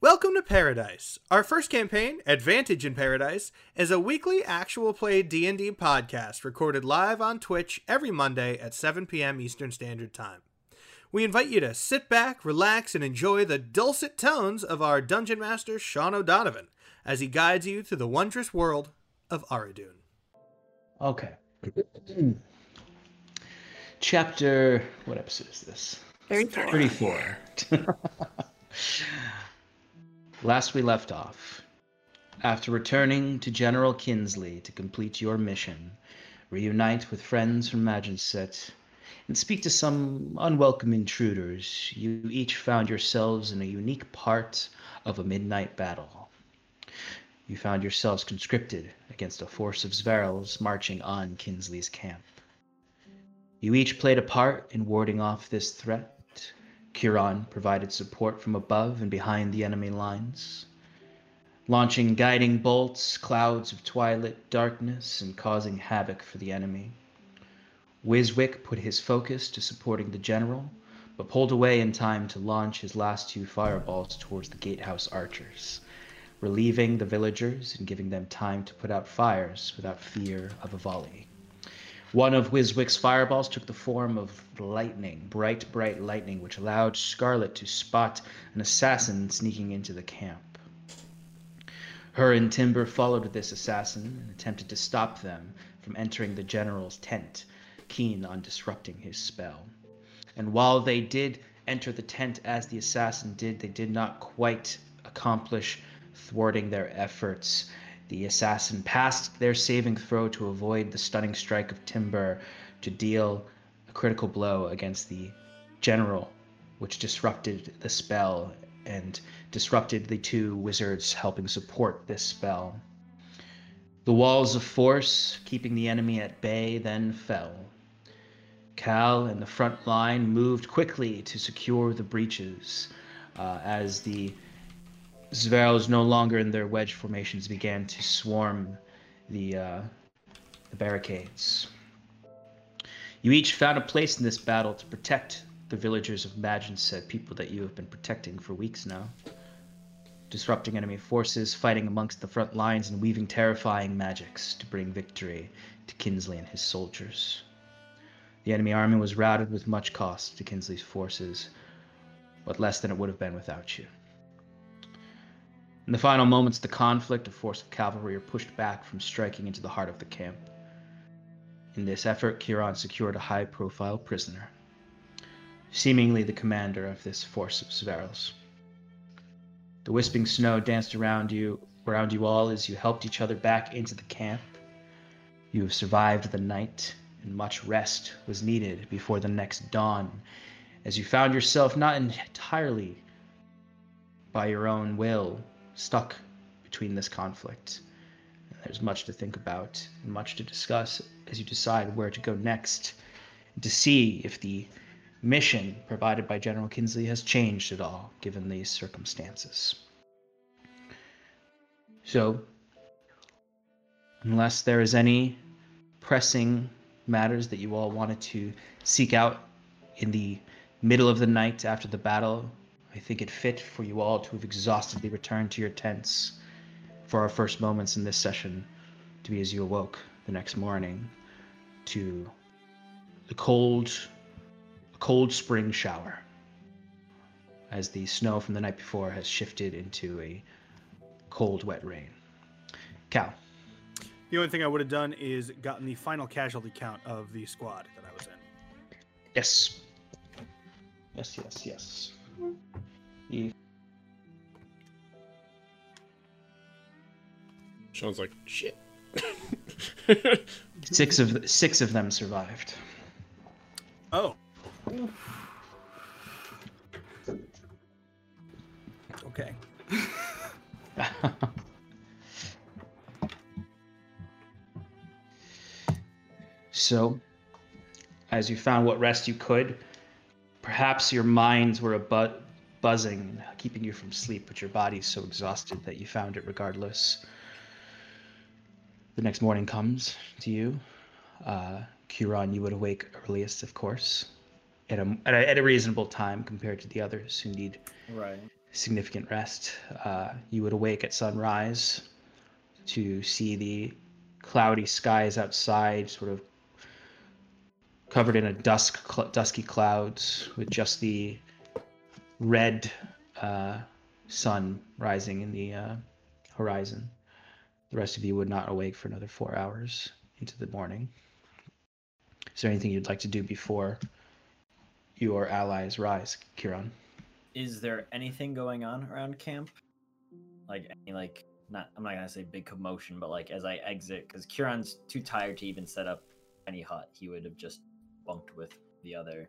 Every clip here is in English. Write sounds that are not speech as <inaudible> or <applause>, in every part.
Welcome to Paradise. Our first campaign, Advantage in Paradise, is a weekly actual play D&D podcast recorded live on Twitch every Monday at 7 p.m. Eastern Standard Time. We invite you to sit back, relax, and enjoy the dulcet tones of our dungeon master Sean O'Donovan as he guides you through the wondrous world of Aridun. Okay. <clears throat> Chapter what episode is this? 34. 34. <laughs> <laughs> Last we left off. After returning to General Kinsley to complete your mission, reunite with friends from Maginset, and speak to some unwelcome intruders, you each found yourselves in a unique part of a midnight battle. You found yourselves conscripted against a force of Zverals marching on Kinsley's camp. You each played a part in warding off this threat. Curon provided support from above and behind the enemy lines, launching guiding bolts, clouds of twilight darkness, and causing havoc for the enemy. Wiswick put his focus to supporting the general, but pulled away in time to launch his last two fireballs towards the gatehouse archers, relieving the villagers and giving them time to put out fires without fear of a volley. One of Wiswick's fireballs took the form of lightning, bright, bright lightning, which allowed Scarlet to spot an assassin sneaking into the camp. Her and Timber followed this assassin and attempted to stop them from entering the general's tent, keen on disrupting his spell. And while they did enter the tent as the assassin did, they did not quite accomplish thwarting their efforts the assassin passed their saving throw to avoid the stunning strike of Timber to deal a critical blow against the general, which disrupted the spell and disrupted the two wizards helping support this spell. The walls of force, keeping the enemy at bay, then fell. Cal and the front line moved quickly to secure the breaches uh, as the Zverals no longer in their wedge formations began to swarm the, uh, the barricades. You each found a place in this battle to protect the villagers of Maginset, people that you have been protecting for weeks now. Disrupting enemy forces, fighting amongst the front lines, and weaving terrifying magics to bring victory to Kinsley and his soldiers. The enemy army was routed with much cost to Kinsley's forces, but less than it would have been without you. In the final moments of the conflict, a force of cavalry are pushed back from striking into the heart of the camp. In this effort, Curon secured a high profile prisoner, seemingly the commander of this force of Zverals. The wisping snow danced around you, around you all as you helped each other back into the camp. You have survived the night, and much rest was needed before the next dawn, as you found yourself not entirely by your own will stuck between this conflict. There's much to think about and much to discuss as you decide where to go next and to see if the mission provided by General Kinsley has changed at all given these circumstances. So, unless there is any pressing matters that you all wanted to seek out in the middle of the night after the battle I think it fit for you all to have exhaustedly returned to your tents for our first moments in this session to be as you awoke the next morning to the cold cold spring shower as the snow from the night before has shifted into a cold wet rain. Cal. The only thing I would have done is gotten the final casualty count of the squad that I was in. Yes. Yes, yes, yes. You Sean's like, shit. <laughs> six of six of them survived. Oh. Okay. <laughs> so, as you found what rest you could, perhaps your minds were a bu- buzzing, keeping you from sleep, but your body's so exhausted that you found it regardless. The next morning comes to you. Uh, Curon, you would awake earliest, of course, at a, at a, at a reasonable time compared to the others who need Right. significant rest. Uh, you would awake at sunrise to see the cloudy skies outside, sort of covered in a dusk, cl- dusky clouds, with just the red uh, sun rising in the uh, horizon. The rest of you would not awake for another four hours into the morning. Is there anything you'd like to do before your allies rise, Kieran? Is there anything going on around camp? Like any like not I'm not gonna say big commotion, but like as I exit, because Kieran's too tired to even set up any hut. He would have just bunked with the other.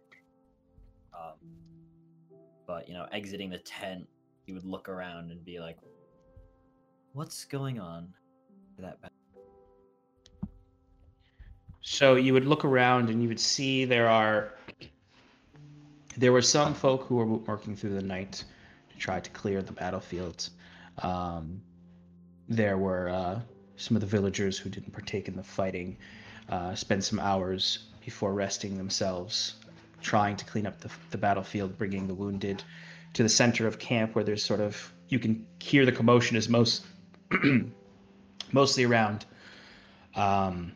Um, but you know, exiting the tent, he would look around and be like, "What's going on?" That back. So you would look around and you would see there are there were some folk who were working through the night to try to clear the battlefield. Um, there were uh, some of the villagers who didn't partake in the fighting, uh, spent some hours before resting themselves, trying to clean up the, the battlefield, bringing the wounded to the center of camp where there's sort of you can hear the commotion is most <clears throat> mostly around um,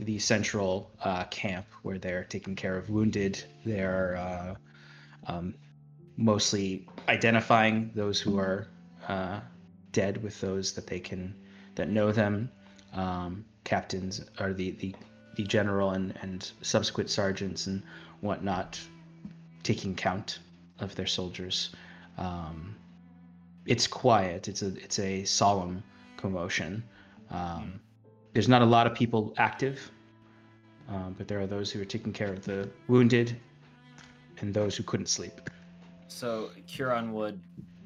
the central uh, camp where they're taking care of wounded. They're uh, um, mostly identifying those who are uh, dead with those that they can that know them. Um, captains or the, the the general and, and subsequent sergeants and whatnot taking count of their soldiers. Um, it's quiet. It's a it's a solemn commotion. Um, there's not a lot of people active, um, but there are those who are taking care of the wounded and those who couldn't sleep. So Kieran would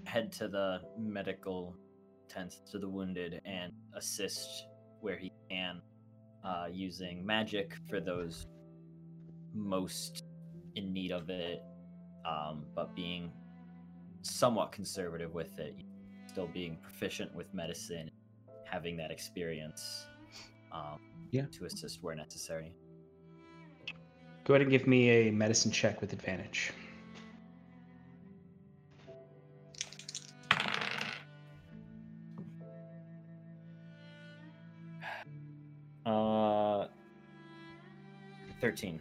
head to the medical tents to the wounded and assist where he can, uh, using magic for those most in need of it, um, but being somewhat conservative with it, still being proficient with medicine, having that experience um, Yeah. to assist where necessary. Go ahead and give me a medicine check with advantage. Uh, thirteen.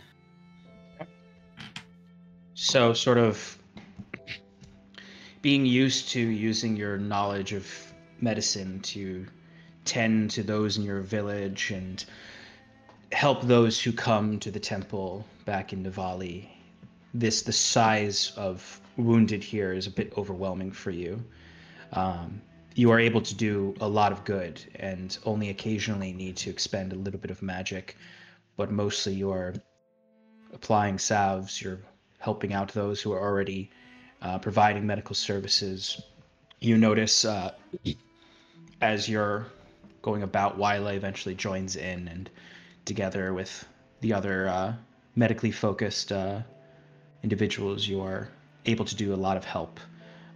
So, sort of being used to using your knowledge of medicine to tend to those in your village and help those who come to the temple back in Navali. This the size of wounded here is a bit overwhelming for you. Um, you are able to do a lot of good and only occasionally need to expend a little bit of magic, but mostly you're applying salves. You're helping out those who are already uh, providing medical services. You notice uh, as you're going about, Wila eventually joins in, and together with the other uh, medically focused uh, individuals, you are able to do a lot of help.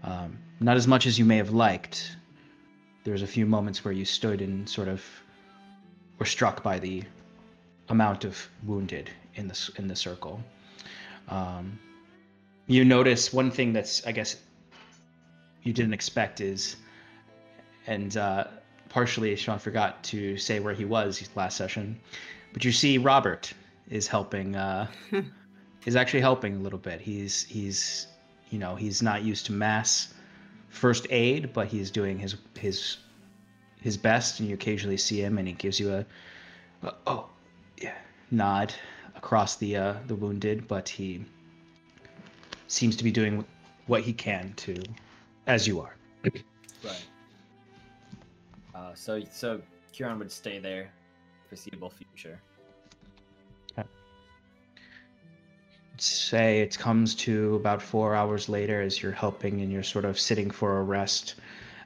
Um, not as much as you may have liked. There's a few moments where you stood and sort of were struck by the amount of wounded in the in the circle. Um, you notice one thing that's I guess you didn't expect is, and uh, partially Sean forgot to say where he was last session, but you see Robert is helping. Uh, <laughs> is actually helping a little bit. He's he's you know he's not used to mass first aid, but he's doing his his his best, and you occasionally see him, and he gives you a, a oh yeah nod across the uh, the wounded, but he seems to be doing what he can to, as you are. Right. Uh, so so Kieran would stay there, foreseeable future. say it comes to about four hours later as you're helping and you're sort of sitting for a rest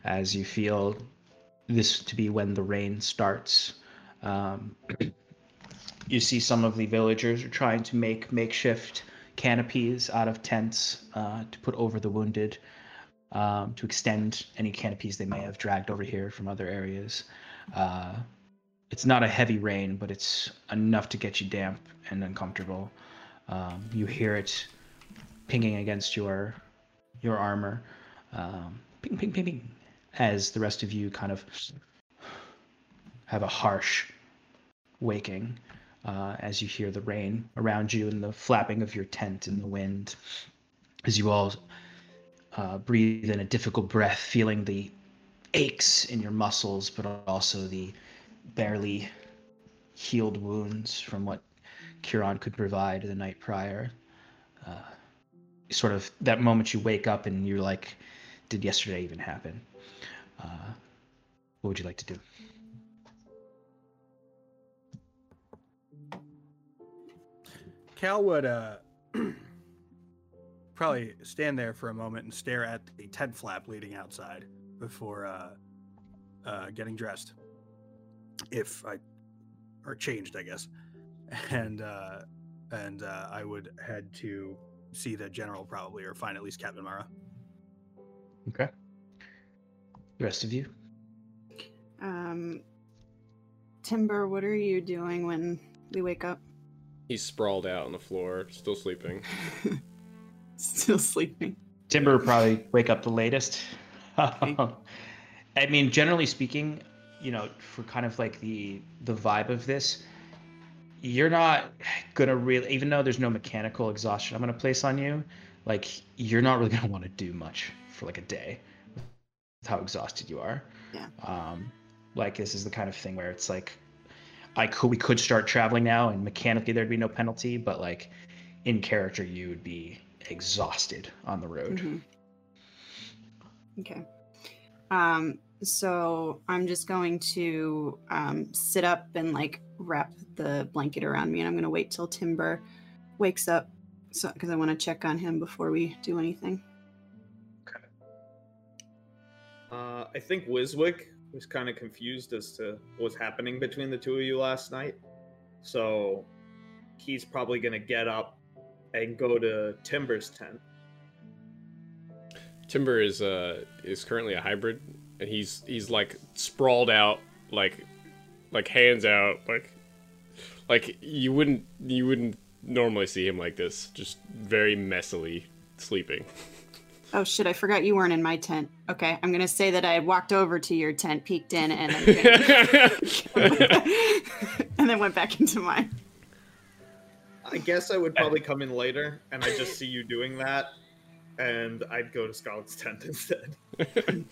as you feel this to be when the rain starts. Um, you see some of the villagers are trying to make makeshift canopies out of tents uh, to put over the wounded um, to extend any canopies they may have dragged over here from other areas. Uh, it's not a heavy rain, but it's enough to get you damp and uncomfortable. Um, you hear it pinging against your your armor. Um, ping, ping, ping, ping. As the rest of you kind of have a harsh waking uh, as you hear the rain around you and the flapping of your tent in the wind. As you all uh, breathe in a difficult breath, feeling the aches in your muscles, but also the barely healed wounds from what Kiran could provide the night prior. Uh, sort of that moment you wake up and you're like, did yesterday even happen? Uh, what would you like to do? Cal would uh, <clears throat> probably stand there for a moment and stare at the tent flap leading outside before uh, uh, getting dressed. If I or changed, I guess, <laughs> and uh, and uh, I would head to see the general probably or find at least Captain Mara. Okay. The rest of you? Um, Timber, what are you doing when we wake up? He's sprawled out on the floor, still sleeping. <laughs> Still sleeping. Timber would probably wake up the latest. <laughs> I mean, generally speaking, you know, for kind of like the the vibe of this, you're not gonna really, even though there's no mechanical exhaustion I'm gonna place on you, like you're not really <laughs> gonna want to do much for like a day with how exhausted you are. Yeah. Um, like this is the kind of thing where it's like, I could we could start traveling now, and mechanically there'd be no penalty, but like in character you would be exhausted on the road. Mhm. Okay. Um, so I'm just going to um, sit up and like wrap the blanket around me, and I'm going to wait till Timber wakes up, so because I want to check on him before we do anything. Okay. Uh, I think Wiswick was kind of confused as to what was happening between the two of you last night. So he's probably going to get up and go to Timber's tent. Timber is uh is currently a hybrid, and he's he's like sprawled out, like like hands out, like like you wouldn't you wouldn't normally see him like this, just very messily sleeping. <laughs> Oh shit! I forgot you weren't in my tent. Okay, I'm gonna say that I walked over to your tent, peeked in, and then <laughs> and then went back into mine. I guess I would probably come in later and I just see you doing that, and I'd go to Scarlet's tent <laughs> instead. <laughs>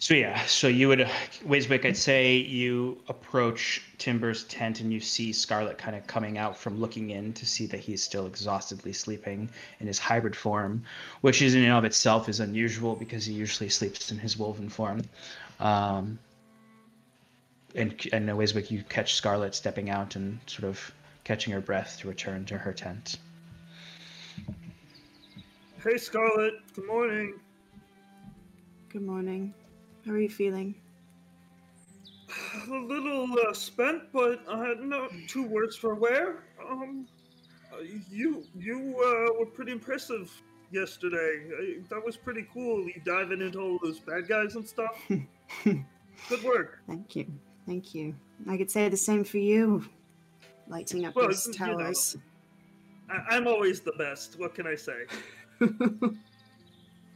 So yeah, so you would, Wiswick, I'd say you approach Timber's tent and you see Scarlet kind of coming out from looking in to see that he's still exhaustedly sleeping in his hybrid form, which is in and of itself is unusual because he usually sleeps in his woven form. Um, and and Wiswick, you catch Scarlet stepping out and sort of catching her breath to return to her tent. Hey, Scarlet. Good morning. Good morning. How are you feeling? A little uh, spent, but uh, not too worse for wear. Um, uh, you you uh, were pretty impressive yesterday. Uh, that was pretty cool. You diving into all those bad guys and stuff. <laughs> Good work. Thank you. Thank you. I could say the same for you. Lighting up Well, those you know. towers. I- I'm always the best. What can I say? <laughs>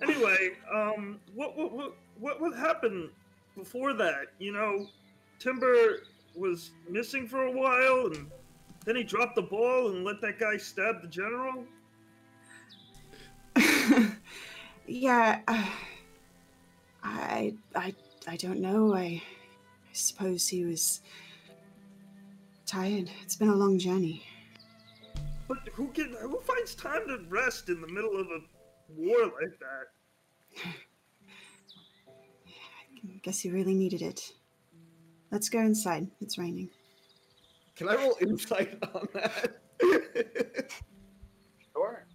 Anyway, um, what what what what what happened before that? You know, Timber was missing for a while, and then he dropped the ball and let that guy stab the general. <laughs> yeah, uh, I, I, I don't know. I, I suppose he was tired. It's been a long journey. But who can who finds time to rest in the middle of a war like that? <laughs> I guess you really needed it. Let's go inside. It's raining. Can I roll insight on that? <laughs> Sure.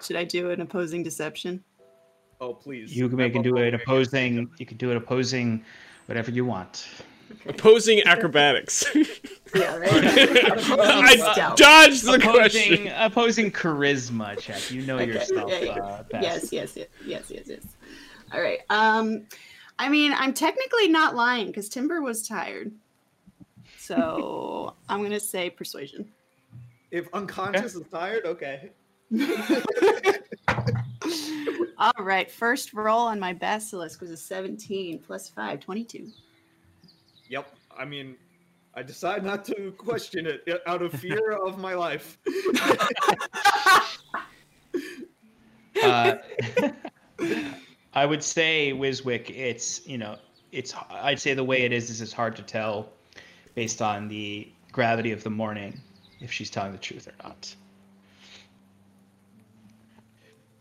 Should I do an opposing deception? oh please. You can make love do an opposing. You can do an opposing, whatever you want. Opposing acrobatics. <laughs> Yeah, I <laughs> dodged the opposing, question. opposing charisma check. You know Okay, yourself yeah, yeah. uh, best. Yes, yes, yes, yes, yes, yes. All right. Um, I mean, I'm technically not lying because Timber was tired. So <laughs> I'm gonna say persuasion. If unconscious is tired, okay. <laughs> All right, first roll on my basilisk was a 17 plus 5, 22. Yep. I mean, I decide not to question it uh, out of fear of my life. <laughs> Uh, I would say Wiswick. It's you know, it's. I'd say the way it is is it's hard to tell, based on the gravity of the morning, if she's telling the truth or not.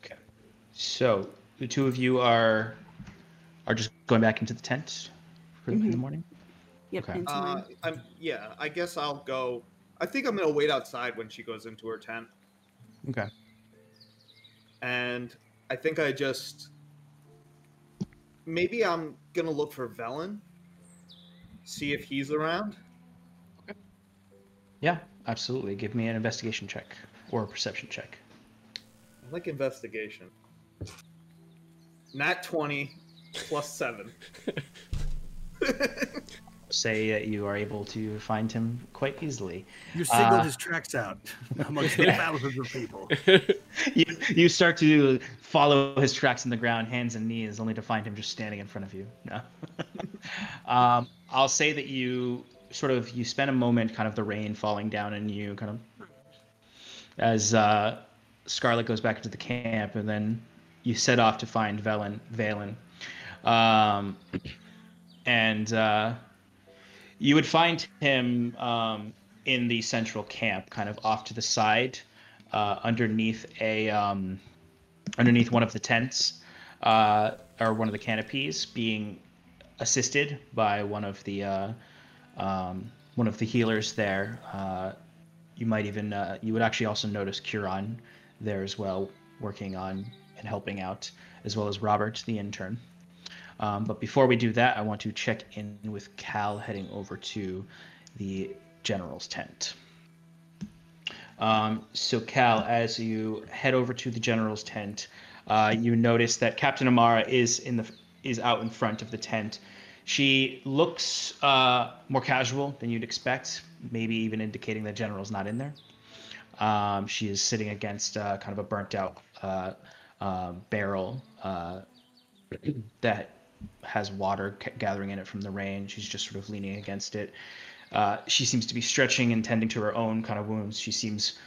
Okay, so the two of you are are just going back into the tent for in the morning. Yep, Okay. Uh. I'm yeah. I guess I'll go. I think I'm gonna wait outside when she goes into her tent, Okay. and I think I just maybe I'm gonna look for Velen, see if he's around. Yeah, absolutely. Give me an investigation check or a perception check. I like investigation. Nat twenty plus seven. <laughs> <laughs> Say that you are able to find him quite easily. You singled Uh, his tracks out <laughs> amongst the thousands of people. <laughs> you, you start to follow his tracks in the ground, hands and knees, only to find him just standing in front of you. No. <laughs> um, I'll say that you sort of you spend a moment, kind of the rain falling down, and you kind of as uh, Scarlet goes back into the camp, and then you set off to find Velen. Valen, um, and uh, you would find him um, in the central camp, kind of off to the side uh, underneath a um, underneath one of the tents uh, or one of the canopies, being assisted by one of the uh, um, one of the healers there. Uh, you might even uh, you would actually also notice Curon there as well, working on and helping out, as well as Robert, the intern. Um, but before we do that, I want to check in with Cal heading over to the general's tent. Um, so, Cal, as you head over to the general's tent, uh, you notice that Captain Amara is in the is out in front of the tent. She looks uh, more casual than you'd expect, maybe even indicating that General's not in there. Um, she is sitting against uh, kind of a burnt out uh, uh, barrel uh, <clears throat> that has water c- gathering in it from the rain. She's just sort of leaning against it. Uh, she seems to be stretching and tending to her own kind of wounds. She seems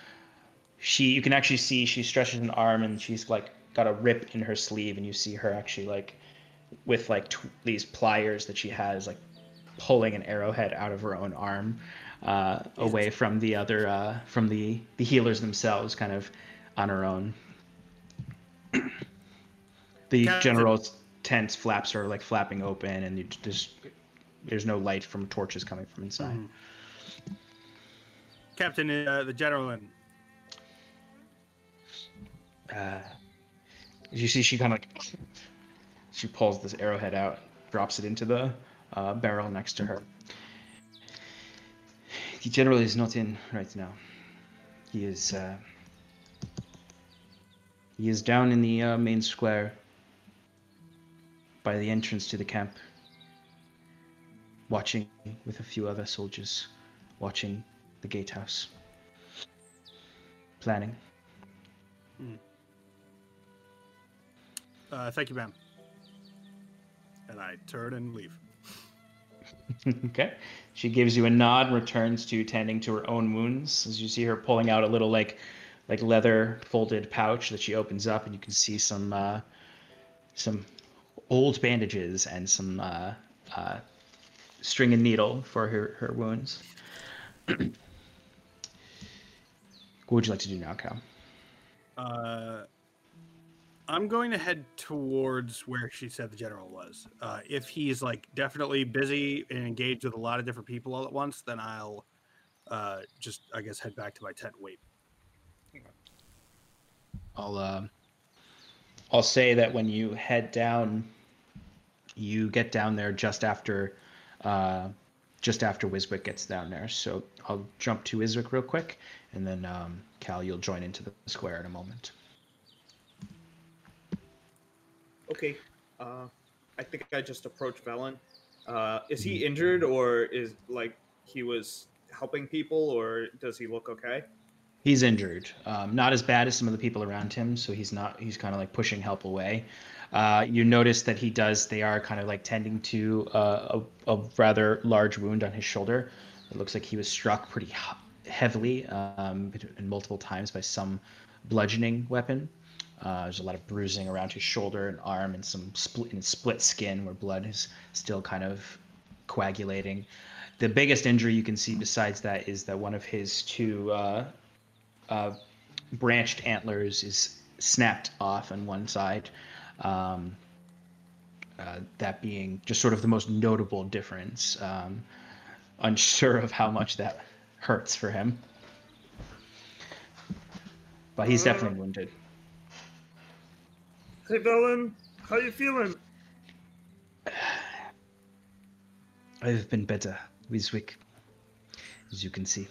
she you can actually see she stretches an arm and she's like got a rip in her sleeve and you see her actually like with like tw- these pliers that she has like pulling an arrowhead out of her own arm uh, away from the other uh, from the the healers themselves kind of on her own <clears throat> the Captain- general's tent flaps are like flapping open and you just there's no light from torches coming from inside. Mhm. Captain, uh, the general, and uh, you see she kind of like she pulls this arrowhead out drops it into the uh, barrel next to her. The general is not in right now. He is uh, he is down in the uh, main square by the entrance to the camp watching with a few other soldiers watching the gatehouse planning uh, thank you, ma'am. And I turn and leave. <laughs> okay. She gives you a nod, and returns to tending to her own wounds. As you see her pulling out a little like like leather folded pouch that she opens up, and you can see some uh, some old bandages and some uh, uh, string and needle for her her wounds. what would you like to do now, Cal? Uh, I'm going to head towards where she said the general was. Uh, if he's like definitely busy and engaged with a lot of different people all at once, then I'll uh, just, I guess, head back to my tent. and Wait. I'll uh, I'll say that when you head down, you get down there just after uh, just after Wiswick gets down there. So I'll jump to Wiswick real quick, and then um, Cal, you'll join into the square in a moment. Okay. Uh, I think I just approached Velen. Uh, is he injured or is like he was helping people or does he look okay? He's injured. Um, not as bad as some of the people around him, so he's not. He's kind of like pushing help away. Uh, you notice that he does. They are kind of like tending to uh, a, a rather large wound on his shoulder. It looks like he was struck pretty heavily um, and multiple times by some bludgeoning weapon. Uh, there's a lot of bruising around his shoulder and arm, and some split and split skin where blood is still kind of coagulating. The biggest injury you can see besides that is that one of his two uh, uh, branched antlers is snapped off on one side. Um, uh, that being just sort of the most notable difference. Um, unsure of how much that hurts for him, but he's definitely wounded. Hey, Velen, how you feeling? <sighs> I've been better, Wiswick, as you can see.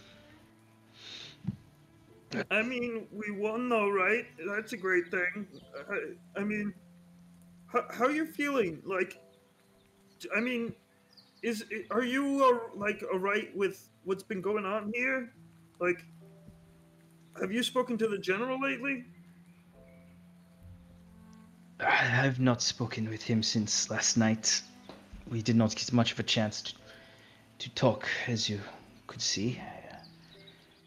I mean, we won though, right? That's a great thing. I, I mean, how, how you feeling? Like, I mean, is are you uh, like alright with what's been going on here? Like, have you spoken to the general lately? I've not spoken with him since last night. We did not get much of a chance to, to talk, as you could see, uh,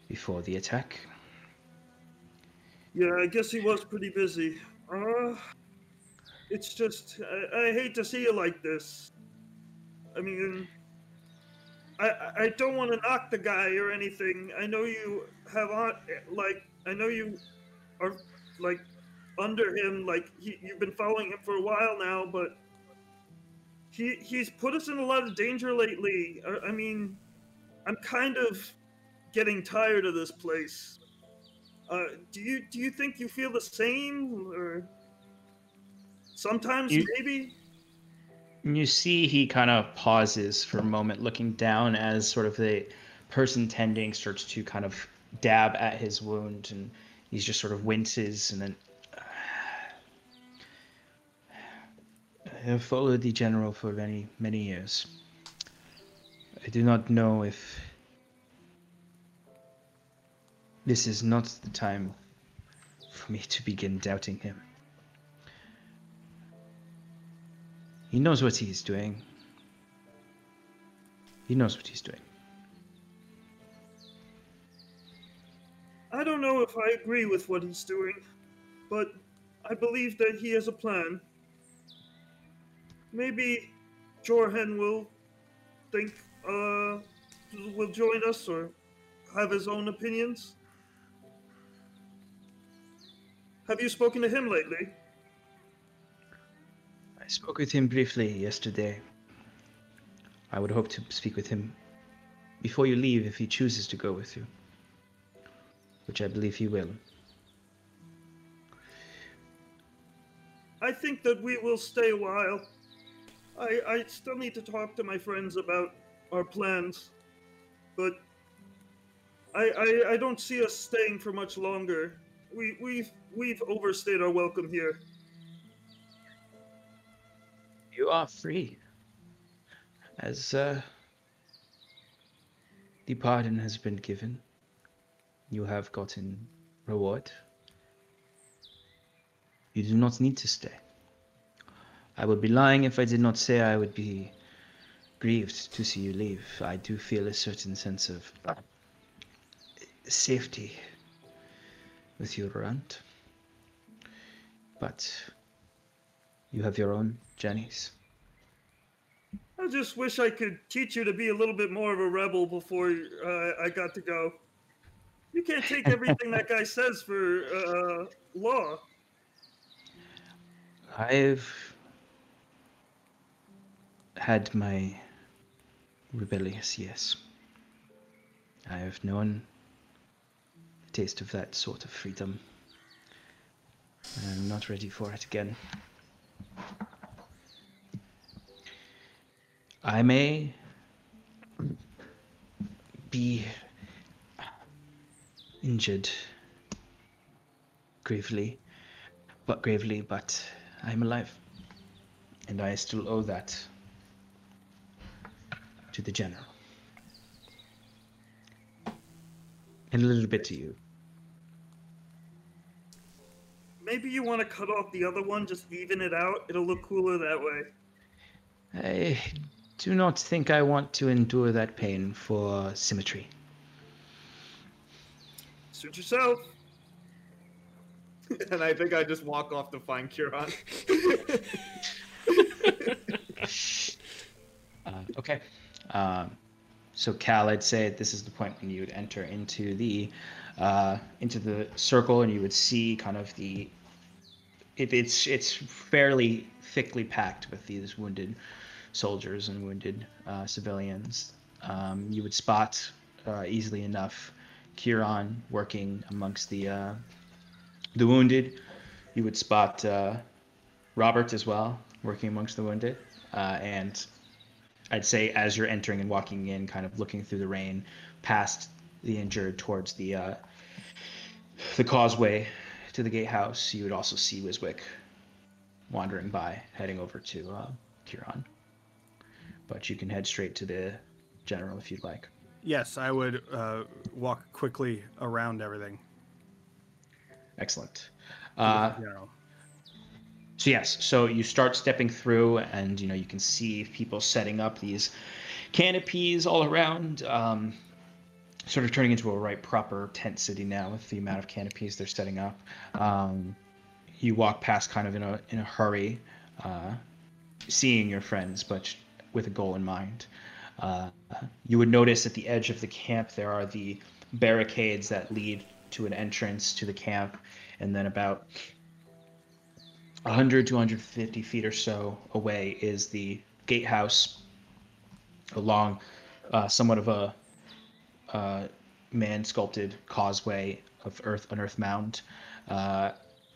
before the attack. Yeah, I guess he was pretty busy. Uh, it's just I, I hate to see you like this. I mean, I I don't want to knock the guy or anything. I know you have on like I know you are like under him. Like he, you've been following him for a while now, but he he's put us in a lot of danger lately. I, I mean, I'm kind of getting tired of this place. Uh, do you do you think you feel the same, or sometimes You- maybe? You see he kind of pauses for a moment, looking down as sort of the person tending starts to kind of dab at his wound, and he's just sort of winces and then. I have followed the general for many, many years. I do not know if this is not the time for me to begin doubting him. He knows what he's doing. He knows what he's doing. I don't know if I agree with what he's doing, but I believe that he has a plan. Maybe Jorhen will think uh will join us or have his own opinions. Have you spoken to him lately? I spoke with him briefly yesterday. I would hope to speak with him before you leave if he chooses to go with you, which I believe he will. I think that we will stay a while. I, I still need to talk to my friends about our plans, but I, I, I don't see us staying for much longer. We, we've, we've overstayed our welcome here. You are free. As uh, the pardon has been given, you have gotten reward. You do not need to stay. I would be lying if I did not say I would be grieved to see you leave. I do feel a certain sense of safety with you around. But you have your own journeys. I just wish I could teach you to be a little bit more of a rebel before uh, I got to go. You can't take <laughs> everything that guy says for uh, law. I've had my rebellious yes. I have known the taste of that sort of freedom. and I'm not ready for it again. I may be injured gravely, but gravely, but I'm alive. And I still owe that to the general. And a little bit to you. maybe you want to cut off the other one, just even it out. It'll look cooler that way. I do not think I want to endure that pain for symmetry. Suit yourself. <laughs> and I think I just walk off to find Kieran. <laughs> Uh, okay. Um, so Cal, I'd say this is the point when you would enter into the uh, into the circle, and you would see kind of the. It, it's it's fairly thickly packed with these wounded soldiers and wounded uh, civilians. Um, you would spot uh, easily enough Kieran working amongst the uh, the wounded. You would spot uh, Robert as well working amongst the wounded, uh, and I'd say as you're entering and walking in, kind of looking through the rain, past the injured towards the uh, the causeway to the gatehouse, you would also see Wiswick wandering by, heading over to uh, Kieran. But you can head straight to the general if you'd like. Yes, I would uh, walk quickly around everything. Excellent. Uh. So yes, so you start stepping through, and you know you can see people setting up these canopies all around, um, sort of turning into a right proper tent city now with the amount of canopies they're setting up. Um, you walk past kind of in a in a hurry, uh, seeing your friends, but with a goal in mind. Uh, you would notice at the edge of the camp there are the barricades that lead to an entrance to the camp, and then about 100 to 150 feet or so away is the gatehouse along uh, somewhat of a uh, man sculpted causeway of earth an earth mound uh,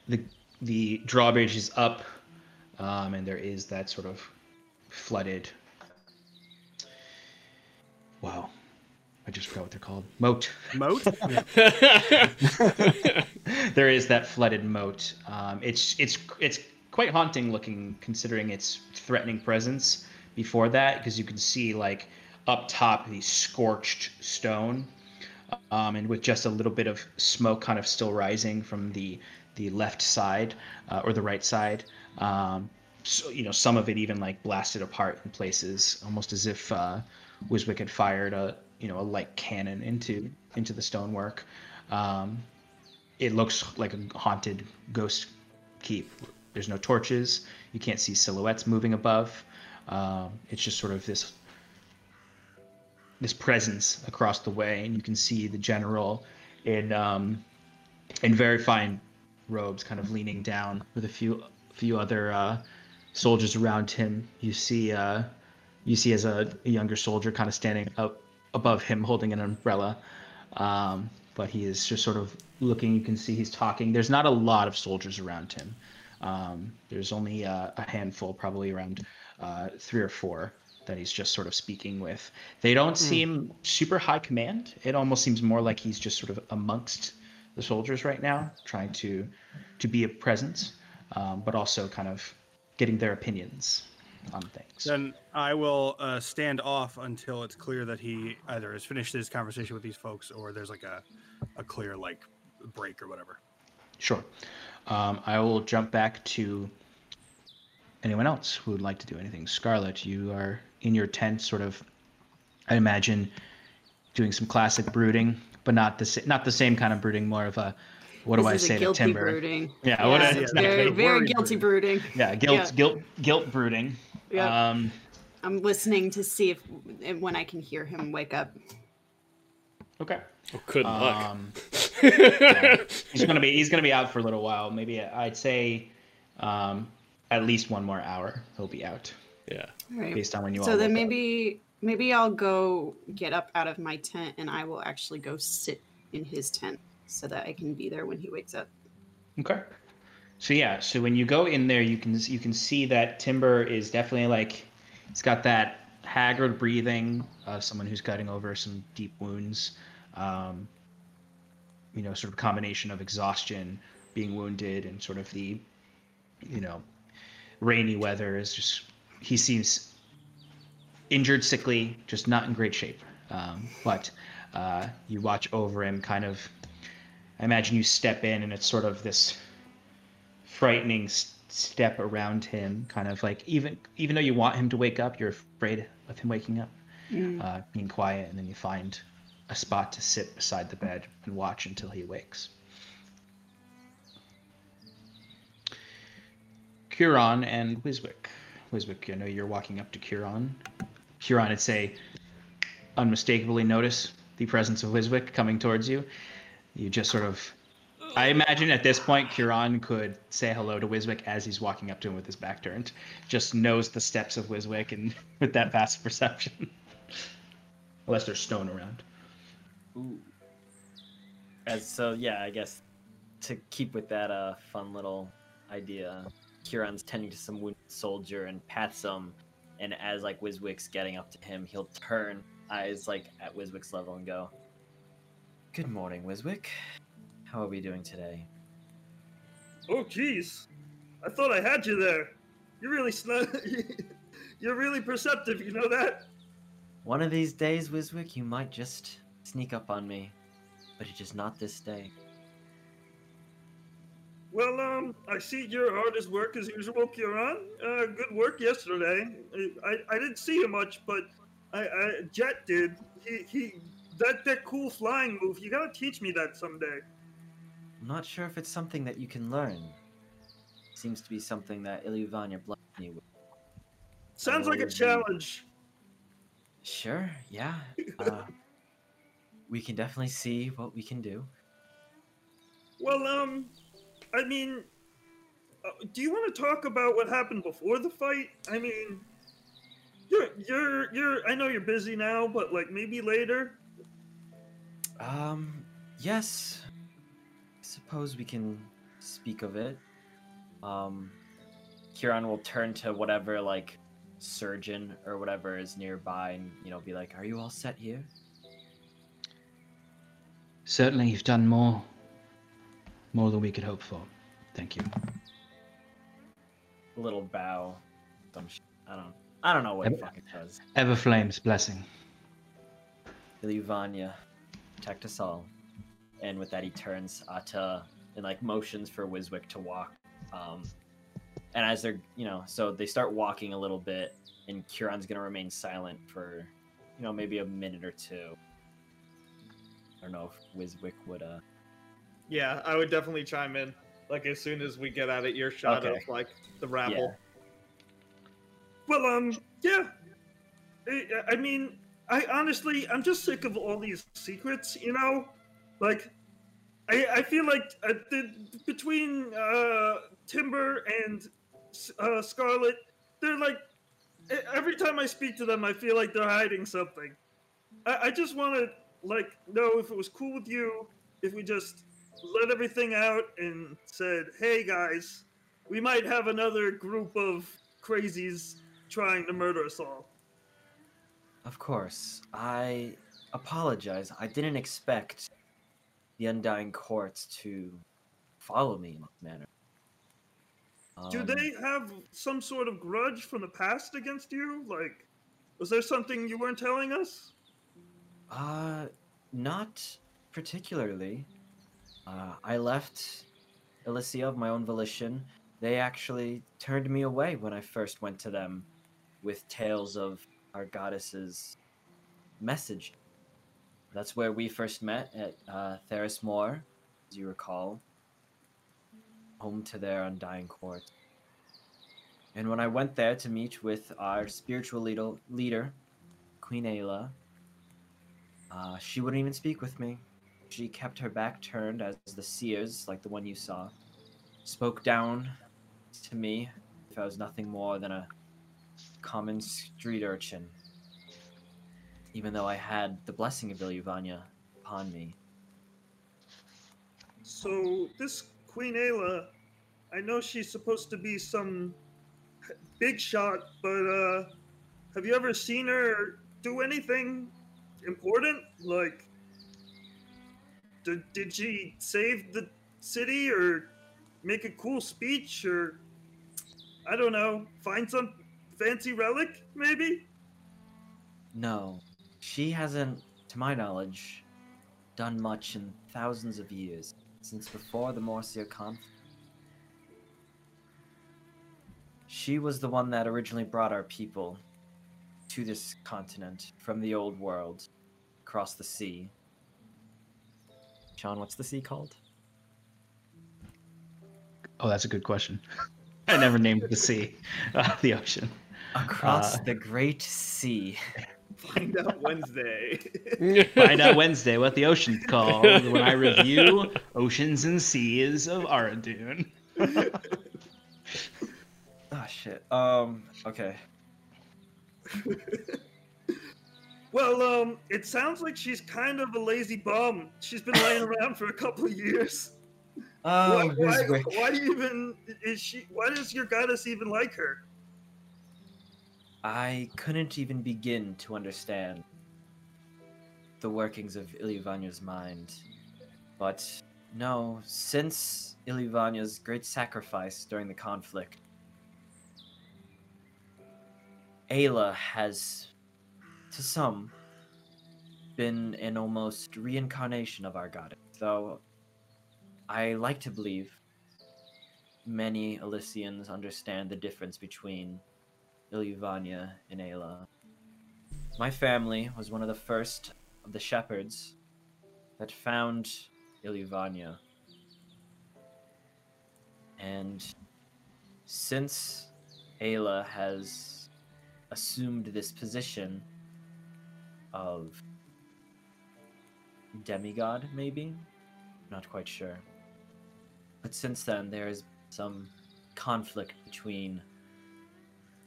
the the drawbridge is up um, and there is that sort of flooded wow i just forgot what they're called moat Moat? <laughs> <laughs> there is that flooded moat. Um, it's it's it's quite haunting looking, considering its threatening presence. Before that, because you can see like up top the scorched stone, um, and with just a little bit of smoke kind of still rising from the the left side uh, or the right side. Um, so you know some of it even like blasted apart in places, almost as if uh, Wiswick had fired a you know a light cannon into into the stonework. Um, it looks like a haunted ghost keep. There's no torches. You can't see silhouettes moving above. Um, it's just sort of this this presence across the way, and you can see the general in um, in very fine robes, kind of leaning down with a few few other uh, soldiers around him. You see uh, you see as a, a younger soldier kind of standing up above him, holding an umbrella. Um, but he is just sort of looking. You can see he's talking. There's not a lot of soldiers around him. Um, there's only uh, a handful, probably around uh, three or four, that he's just sort of speaking with. They don't seem super high command. It almost seems more like he's just sort of amongst the soldiers right now, trying to to be a presence, um, but also kind of getting their opinions on things. Then I will uh, stand off until it's clear that he either has finished his conversation with these folks or there's like a, a clear like break or whatever. Sure. Um, I will jump back to anyone else who would like to do anything. Scarlet, you are in your tent, sort of. I imagine doing some classic brooding, but not the sa- not the same kind of brooding. More of a what do I say to guilty Timber? brooding. Yeah, what Yeah, is- it's yeah, very, very worried guilty brooding. Yeah, guilt, Yeah. guilt, guilt brooding. Yeah. Um, I'm listening to see if when I can hear him wake up. okay. Oh, good luck. Um, yeah. He's gonna be he's gonna be out for a little while. Maybe I'd say um, at least one more hour. He'll be out yeah. All right. based on when you all. So then woke up. maybe maybe I'll go get up out of my tent and I will actually go sit in his tent so that I can be there when he wakes up. Okay. So yeah, so when you go in there, you can you can see that Timber is definitely like he's got that haggard breathing, uh, someone who's cutting over some deep wounds. Um, you know, sort of combination of exhaustion, being wounded, and sort of the, you know, rainy weather is just he seems injured, sickly, just not in great shape. Um, but uh, you watch over him, kind of. I imagine you step in, and it's sort of this frightening step around him, kind of like even even though you want him to wake up, you're afraid of him waking up. Mm. Uh, being quiet, and then you find a spot to sit beside the bed and watch until he wakes. Curon and Wiswick. Wiswick, I know you're walking up to Curon. Curon would say, unmistakably notice the presence of Wiswick coming towards you. You just sort of. I imagine at this point, Curon could say hello to Wiswick as he's walking up to him with his back turned. Just knows the steps of Wiswick and <laughs> with that passive perception. Unless there's stone around. Ooh. As so, yeah, I guess to keep with that uh fun little idea, Kieran's tending to some wounded soldier and pats him, and as like Wiswick's getting up to him, he'll turn eyes like at Wiswick's level and go, "Good morning, Wiswick. How are we doing today?" Oh, jeez. I thought I had you there. You're really sn- <laughs> You're really perceptive, you know that? One of these days, Wiswick, you might just sneak up on me, but it is not this day. Well, um, I see you're hard as work as usual, Kieran. Uh, good work yesterday. I, I didn't see you much, but I, I Jet did. He, he, that, that cool flying move. You gotta teach me that someday. I'm not sure if it's something that you can learn. It Seems to be something that Ilyvania blessed me with. Sounds like a challenge. Sure, yeah. <laughs> Uh, we can definitely see what we can do. Well, um, I mean, uh, do you want to talk about what happened before the fight? I mean, you're, you're, you're. I know you're busy now, but like maybe later. Um, yes. Suppose we can speak of it. Um, Kieran will turn to whatever, like, surgeon or whatever is nearby and, you know, be like, Are you all set here? Certainly, you've done more. More than we could hope for. Thank you. A little bow. Some sh- I don't I don't know what it Em- fucking does. Everflame's blessing. Ilyvania, protect us all. And with that, he turns uh, to and like motions for Wiswick to walk. Um, and as they're, you know, so they start walking a little bit, and Kieran's gonna remain silent for, you know, maybe a minute or two. I don't know if Wiswick would. uh Yeah, I would definitely chime in. Like as soon as we get out of earshot Okay. of like the rabble. Well, um, yeah. I, I mean, I honestly, I'm just sick of all these secrets. You know, like, I, I feel like uh, the, between uh, Timber and uh, Scarlet, they're like, every time I speak to them, I feel like they're hiding something. I, I just want to like know if it was cool with you, if we just let everything out and said, "Hey guys, we might have another group of crazies trying to murder us all." Of course, I apologize. I didn't expect the Undying Courts to follow me in this manner. Do Um, they have some sort of grudge from the past against you? Like, was there something you weren't telling us? Uh, not particularly. Uh, I left Elysia of my own volition. They actually turned me away when I first went to them with tales of our goddess's message. That's where we first met at uh, Theris Moor, as you recall, home to their undying court. And when I went there to meet with our spiritual leader, leader Queen Ayla, uh, she wouldn't even speak with me. She kept her back turned as the seers, like the one you saw, spoke down to me if I was nothing more than a common street urchin. Even though I had the blessing of Ilyvania upon me. So this Queen Ayla, I know she's supposed to be some big shot, but uh, have you ever seen her do anything important? Like, did, did she save the city or make a cool speech or I don't know, find some fancy relic maybe? No, she hasn't, to my knowledge, done much in thousands of years, since before the Morsia conflict. She was the one that originally brought our people to this continent from the old world across the sea. Sean, what's the sea called? Oh, that's a good question. <laughs> I never named the sea, uh, <laughs> the ocean. Across Uh, the great sea. Find out Wednesday. <laughs> Find out Wednesday what the ocean's called when I review Oceans and Seas of Aradun. Oh <laughs> shit. Um. Okay. <laughs> Well, um, it sounds like she's kind of a lazy bum. She's been laying around for a couple of years. Oh, why, why, why do you even is she? Why does your goddess even like her? I couldn't even begin to understand the workings of Ilyvania's mind. But no, since Ilyvania's great sacrifice during the conflict, Ayla has, to some, been an almost reincarnation of our goddess. Though I like to believe many Elysians understand the difference between Ilyvania and Ayla. My family was one of the first of the shepherds that found Ilyvania. And since Ayla has assumed this position of demigod, maybe? Not quite sure. But since then, there is some conflict between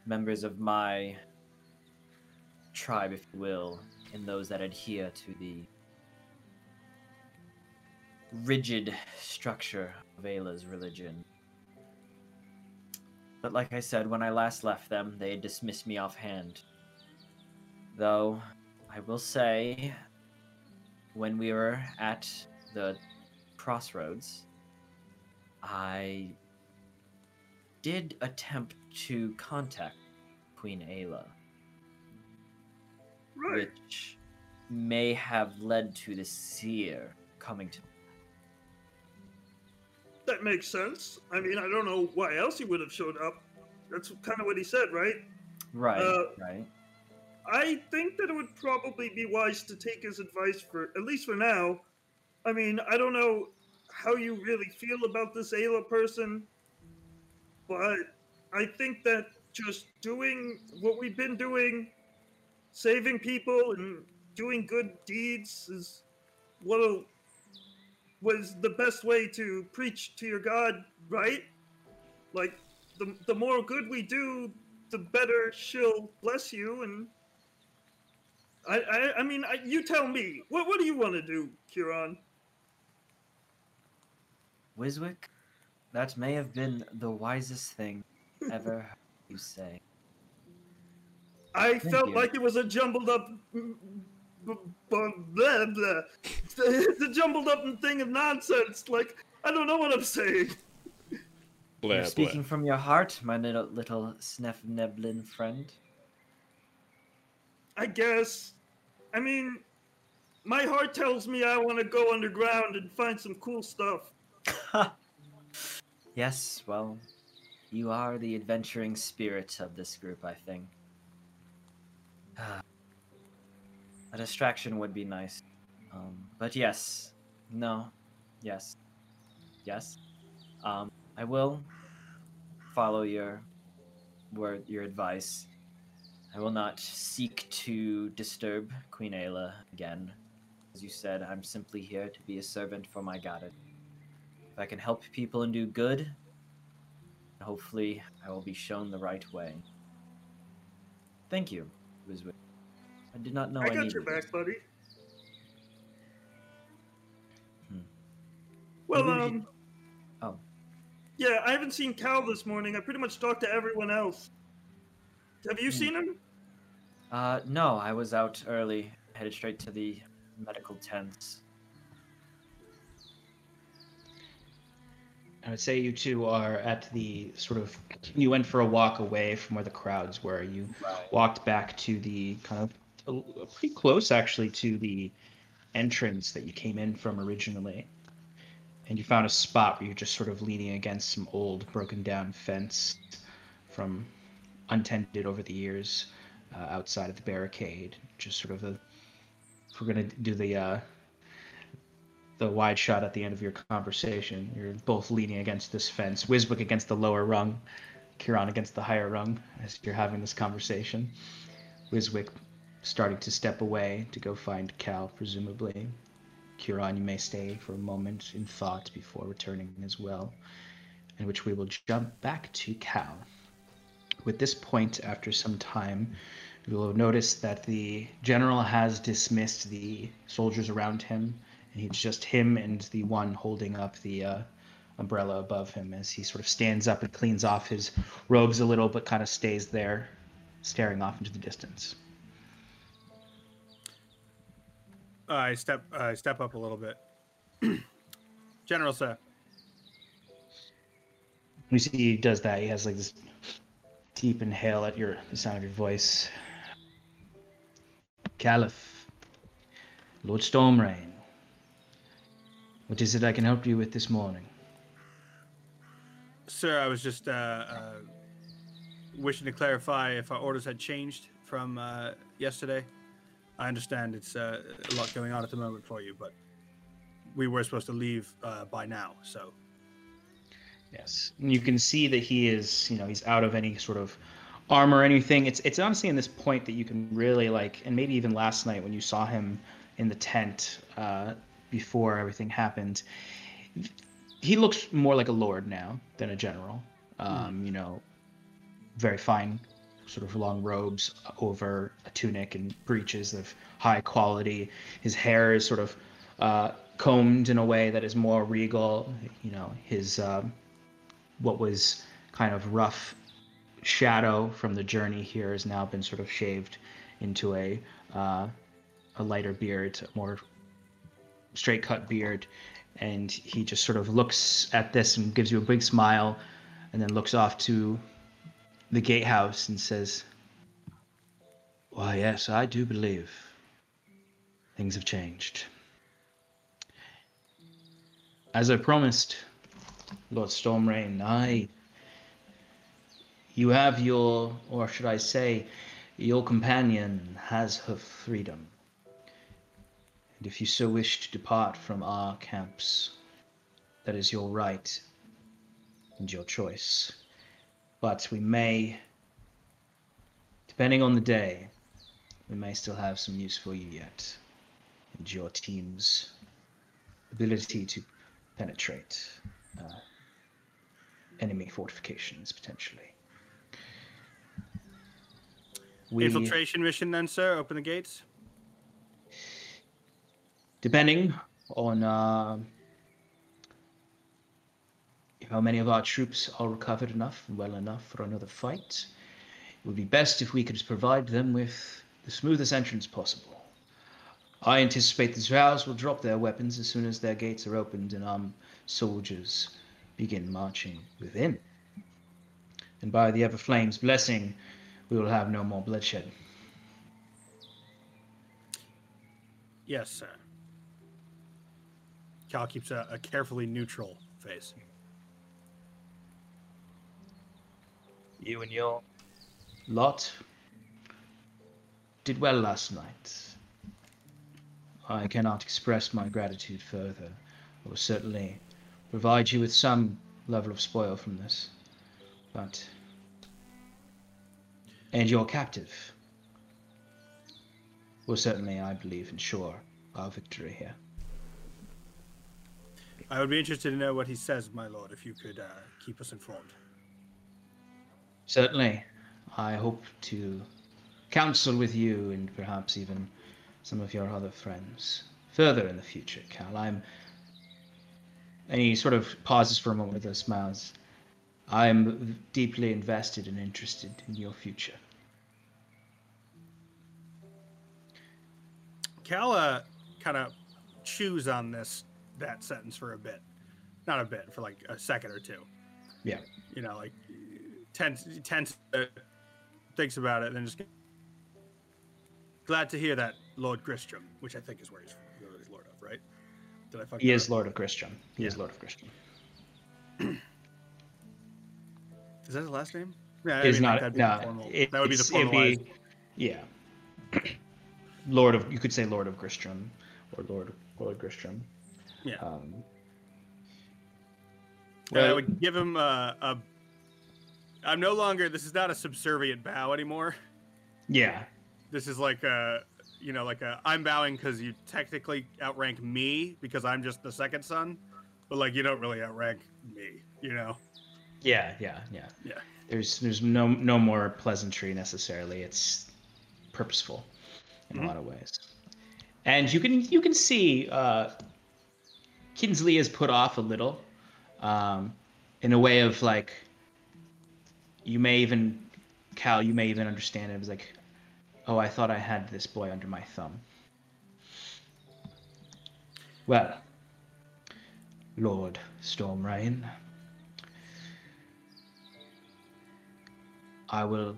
members of my tribe, if you will, and those that adhere to the rigid structure of Ayla's religion. But like I said, when I last left them, they dismissed me offhand. Though, I will say, when we were at the crossroads, I did attempt to contact Queen Ayla, Right. which may have led to the seer coming to. That makes sense. I mean, I don't know why else he would have showed up. That's kind of what he said, right? Right, Uh, right. I think that it would probably be wise to take his advice for at least for now. I mean, I don't know how you really feel about this Ayla person, but I think that just doing what we've been doing, saving people and doing good deeds is what was the best way to preach to your God, right? Like the the more good we do, the better she'll bless you and I, I, I mean, I, you tell me. What, what do you want to do, Kieran? Wiswick, that may have been the wisest thing ever heard you say. I Thank felt you. like it was a jumbled up, mm, b- b- blah blah. It's a jumbled up thing of nonsense. Like I don't know what I'm saying. Blah, You're blah. speaking from your heart, my little little Snef Neblin friend. I guess. I mean, my heart tells me I want to go underground and find some cool stuff. <laughs> yes, well, you are the adventuring spirit of this group, I think. <sighs> A distraction would be nice. Um, but yes, no, yes, yes. Um, I will follow your word, your advice. I will not seek to disturb Queen Ayla again. As you said, I'm simply here to be a servant for my goddess. If I can help people and do good, hopefully I will be shown the right way. Thank you. I did not know I, I got your back, this. buddy. Hmm. Well, um. should- Oh. Yeah, I haven't seen Cal this morning. I pretty much talked to everyone else. Have you Hmm. seen him? Uh, no, I was out early, headed straight to the medical tents. I would say you two are at the sort of. You went for a walk away from where the crowds were. You walked back to the kind of uh, pretty close actually to the entrance that you came in from originally. And you found a spot where you're just sort of leaning against some old broken down fence from untended over the years uh, outside of the barricade. Just sort of a. If we're gonna do the uh, the wide shot at the end of your conversation, you're both leaning against this fence. Wiswick against the lower rung, Kieran against the higher rung as you're having this conversation. Wiswick starting to step away to go find Cal, presumably. Kieran, you may stay for a moment in thought before returning as well, in which we will jump back to Cal. With this point, after some time, you will notice that the general has dismissed the soldiers around him, and it's just him and the one holding up the uh, umbrella above him as he sort of stands up and cleans off his robes a little, but kind of stays there, staring off into the distance. I step I step up a little bit. <clears throat> General sir. You see, he does that. He has like this deep inhale at your the sound of your voice. Caliph, Lord Stormrain, what is it I can help you with this morning? Sir, I was just uh, uh, wishing to clarify if our orders had changed from uh, yesterday. I understand it's uh, a lot going on at the moment for you, but we were supposed to leave uh, by now, so. Yes, and you can see that he is, you know, he's out of any sort of armor or anything. It's it's honestly in this point that you can really like, and maybe even last night when you saw him in the tent uh, before everything happened, he looks more like a lord now than a general. Um, You know, very fine, sort of long robes over a tunic and breeches of high quality. His hair is sort of uh, combed in a way that is more regal. You know, his um, what was kind of rough shadow from the journey here has now been sort of shaved into a uh, a lighter beard, more straight cut beard, and he just sort of looks at this and gives you a big smile, and then looks off to the gatehouse and says, "Why, yes, I do believe things have changed." As I promised, Lord Stormrain, I. You have your, or should I say, your companion has her freedom. And if you so wish to depart from our camps, that is your right and your choice. But we may, depending on the day, we may still have some use for you yet. And your team's ability to penetrate uh, enemy fortifications potentially. We, Infiltration mission, then, sir. Open the gates. Depending on uh, how many of our troops are recovered enough and well enough for another fight, it would be best if we could provide them with the smoothest entrance possible. I anticipate the Zhaos will drop their weapons as soon as their gates are opened and our soldiers begin marching within. And by the Everflame's blessing, we will have no more bloodshed. Yes, sir. Cal keeps a, a carefully neutral face. You and your lot did well last night. I cannot express my gratitude further. I will certainly provide you with some level of spoil from this. But. And your captive will certainly, I believe, ensure our victory here. I would be interested to know what he says, my lord, if you could uh, keep us informed. Certainly. I hope to counsel with you and perhaps even some of your other friends further in the future, Cal. I'm. And he sort of pauses for a moment with a smile. I'm deeply invested and interested in your future. Cal uh, kind of chews on this that sentence for a bit, not a bit, for like a second or two. Yeah. You know, like tense, tense, uh, thinks about it, and then just glad to hear that Lord Gristrom, which I think is where he's, where he's Lord of, right? Did I fuck He is up? Lord of Gristrom. He is Lord of Gristrom. <clears throat> Is that his last name? Yeah, I is mean, like, no, it- that would be the formalized. be- yeah. <clears throat> Lord of you could say Lord of Gristrom or Lord Lord Gristrom. Yeah. Um, Yeah, I would give him a, a. I'm no longer. This is not a subservient bow anymore. yeah. This is like a, you know, like a. I'm bowing because you technically outrank me because I'm just the second son, but like you don't really outrank me. You know. Yeah, yeah, yeah. Yeah. There's there's no no more pleasantry necessarily. It's purposeful in Mhm. a lot of ways. And you can you can see uh, Kinsley is put off a little, um, in a way of like. You may even, Cal, you may even understand it as like, oh, I thought I had this boy under my thumb. Well, Lord Stormrain. I will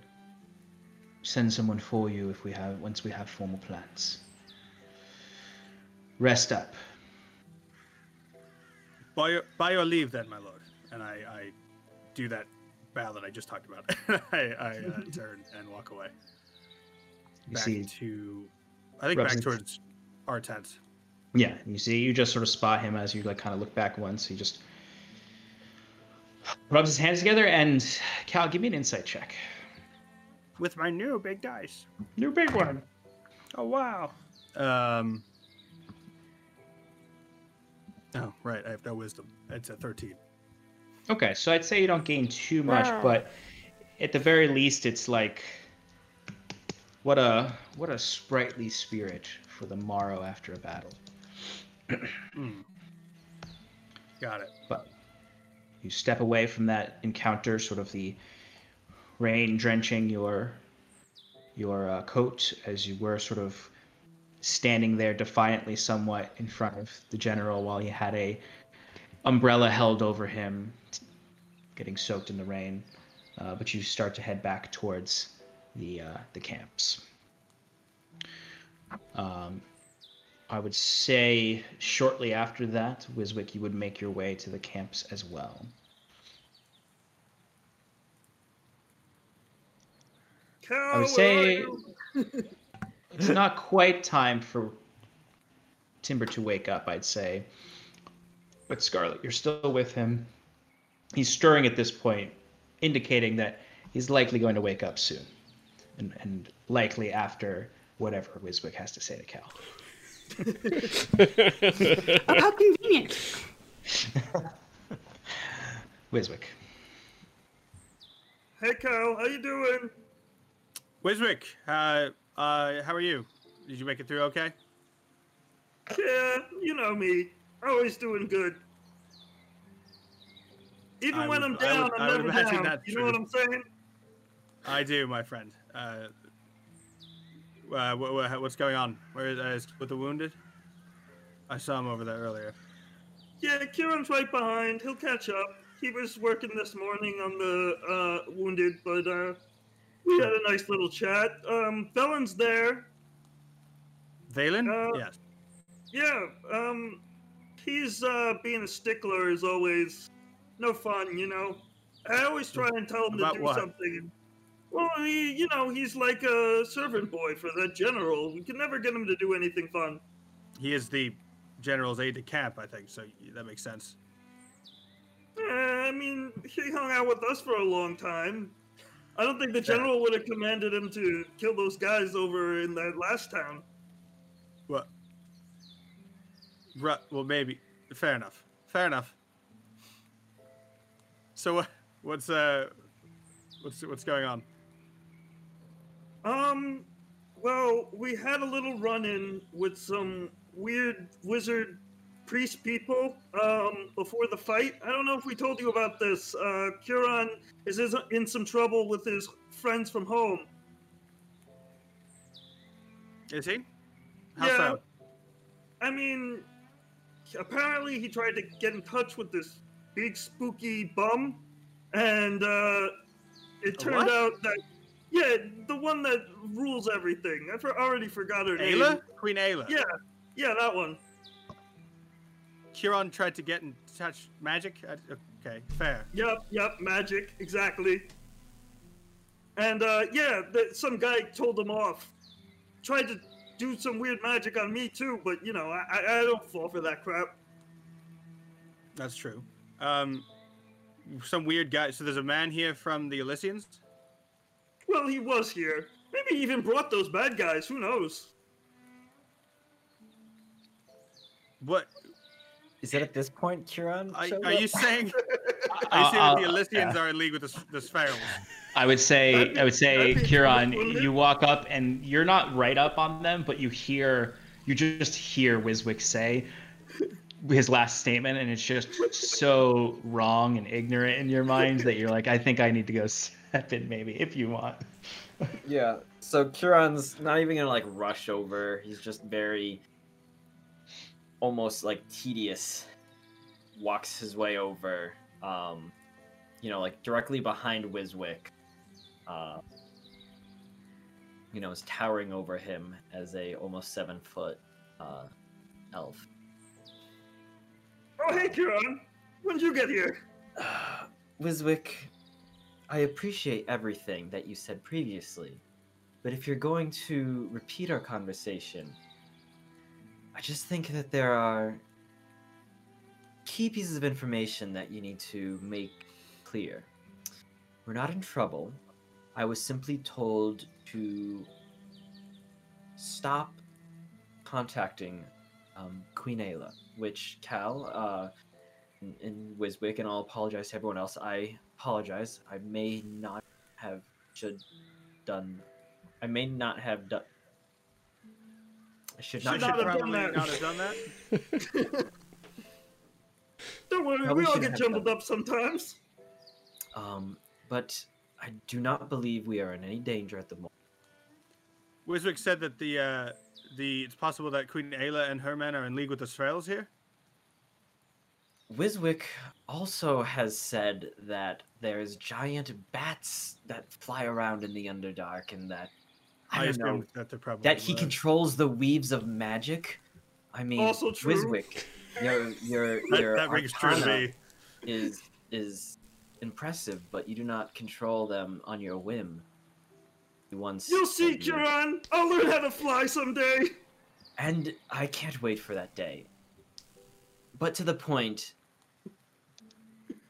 send someone for you if we have once we have formal plans. Rest up. By your, by your leave, then, my lord. And I, I do that bow that I just talked about. <laughs> I, I uh, <laughs> turn and walk away. You Back see, to, I think back towards our tent. yeah, you see, you just sort of spot him as you like kind of look back once. He just rubs his hands together, and Cal, give me an insight check. With my new big dice. New big one. Oh wow. Um. Oh right, I have no wisdom. It's a thirteen. Okay, so I'd say you don't gain too much, but at the very least, it's like what a what a sprightly spirit for the morrow after a battle. Hmm. Got it. But you step away from that encounter, sort of the rain drenching your your uh, coat as you were sort of standing there defiantly, somewhat in front of the general, while he had a umbrella held over him, getting soaked in the rain. Uh, but you start to head back towards the uh, the camps. Um, I would say shortly after that, Wiswick, you would make your way to the camps as well. I would say? <laughs> it's not quite time for Timber to wake up, I'd say. But Scarlet, you're still with him. He's stirring at this point, indicating that he's likely going to wake up soon. And, and likely after whatever Wiswick has to say to Cal. Oh, how convenient. Wiswick. Hey, Cal, how you doing? Wiswick, uh, uh, how are you? Did you make it through okay? Yeah, you know me. Always doing good. Even I when would- I'm down, would- I'm never down. You know what. I'm saying? I do, my friend. Uh, uh, wh- wh- what's going on? Where is, uh, is with the wounded? I saw him over there earlier. Yeah, Kieran's right behind. He'll catch up. He was working this morning on the uh, wounded, but uh, we had a nice little chat. Um, Felon's there. Valen? Uh, yes. Yeah, um, he's uh, being a stickler is always no fun, you know. I always try and tell him About to do what? something. Well, he, you know, he's like a servant boy for the general. We can never get him to do anything fun. He is the general's aide de camp, I think, so that makes sense. Eh, I mean, he hung out with us for a long time. I don't think the general would have commanded him to kill those guys over in that last town. Well, ru- well, maybe. Fair enough. Fair enough. So what? What's uh? What's what's going on? Um, well, we had a little run-in with some weird wizard priest people um, before the fight. I don't know if we told you about this. Uh, Curon is in some trouble with his friends from home. Is he? How yeah, so? I mean, apparently he tried to get in touch with this big spooky bum, and uh, it turned what? out that yeah, the one that rules everything. I for, already forgot her name. Ayla? Queen Ayla. Yeah, yeah, that one. Kieran tried to get in touch magic. Uh, Okay, fair. Yep, yep, magic, exactly. And uh, yeah, the, some guy told him off. Tried to do some weird magic on me too, but you know, I, I, I don't fall for that crap. That's true. Um, some weird guy. So there's a man here from the Elysians. Well, he was here. Maybe he even brought those bad guys. Who knows? What Is it at this point, Kieran? are, are you saying? <laughs> Are Uh, you saying that the uh, Elysians yeah. are in league with the, s- the Spharaohs? I would say, be- I would say, that'd Kieran, cool, wouldn't it? you walk up and you're not right up on them, but you hear, you just hear Wiswick say his last statement, and it's just so wrong and ignorant in your mind that you're like, I think I need to go <laughs> step in, maybe, if you want. Yeah. So Kieran's not even gonna like rush over. He's just very almost like tedious. Walks his way over. Um, you know, like directly behind Wiswick. Uh, you know, is towering over him as a almost seven foot uh, elf. Oh, hey, Kieran. When'd you get here? <sighs> Wiswick, I appreciate everything that you said previously, but if you're going to repeat our conversation, I just think that there are key pieces of information that you need to make clear. We're not in trouble. I was simply told to stop contacting um, Queen Ayla, which Cal, uh, in, in Wiswick, and I'll apologize to everyone else. I apologize. I may not have should done. I may not have done. I should Should not. not have done probably that. not have done that. <laughs> Don't worry, Probably we all get jumbled done up sometimes. Um, but I do not believe we are in any danger at the moment. Wiswick said that the uh, the it's possible that Queen Ayla and her men are in league with the Spharaohs here. Wiswick also has said that there's giant bats that fly around in the Underdark, and that I, don't know that they're probably that he controls the weaves of magic. I mean, Also true. Wiswick, your your <laughs> That, your that rings true to me. is is impressive, but you do not control them on your whim. You once You'll see, Kieran. I'll learn how to fly someday. and I can't wait for that day. But to the point,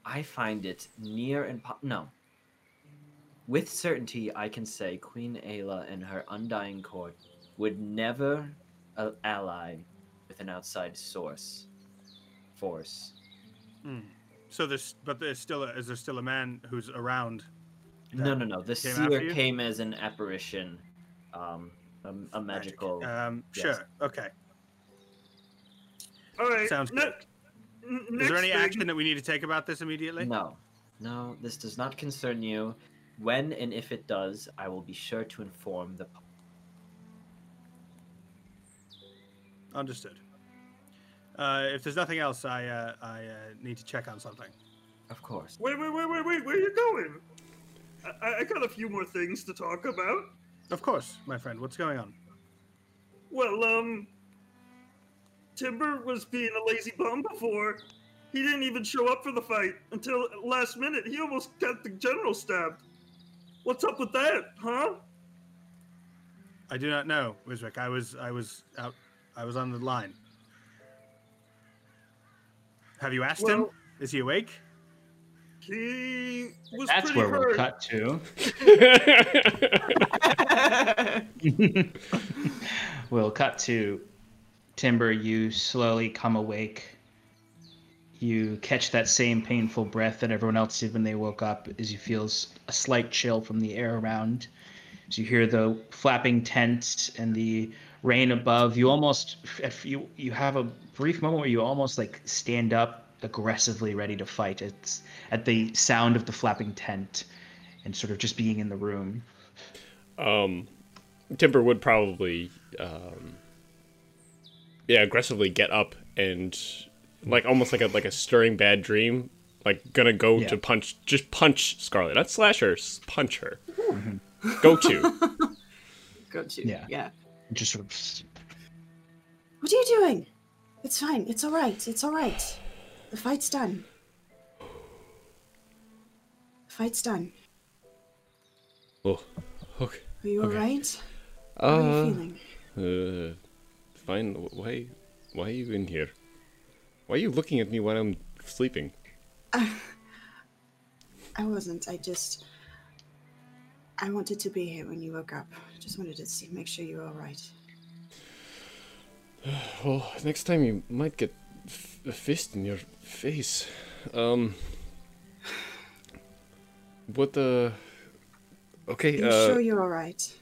I find it near and no. With certainty, I can say Queen Ayla and her undying court would never ally with an outside source, force. Hmm. So there's, but there's still, a, is there still a man who's around? No, no, no. The came seer came as an apparition, um, a, a Magic. magical. Um, yes. sure. Okay. All right. Sounds ne- good. n- Is there any thing- action that we need to take about this immediately? No, no, this does not concern you. When and if it does, I will be sure to inform the. pu- Understood. Uh, if there's nothing else, I uh, I uh, need to check on something. Of course. Wait, wait, wait, wait, wait. Where are you going? I, I got a few more things to talk about. Of course, my friend. What's going on? Well, um, Timber was being a lazy bum before. He didn't even show up for the fight until last minute. He almost got the general stabbed. What's up with that, huh? I do not know, Wiswick. I was I was out. I was on the line. Have you asked him? Is he awake? He was That's pretty where we'll cut to. <laughs> <laughs> we'll cut to Timber. You slowly come awake. You catch that same painful breath that everyone else did when they woke up as you feel a slight chill from the air around. As you hear the flapping tent and the rain above, you almost you you have a brief moment where you almost like stand up aggressively ready to fight. It's at the sound of the flapping tent and sort of just being in the room. um, Timber would probably, um, yeah, aggressively get up and like almost like a like a stirring bad dream, like gonna go Yeah. to punch, just punch Scarlet, not slash her, punch her. Go to. <laughs> Go to. Yeah. yeah. Just sort of What are you doing? It's fine. It's all right. It's all right. The fight's done. The fight's done. Oh, okay. Are you Okay. alright? How are you Uh, feeling? uh, fine. Why, why are you in here? Why are you looking at me while I'm sleeping? I wasn't. I just. I wanted to be here when you woke up. Just wanted to see, make sure you were alright. <sighs> Well, next time you might get f- a fist in your face. Um. What the? Okay. Are you uh. sure you're alright?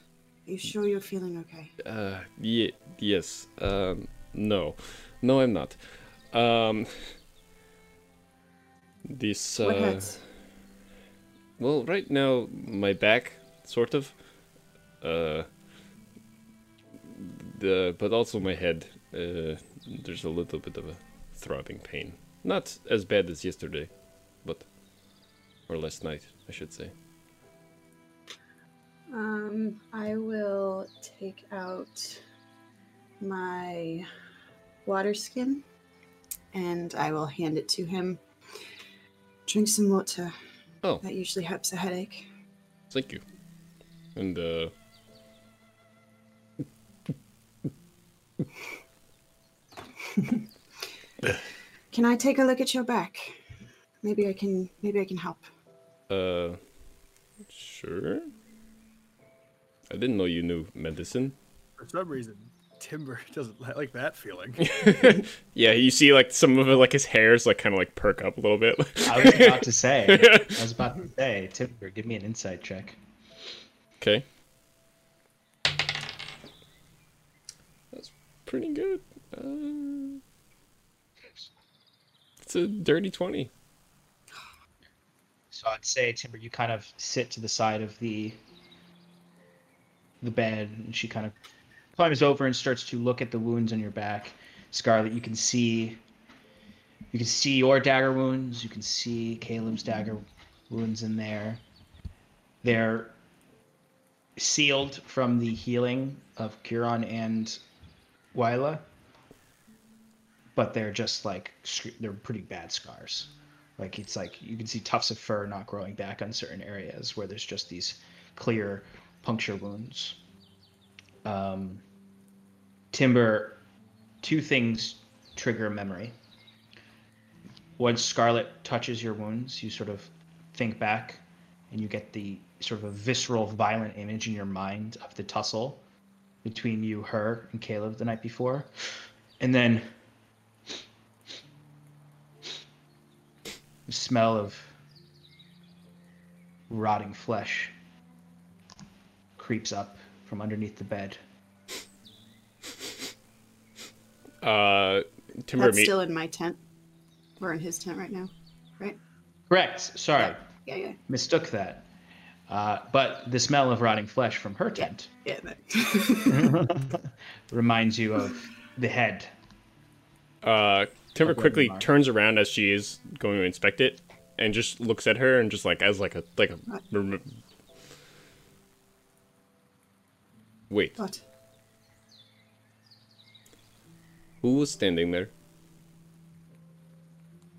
Are you sure you're feeling okay? Uh, ye- yes. Um, no. No, I'm not. Um, this, what uh, hurts? well, right now, my back, sort of. Uh, the, but also my head. Uh, there's a little bit of a throbbing pain. Not as bad as yesterday, but, or last night, I should say. Um, I will take out my water skin and I will hand it to him. Drink some water. Oh. That usually helps a headache. Thank you. And, uh, <laughs> Can I take a look at your back? Maybe I can maybe I can help. Uh, sure. I didn't know you knew medicine. For some reason, Timber <laughs> doesn't like that feeling. <laughs> yeah, you see like some of it, like his hairs, like kind of like perk up a little bit. I was about to say. <laughs> I was about to say, Timber, give me an insight check. okay. That's pretty good. Uh, it's a dirty twenty. So I'd say, Timber, you kind of sit to the side of the the bed, and she kind of climbs over and starts to look at the wounds on your back. Scarlet, you can see you can see your dagger wounds. You can see Caleb's dagger wounds in there. They're sealed from the healing of Curon and Wyla, but they're just like they're pretty bad scars. Like it's like you can see tufts of fur not growing back on certain areas where there's just these clear puncture wounds. Um, Timber, two things trigger memory. Once Scarlet touches your wounds, you sort of think back and you get the sort of a visceral, violent image in your mind of the tussle between you, her, and Caleb the night before. And then the smell of rotting flesh creeps up from underneath the bed. Uh, Timber That's me. still in my tent. We're in his tent right now, right? Correct. Sorry, Yeah. Yeah, yeah. mistook that. Uh, but the smell of rotting flesh from her tent Yeah. that- <laughs> reminds you of the head. Uh, Timber quickly Revenmar. turns around as she is going to inspect it, and just looks at her and just like as like a like a. rem- Wait, what? Who was standing there?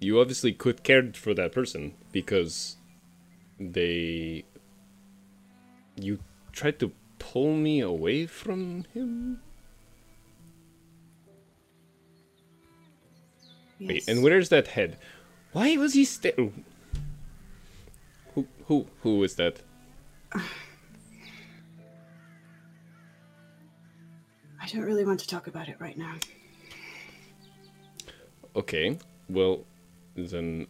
You obviously could cared for that person because they. You tried to pull me away from him. Wait, Yes. and where's that head? Why was he sta- Who who who is that? <sighs> I don't really want to talk about it right now. Okay, well, then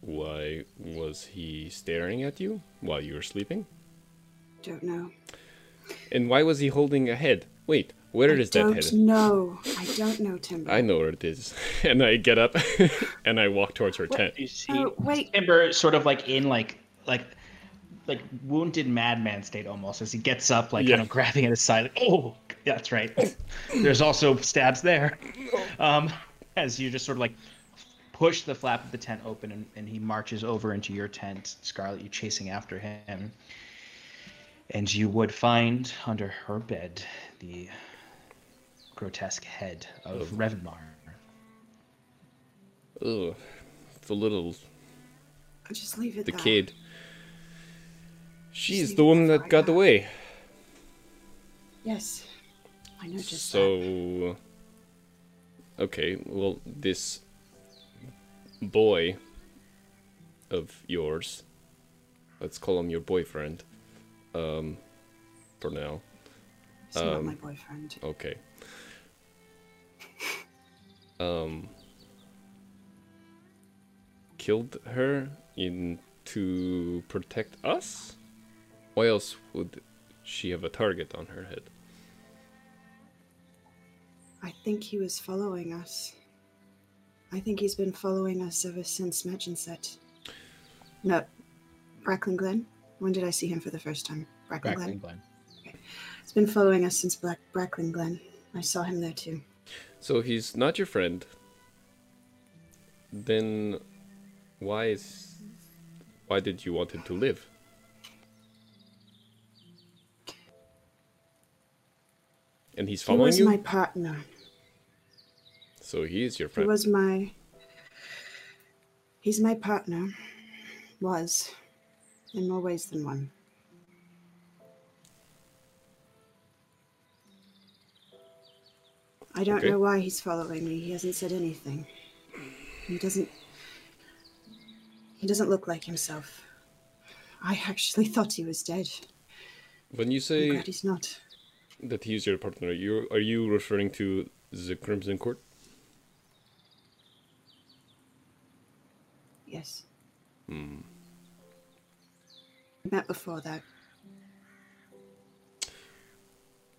why was he staring at you while you were sleeping? Don't know. And why was he holding a head? Wait, where I is that don't head? know. I don't know, Timber. I know where it is. <laughs> And I get up <laughs> and I walk towards her tent. You see Oh, wait. Timber sort of like in like like like wounded madman state almost as he gets up like Yeah. kind of grabbing at his side. Like, oh, that's right. There's also stabs there. <laughs> Um, as you just sort of like push the flap of the tent open and, and he marches over into your tent. Scarlet, you chasing after him. And you would find under her bed the grotesque head of Of- Revenmar. Ugh, the little Just leave it the there. kid. She's the it one that I got go. away. Yes, I know. that. So, okay, well, this boy of yours, let's call him your boyfriend, um, for now. He's not um, my boyfriend. Okay. <laughs> Um, killed her in to protect us. Why else would she have a target on her head? I think he was following us. I think he's been following us ever since Merchantset. No, Brackling Glen. When did I see him for the first time? Brackling Glen. Crackling Glen. He's been following us since Black Brackling Glen. I saw him there too. So he's not your friend. Then why is why did you want him to live? And he's He following was you? my partner. So he is your friend. He was my. He's my partner. Was. In more ways than one. I don't Okay. know why he's following me. He hasn't said anything. He doesn't. He doesn't look like himself. I actually <laughs> thought he was dead. When you I'm say glad he's not. That he's your partner, you are you referring to the Crimson Court? Yes. Hmm. Met before that.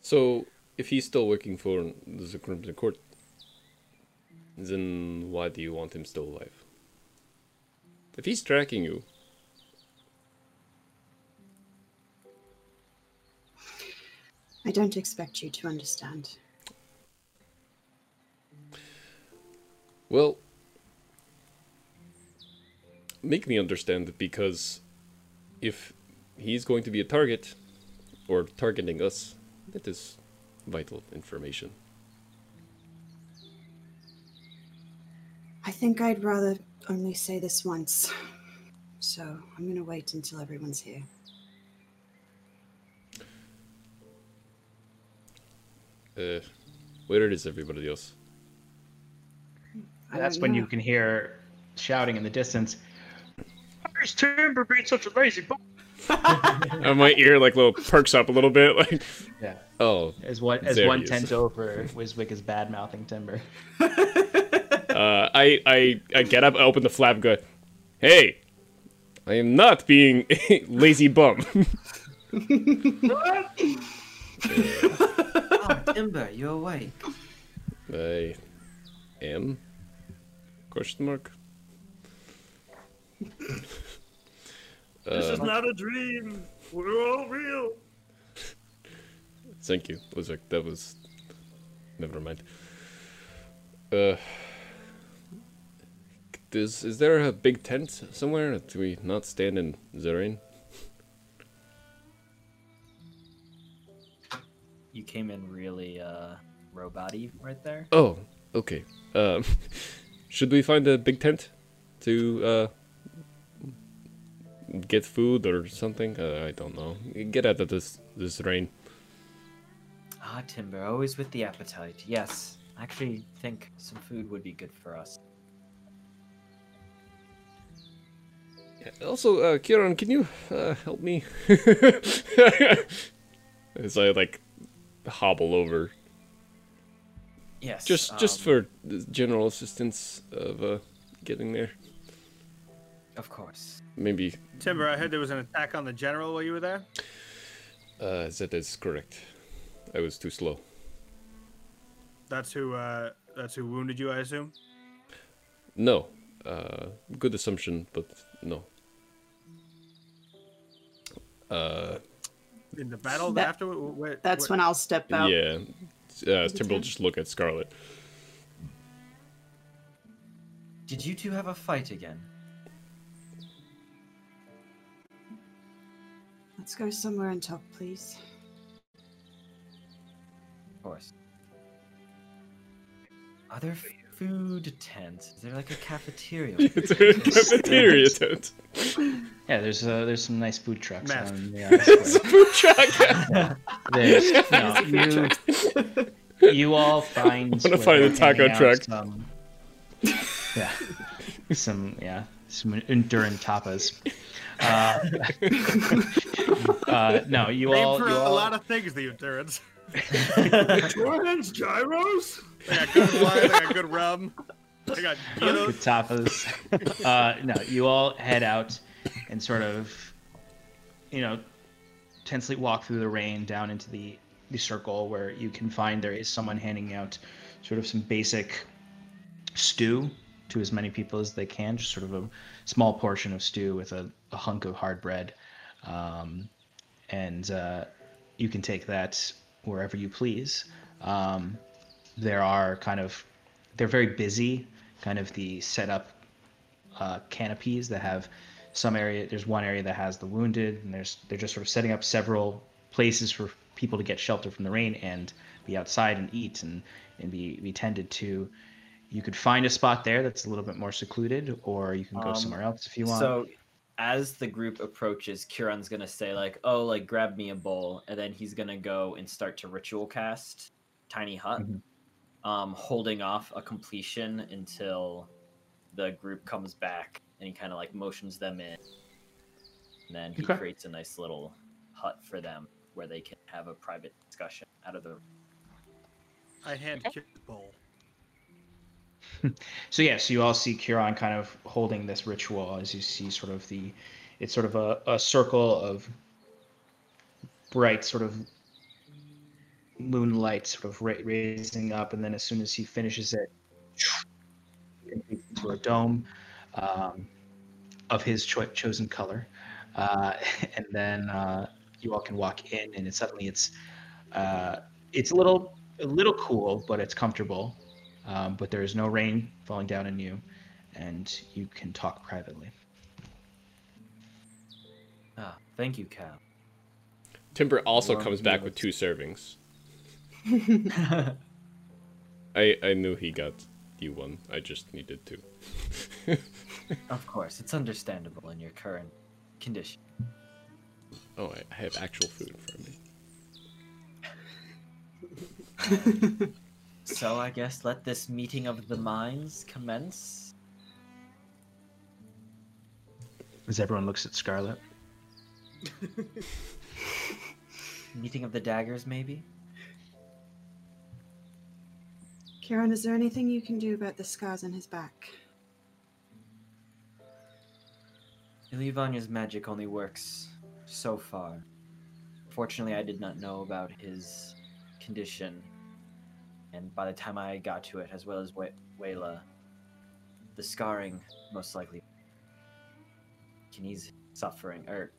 So if he's still working for the Crimson Court, then why do you want him still alive? If he's tracking you, I don't expect you to understand. Well, make me understand because if he's going to be a target or targeting us, that is vital information. I think I'd rather only say this once. So I'm going to wait until everyone's here. Uh, where is everybody else? That's don't when you can hear shouting in the distance. Where's Timber being such a lazy boy? <laughs> Uh, my ear like little perks up a little bit. Like, Yeah. oh, As one as one he tent over, Wiswick is bad mouthing Timber. <laughs> <laughs> uh, I, I, I get up, I open the flap, and go, hey, I am not being a lazy bum. Oh, Timber, you're awake? I am? Question mark. <laughs> This is Uh, not a dream. We're all real. thank you. Was like that was. Never mind. Uh, is is there a big tent somewhere? Do we not stand in the rain? You came in really uh robot-y right there. Oh, okay. Um, <laughs> should we find a big tent to uh get food or something? Uh, I don't know. Get out of this this rain. Ah, Timber, always with the appetite. Yes, I actually think some food would be good for us. Also, uh, Kieran, can you uh, help me? As <laughs> I like hobble over, Yes. just just um, for the general assistance of uh, getting there. Of course. Maybe Timber, I heard there was an attack on the general while you were there. uh, that is correct. I was too slow. That's who. Uh, that's who wounded you, I assume. No, uh, good assumption, but no. Uh, In the battle That- after. wh- wh- That's wh- when I'll step out. yeah. Uh, Timber will just look at Scarlet. Did you two have a fight again? Let's go somewhere and talk, please. Of course. Are there f- food tent? Is there like a cafeteria? <laughs> It's a <laughs> cafeteria tent. Yeah, there's uh, there's some nice food trucks. Math. On the, <laughs> It's a uh, food truck. there's, no, you, you all find. I Wanna find they're the taco handing truck. Some, yeah, some yeah, some enduring tapas. Uh, uh, no, you Name all. for You a all lot of things, the endurance. Jordan's gyros? They got good <laughs> wine, they got good rum. They got good tapas. <laughs> uh, no, you all head out and sort of, you know, tensely walk through the rain down into the the circle where you can find there is someone handing out sort of some basic stew to as many people as they can, just sort of a small portion of stew with a, a hunk of hard bread, um, and uh, you can take that wherever you please. Um, there are kind of they're very busy kind of the setup uh, canopies that have some area there's one area that has the wounded and there's they're just sort of setting up several places for people to get shelter from the rain and be outside and eat and and be be tended to. You could find a spot there that's a little bit more secluded or you can go Um, somewhere else if you want. So, as the group approaches, Kieran's gonna say like, "Oh, like grab me a bowl," and then he's gonna go and start to ritual cast Tiny Hut, Mhm. Um, holding off a completion until the group comes back, and he kind of like motions them in. And then he Okay. creates a nice little hut for them where they can have a private discussion out of the. I hand Kieran the bowl. <laughs> So yes, you all see Kieran kind of holding this ritual as you see sort of the, it's sort of a, a circle of bright sort of moonlight sort of ra- raising up, and then as soon as he finishes it, into a dome um, of his cho- chosen color, uh, <laughs> and then uh, you all can walk in, and it, suddenly it's uh, it's a little a little cool, but it's comfortable um, but there is no rain falling down on you, and you can talk privately. Ah, thank you, Cal. Timber also Warm comes back with two servings. <laughs> I I knew he got you one. I just needed two. <laughs> of course, it's understandable in your current condition. Oh, I I have actual food for me. <laughs> So I guess let this meeting of the minds commence. As everyone looks at Scarlet, Meeting of the daggers, maybe? Kieran, is there anything you can do about the scars on his back? Ilyvania's magic only works so far. Fortunately, I did not know about his condition, and by the time I got to it, as well as we- Wayla, the scarring most likely can ease suffering, or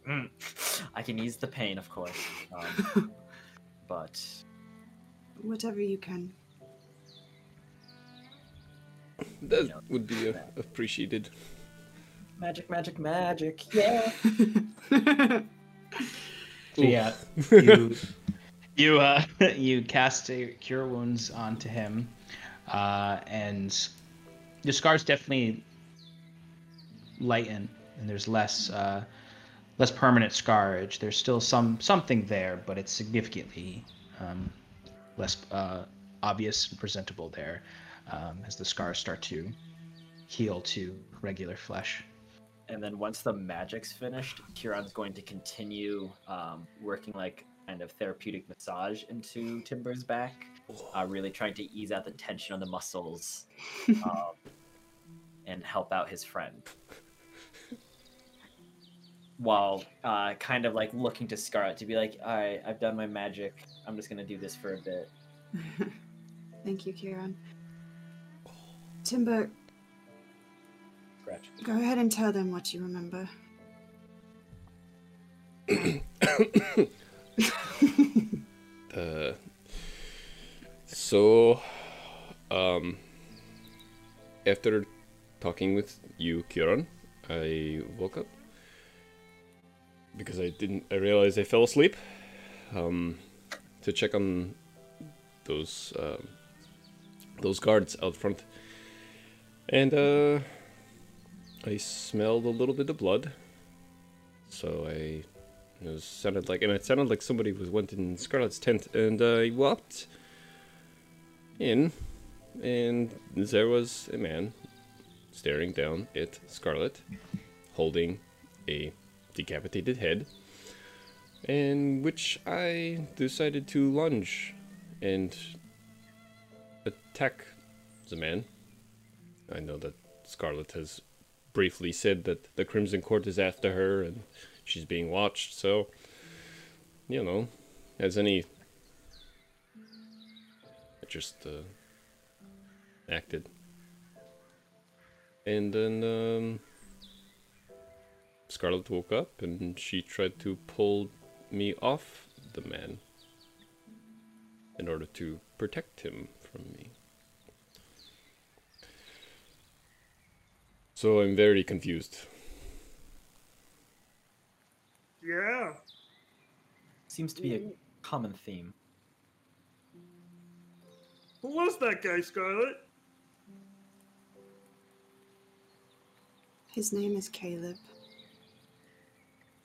I can ease the pain, of course. Um, <laughs> but Whatever you can. That know, would be uh, appreciated. magic, magic, magic, yeah. <laughs> so yeah, you <laughs> you uh, <laughs> you cast a cure wounds onto him, uh, and the scars definitely lighten, and there's less uh, less permanent scarage. There's still some something there, but it's significantly um, less uh, obvious and presentable there um, as the scars start to heal to regular flesh. And then once the magic's finished, Kieran's going to continue um, working like kind of therapeutic massage into Timber's back, uh, really trying to ease out the tension on the muscles <laughs> um, and help out his friend. While uh, kind of like looking to Scarlet to be like, all right, I've done my magic. I'm just going to do this for a bit. <laughs> Thank you, Kieran. Timber, Scratch. go ahead and tell them what you remember. <coughs> Uh, so, um, after talking with you, Kieran, I woke up because I didn't. I realized I fell asleep. Um, to check on those um, those guards out front, And uh I smelled a little bit of blood. So I it sounded like and it sounded like somebody was went in Scarlet's tent and uh, I walked in and there was a man staring down at Scarlet holding a decapitated head and which I decided to lunge and attack the man. I know that Scarlet has briefly said that the Crimson Court is after her and she's being watched, so you know, as any I just uh, acted. And then um, Scarlet woke up and she tried to pull me off the man in order to protect him from me. So I'm very confused. Yeah. Seems to be a common theme. Who was that guy, Scarlet? His name is Caleb.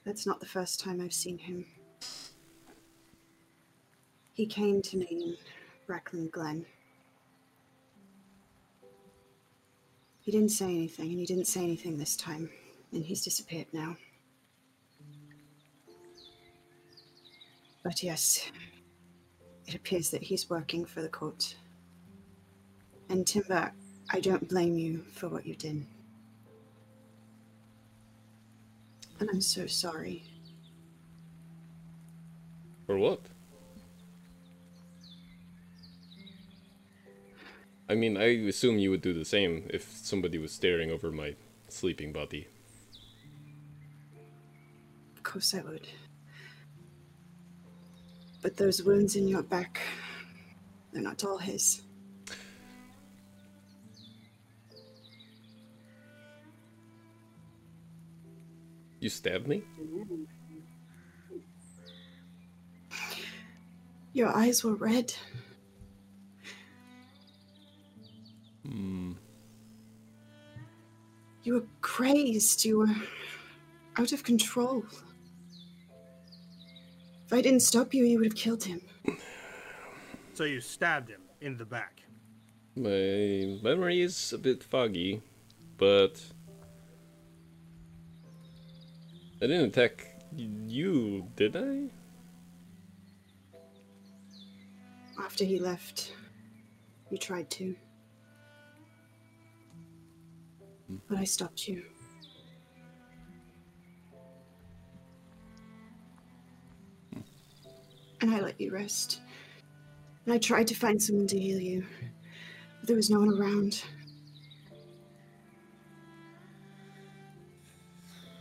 That's not the first time I've seen him. He came to me in Brackland Glen. He didn't say anything, and he didn't say anything this time, and he's disappeared now. But yes, it appears that he's working for the court. And Timber, I don't blame you for what you did. And I'm so sorry. For what? I mean, I assume you would do the same if somebody was staring over my sleeping body. Of course I would. But those wounds in your back, they're not all his. You stabbed me? Your eyes were red. Hmm. You were crazed. You were out of control. If I didn't stop you, you would have killed him. So you stabbed him in the back. My memory is a bit foggy, but I didn't attack you, did I? After he left, you tried to. But I stopped you. And I let you rest. And I tried to find someone to heal you. But there was no one around.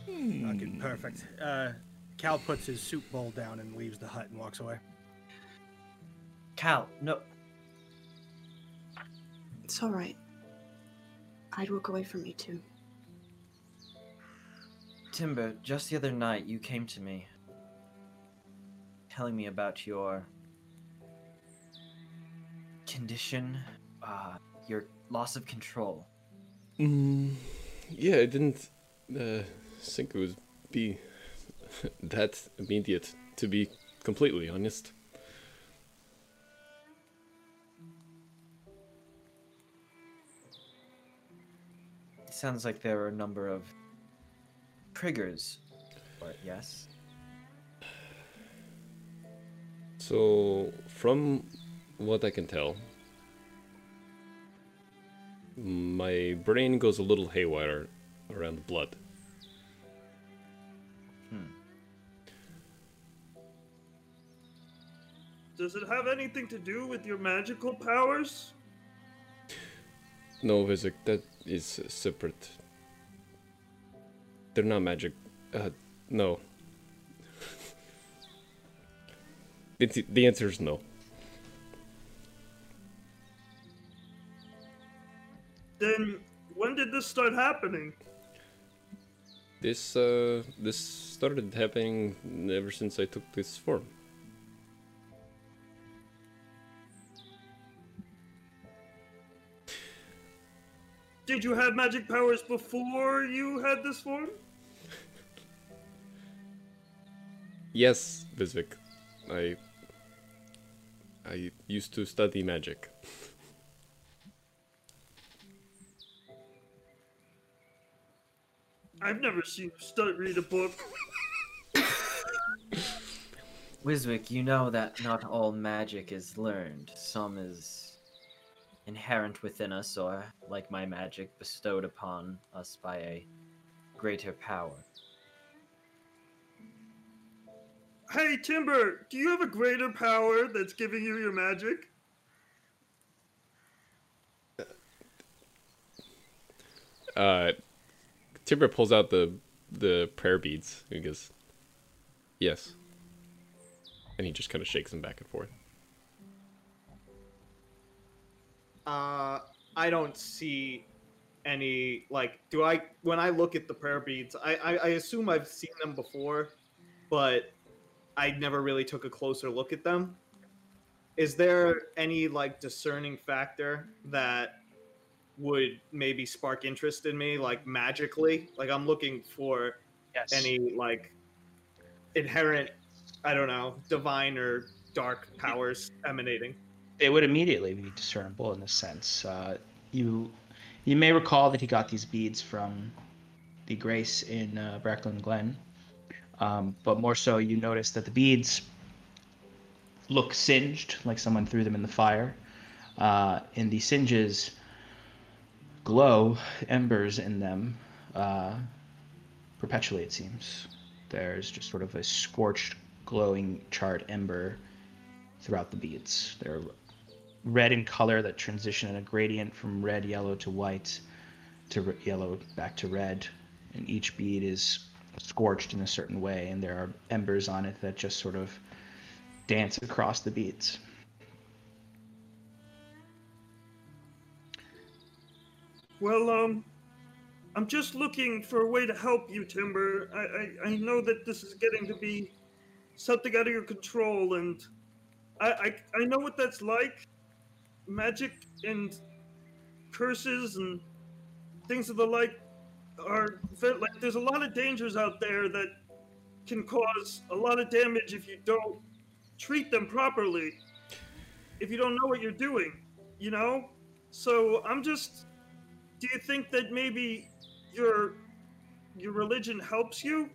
Okay, perfect. Uh, Cal puts his soup bowl down and leaves the hut and walks away. Cal, no. It's all right. I'd walk away from you too. Timber, just the other night you came to me telling me about your condition, uh, your loss of control. Mm, yeah, I didn't uh, think it would be <laughs> that immediate, to be completely honest. Sounds like there are a number of triggers. But yes. So, from what I can tell, my brain goes a little haywire around the blood. Hmm. Does it have anything to do with your magical powers? No, Vizek, that is separate. They're not magic. Uh, no. <laughs> it's, the answer is no. Then when did this start happening? This uh, this started happening ever since I took this form. Did you have magic powers before you had this form? Yes, Visvik. I I used to study magic. I've never seen you start read a book. Wiswick, you know that not all magic is learned. Some is inherent within us, or, like my magic, bestowed upon us by a greater power. Hey, Timber, do you have a greater power that's giving you your magic? Uh, Timber pulls out the the prayer beads and goes, "Yes," and he just kind of shakes them back and forth. Uh, I don't see any like. Do I? When I look at the prayer beads, I I, I assume I've seen them before, but I never really took a closer look at them. Is there any like discerning factor that would maybe spark interest in me, like magically? Like I'm looking for Yes. any like inherent, I don't know, divine or dark powers emanating. It would immediately be discernible in a sense. Uh, you you may recall that he got these beads from the Grace in uh, Brackland Glen, um, but more so, you notice that the beads look singed, like someone threw them in the fire. Uh, and the singes glow embers in them uh, perpetually. It seems there's just sort of a scorched, glowing charred ember throughout the beads. They're red in color that transition in a gradient from red, yellow to white to yellow back to red. And each bead is scorched in a certain way, and there are embers on it that just sort of dance across the beads. Well, um, I'm just looking for a way to help you, Timber. I, I, I know that this is getting to be something out of your control, and I, I, I know what that's like. Magic and curses and things of the like are like there's a lot of dangers out there that can cause a lot of damage if you don't treat them properly. If you don't know what you're doing, you know. So I'm just do you think that maybe your your religion helps you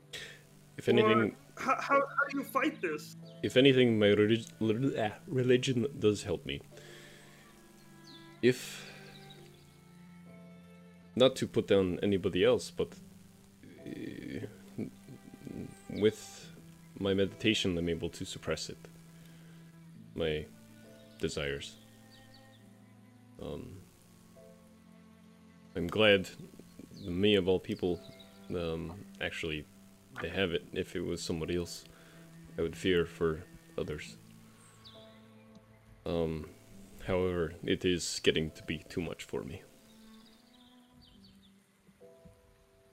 If anything, how, how, how do you fight this if anything, my relig- ah, religion does help me. If not to put down anybody else, but uh, with my meditation, I'm able to suppress it. My desires. Um, I'm glad me of all people um, actually they have it. If it was somebody else, I would fear for others. Um, however, it is getting to be too much for me.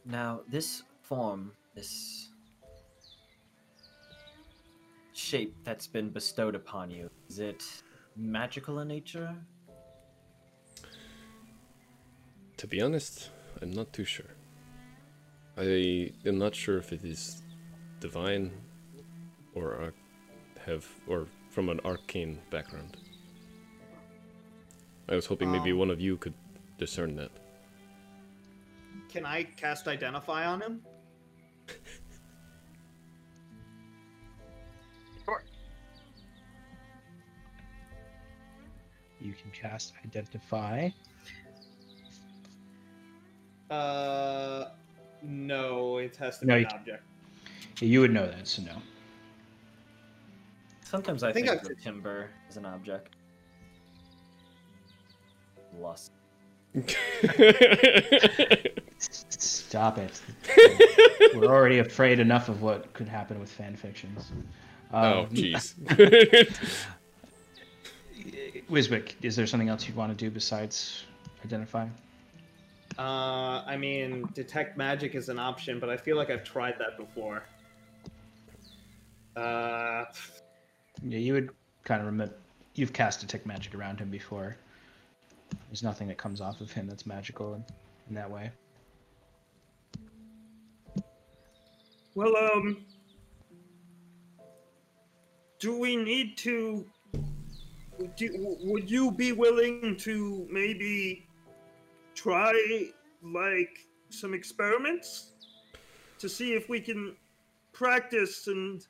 Now, this form, this shape that's been bestowed upon you, is it magical in nature? To be honest, I'm not too sure. I am not sure if it is divine or have or from an arcane background. I was hoping maybe Um, one of you could discern that. Can I cast Identify on him? sure. You can cast Identify. Uh, no, it has to No, be you an can't. object. You would know that, so no. Sometimes I, think think, I've- of timber as an object. Lust. Stop it. <laughs> We're already afraid enough of what could happen with fan fictions. oh, Um, jeez. <laughs> Wiswick, is there something else you'd want to do besides identify? Uh, I mean, detect magic is an option, but I feel like I've tried that before. Uh, Yeah, you would kind of remember. You've cast detect magic around him before. There's nothing that comes off of him that's magical. And in that way. Well, um, do we need to? Do, would you be willing to maybe try like some experiments to see if we can practice and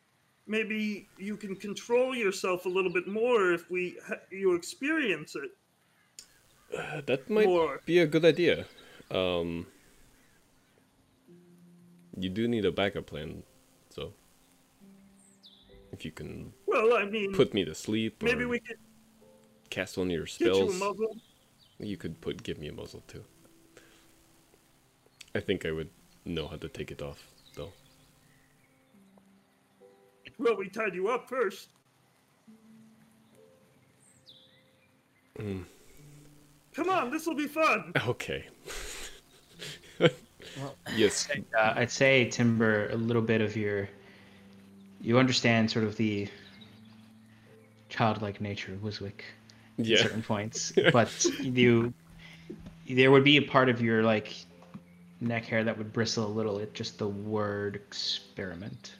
maybe you can control yourself a little bit more if we you experience it Uh, that might more. be a good idea. Um, you do need a backup plan, so if you can Well, I mean, put me to sleep or maybe we could cast one of your get you a spells, muzzle. you could put give me a muzzle too. I think I would know how to take it off, though. Well, we tied you up first. Mm. Come on, this will be fun. Okay. <laughs> Well, <laughs> yes. Uh, I'd say Timber, a little bit of your, you understand sort of the childlike nature of Wiswick at certain points, <laughs> but you, there would be a part of your like neck hair that would bristle a little at just the word experiment.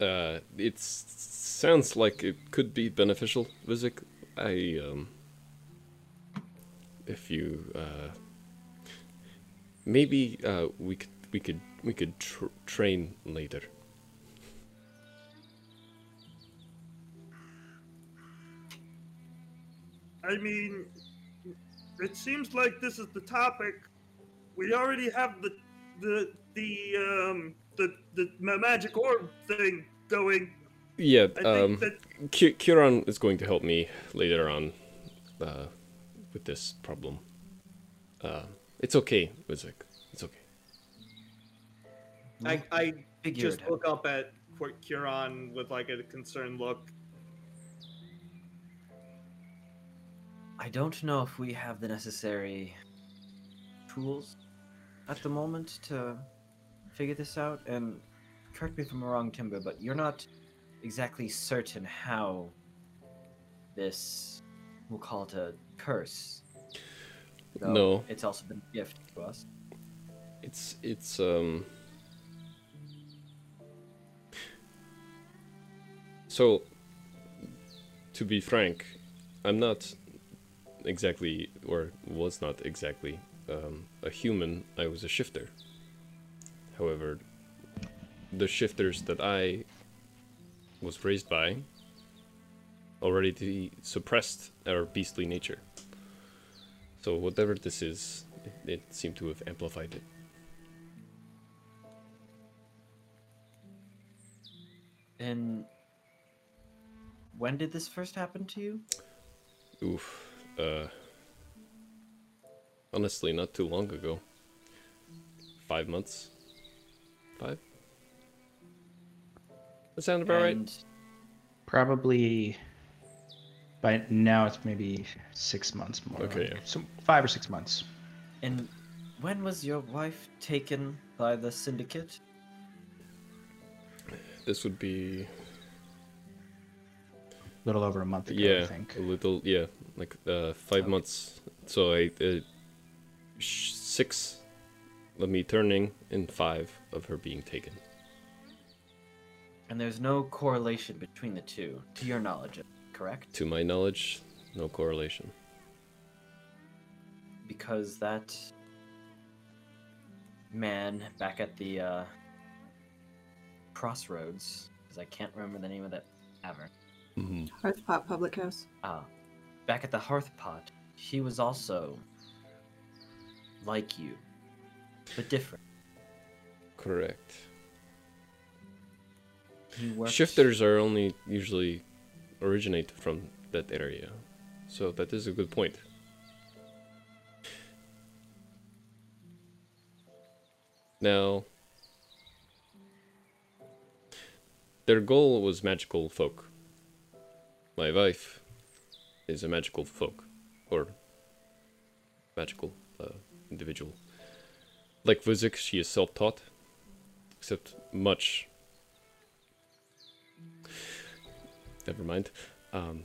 Uh, it sounds like it could be beneficial, Vizik. I um, if you uh, maybe uh, we could we could we could tr- train later. I mean, it seems like this is the topic. We already have the the the um the the magic orb thing going. Yeah, I um, that Kieran is going to help me later on uh, with this problem. Uh, it's okay, Vizik. It's okay. I, I just look up at Qu- Kieran with like a concerned look. I don't know if we have the necessary tools at the moment to figure this out. And correct me if I'm wrong, Timber, but you're not exactly certain how this, we'll call it a curse. though No. It's also been a gift to us. It's it's um. So, to be frank, I'm not exactly, or was not exactly, um, a human. I was a shifter. However, the shifters that I was raised by already the suppressed our beastly nature. So whatever this is, it, it seemed to have amplified it. And when did this first happen to you? Oof. Uh. Honestly, not too long ago. Five months. Five. That sound about right? Probably by now it's maybe six months more. Okay, yeah. So five or six months. And when was your wife taken by the syndicate? This would be A little over a month ago, yeah, I think. a little yeah, like uh, five months. So I uh, six of me turning and five of her being taken. And there's no correlation between the two, to your knowledge, correct? To my knowledge, no correlation. Because that man back at the uh, crossroads, because I can't remember the name of that tavern. Mm-hmm. Hearthpot Public House. Ah, back at the hearth pot, he was also like you, but different. Correct. Shifters are only usually originate from that area, so that is a good point. Now, their goal was magical folk. My wife is a magical folk, or magical uh, individual. Like Vuzik, she is self-taught, except much Never mind. Um,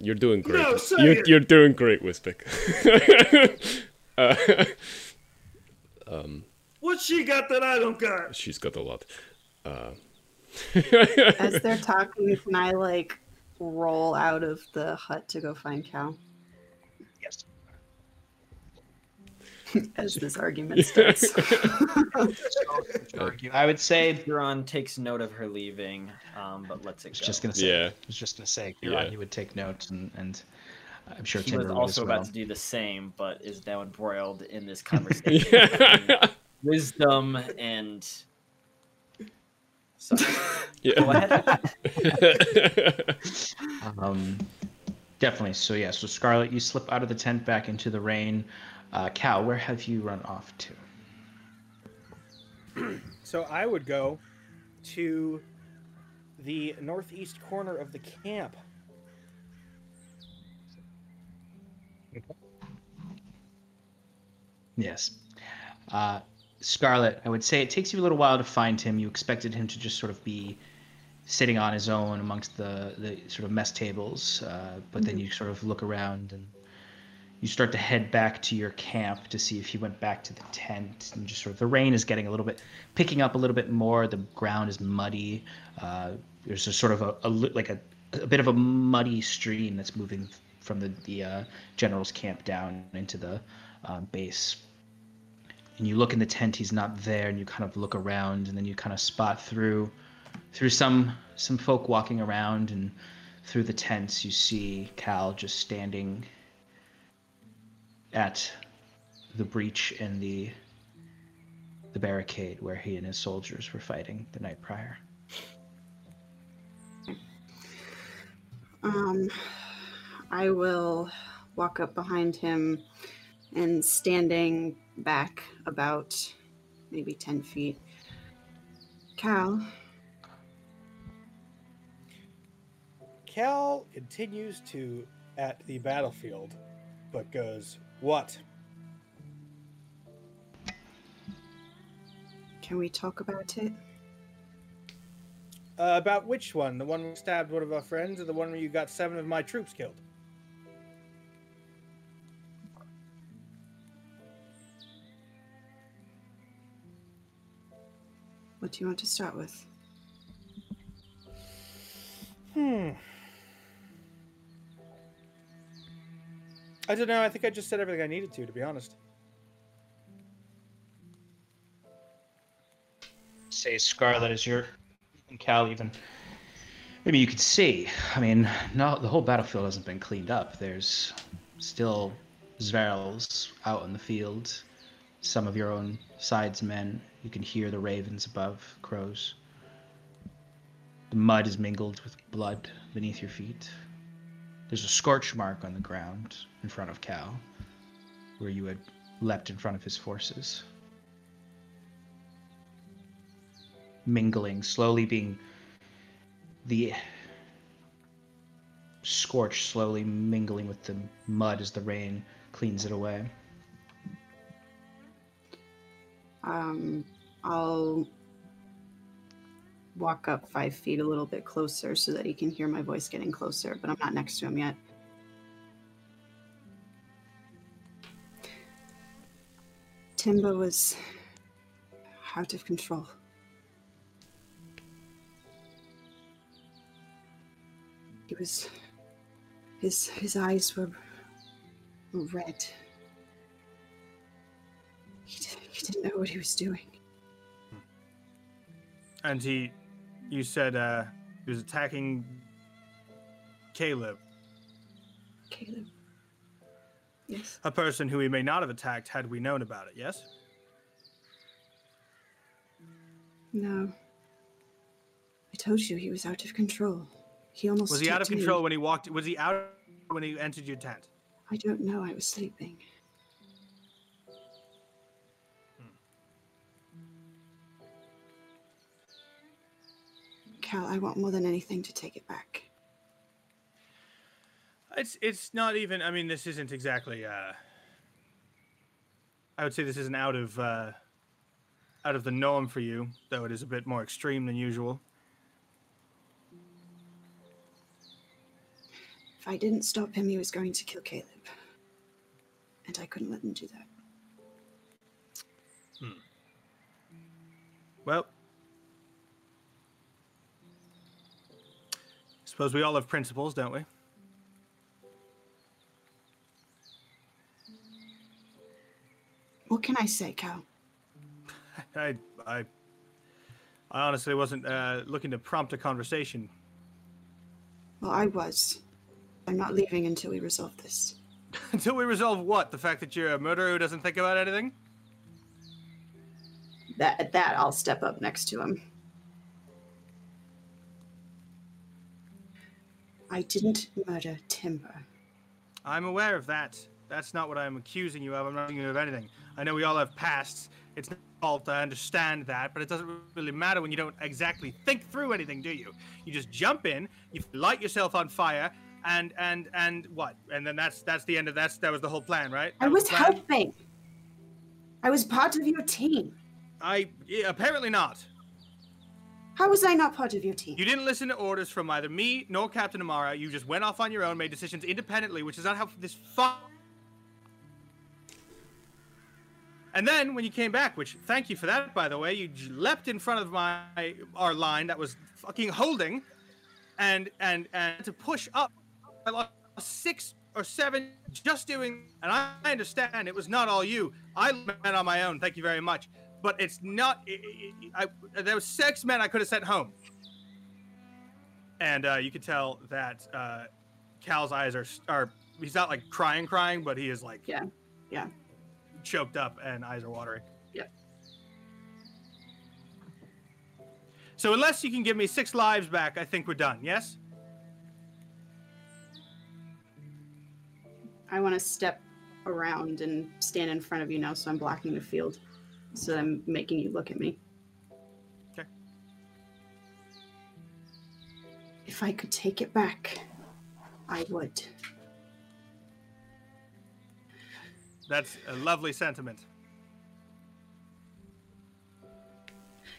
You're doing great. No, say you're, it. you're doing great, Wispic. <laughs> uh, What she got that I don't got? she's got a lot. Uh, As they're talking, can I like roll out of the hut to go find Cal? Yes. <laughs> As this argument starts. <laughs> I would say Huron takes note of her leaving, um, but lets it I was go. just gonna say. Yeah. I was just gonna say. Huron, Yeah. you would take notes, and, and I'm sure he Timber was would also as well. about to do the same, but is now embroiled in this <laughs> conversation. yeah. Wisdom and. So, yeah. go ahead. Um, definitely. So yeah. So Scarlet, you slip out of the tent back into the rain. Uh, Cal, where have you run off to? <clears throat> So I would go to the northeast corner of the camp. Yes. Uh, Scarlet, I would say it takes you a little while to find him. You expected him to just sort of be sitting on his own amongst the, the sort of mess tables, uh, but then you sort of look around and you start to head back to your camp to see if he went back to the tent. And just sort of the rain is getting a little bit, picking up a little bit more. The ground is muddy. Uh, there's a sort of a, a like a, a bit of a muddy stream that's moving from the the uh, general's camp down into the uh, base and you look in the tent he's not there and you kind of look around and then you kind of spot through through some some folk walking around and through the tents you see cal just standing at the breach in the the barricade where he and his soldiers were fighting the night prior Um, I will walk up behind him and standing back about maybe 10 feet. Cal, Cal continues to at the battlefield, but goes, What? can we talk about it? Uh, about which one? The one you stabbed one of our friends, or the one where you got seven of my troops killed? What do you want to start with? Hmm. I don't know. I think I just said everything I needed to, to be honest. say Scarlet as your and Cal even. Maybe you could see. I mean, no, the whole battlefield hasn't been cleaned up. There's still Zverls out in the field. Some of your own side's men. You can hear the ravens above, crows. The mud is mingled with blood beneath your feet. There's a scorch mark on the ground in front of Cal, where you had leapt in front of his forces. mingling, slowly being the scorch slowly mingling with the mud as the rain cleans it away. Um, I'll walk up five feet a little bit closer so that he can hear my voice getting closer, but I'm not next to him yet. Timba was out of control. He was his his eyes were red. He, he didn't know what he was doing. And he, you said, uh, he was attacking Caleb, Caleb. Yes. a person who he may not have attacked had we known about it. Yes. No. I told you he was out of control. He almost Was he out of took me. control when he walked? Was he out when he entered your tent? I don't know. I was sleeping. Cal, I want more than anything to take it back. It's it's not even. I mean, this isn't exactly. Uh, I would say this isn't out of uh, out of the norm for you, though it is a bit more extreme than usual. If I didn't stop him, he was going to kill Caleb. And I couldn't let him do that. Hmm. Well, suppose we all have principles, don't we? What can I say, Cal? <laughs> I, I, I honestly wasn't uh, looking to prompt a conversation. Well, I was. I'm not leaving until we resolve this. <laughs> Until we resolve what? The fact that you're a murderer who doesn't think about anything? That at that, I'll step up next to him. I didn't murder Timber. I'm aware of that. That's not what I'm accusing you of. I'm not accusing you of anything. I know we all have pasts. It's not fault. I understand that, but it doesn't really matter when you don't exactly think through anything, do you? You just jump in, you light yourself on fire, and and and what? And then that's that's the end of that's that was the whole plan, right? I That was helping. I was part of your team. I yeah, apparently not. How was I not part of your team? You didn't listen to orders from either me nor Captain Amara. You just went off on your own, made decisions independently, which is not how this fun. And then when you came back, which thank you for that, by the way, you leapt in front of my our line that was fucking holding, and and and to push up. I lost six or seven just doing, and I understand it was not all you. I went on my own. Thank you very much. But it's not. I, I, I- there was six men I could have sent home and uh, you could tell that uh, Cal's eyes are are he's not like crying, crying, but he is like Yeah, yeah. choked up and eyes are watering. Yeah. So unless you can give me six lives back, I think we're done. Yes. I want to step around and stand in front of you now, so I'm blocking the field. So I'm making you look at me. Okay. If I could take it back, I would. That's a lovely sentiment.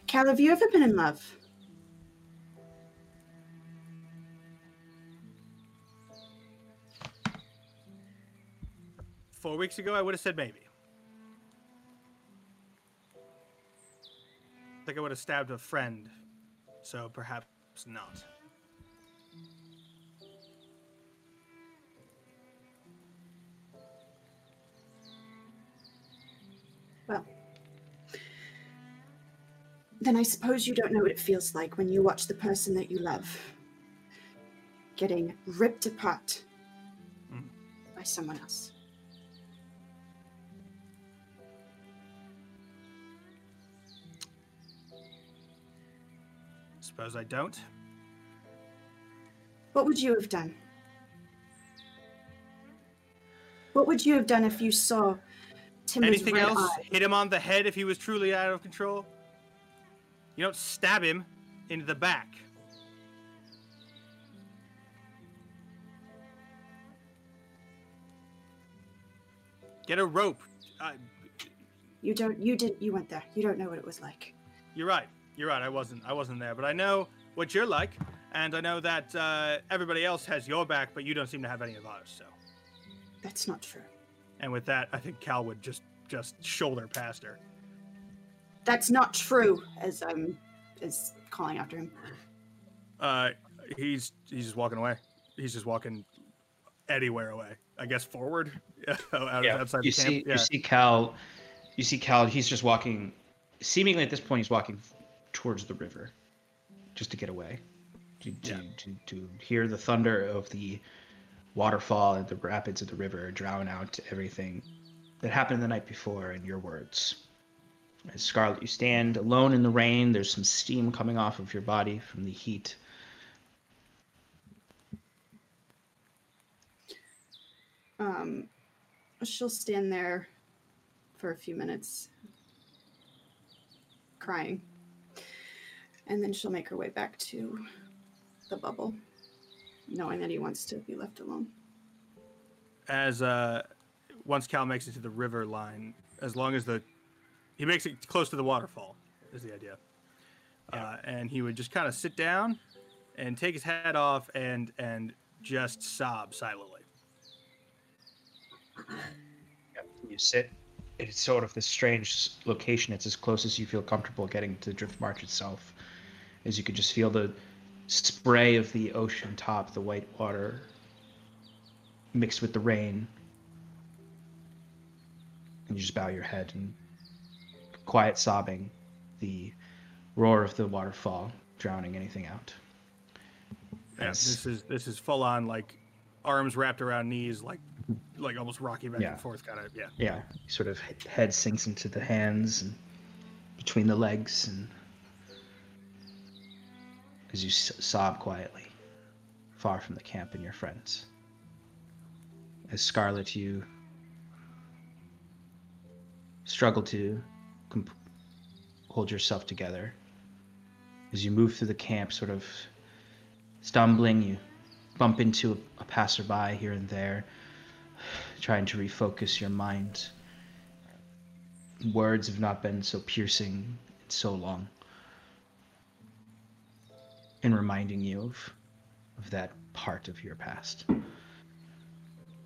Cal, have you ever been in love? Four weeks ago, I would have said maybe. Think I would have stabbed a friend, so perhaps not. Well, then I suppose you don't know what it feels like when you watch the person that you love getting ripped apart Mm. by someone else. Suppose I don't. What would you have done? What would you have done if you saw Timber's Anything else? eye? Hit him on the head if he was truly out of control? You don't stab him into the back. Get a rope. Uh, You don't. You didn't. You went there. You don't know what it was like. you're right. You're right. I wasn't. I wasn't there, but I know what you're like, and I know that uh, everybody else has your back, but you don't seem to have any of ours. So, That's not true. and with that, I think Cal would just just shoulder past her. That's not true. As I'm, as calling after him. Uh, he's he's just walking away. He's just walking anywhere away. I guess forward, <laughs> out, Yeah. outside you the camp. see yeah. you see cal you see cal he's just walking seemingly at this point he's walking towards the river just to get away to, to, to, to hear the thunder of the waterfall and the rapids of the river drown out everything that happened the night before in your words. As scarlet you stand alone in the rain there's some steam coming off of your body from the heat. Um, she'll stand there for a few minutes, crying, and then she'll make her way back to the bubble, knowing that he wants to be left alone. as uh once Cal makes it to the river line, as long as the he makes it close to the waterfall is the idea. Uh, and he would just kind of sit down and take his hat off and and just sob silently. You sit. It's sort of this strange location. It's as close as you feel comfortable getting to Drift March itself, as you could just feel the spray of the ocean top, the white water mixed with the rain. And you just bow your head and quiet sobbing, the roar of the waterfall drowning anything out. Yeah, As- this is this is full on like arms wrapped around knees, like like almost rocking back Yeah. and forth, kind of. Yeah. yeah, sort of head sinks into the hands and between the legs, and as you sob quietly, far from the camp and your friends. As Scarlet, you struggle to hold yourself together. As you move through the camp, sort of stumbling, you bump into a passerby here and there trying to refocus your mind. Words have not been so piercing in so long. And reminding you of, of that part of your past.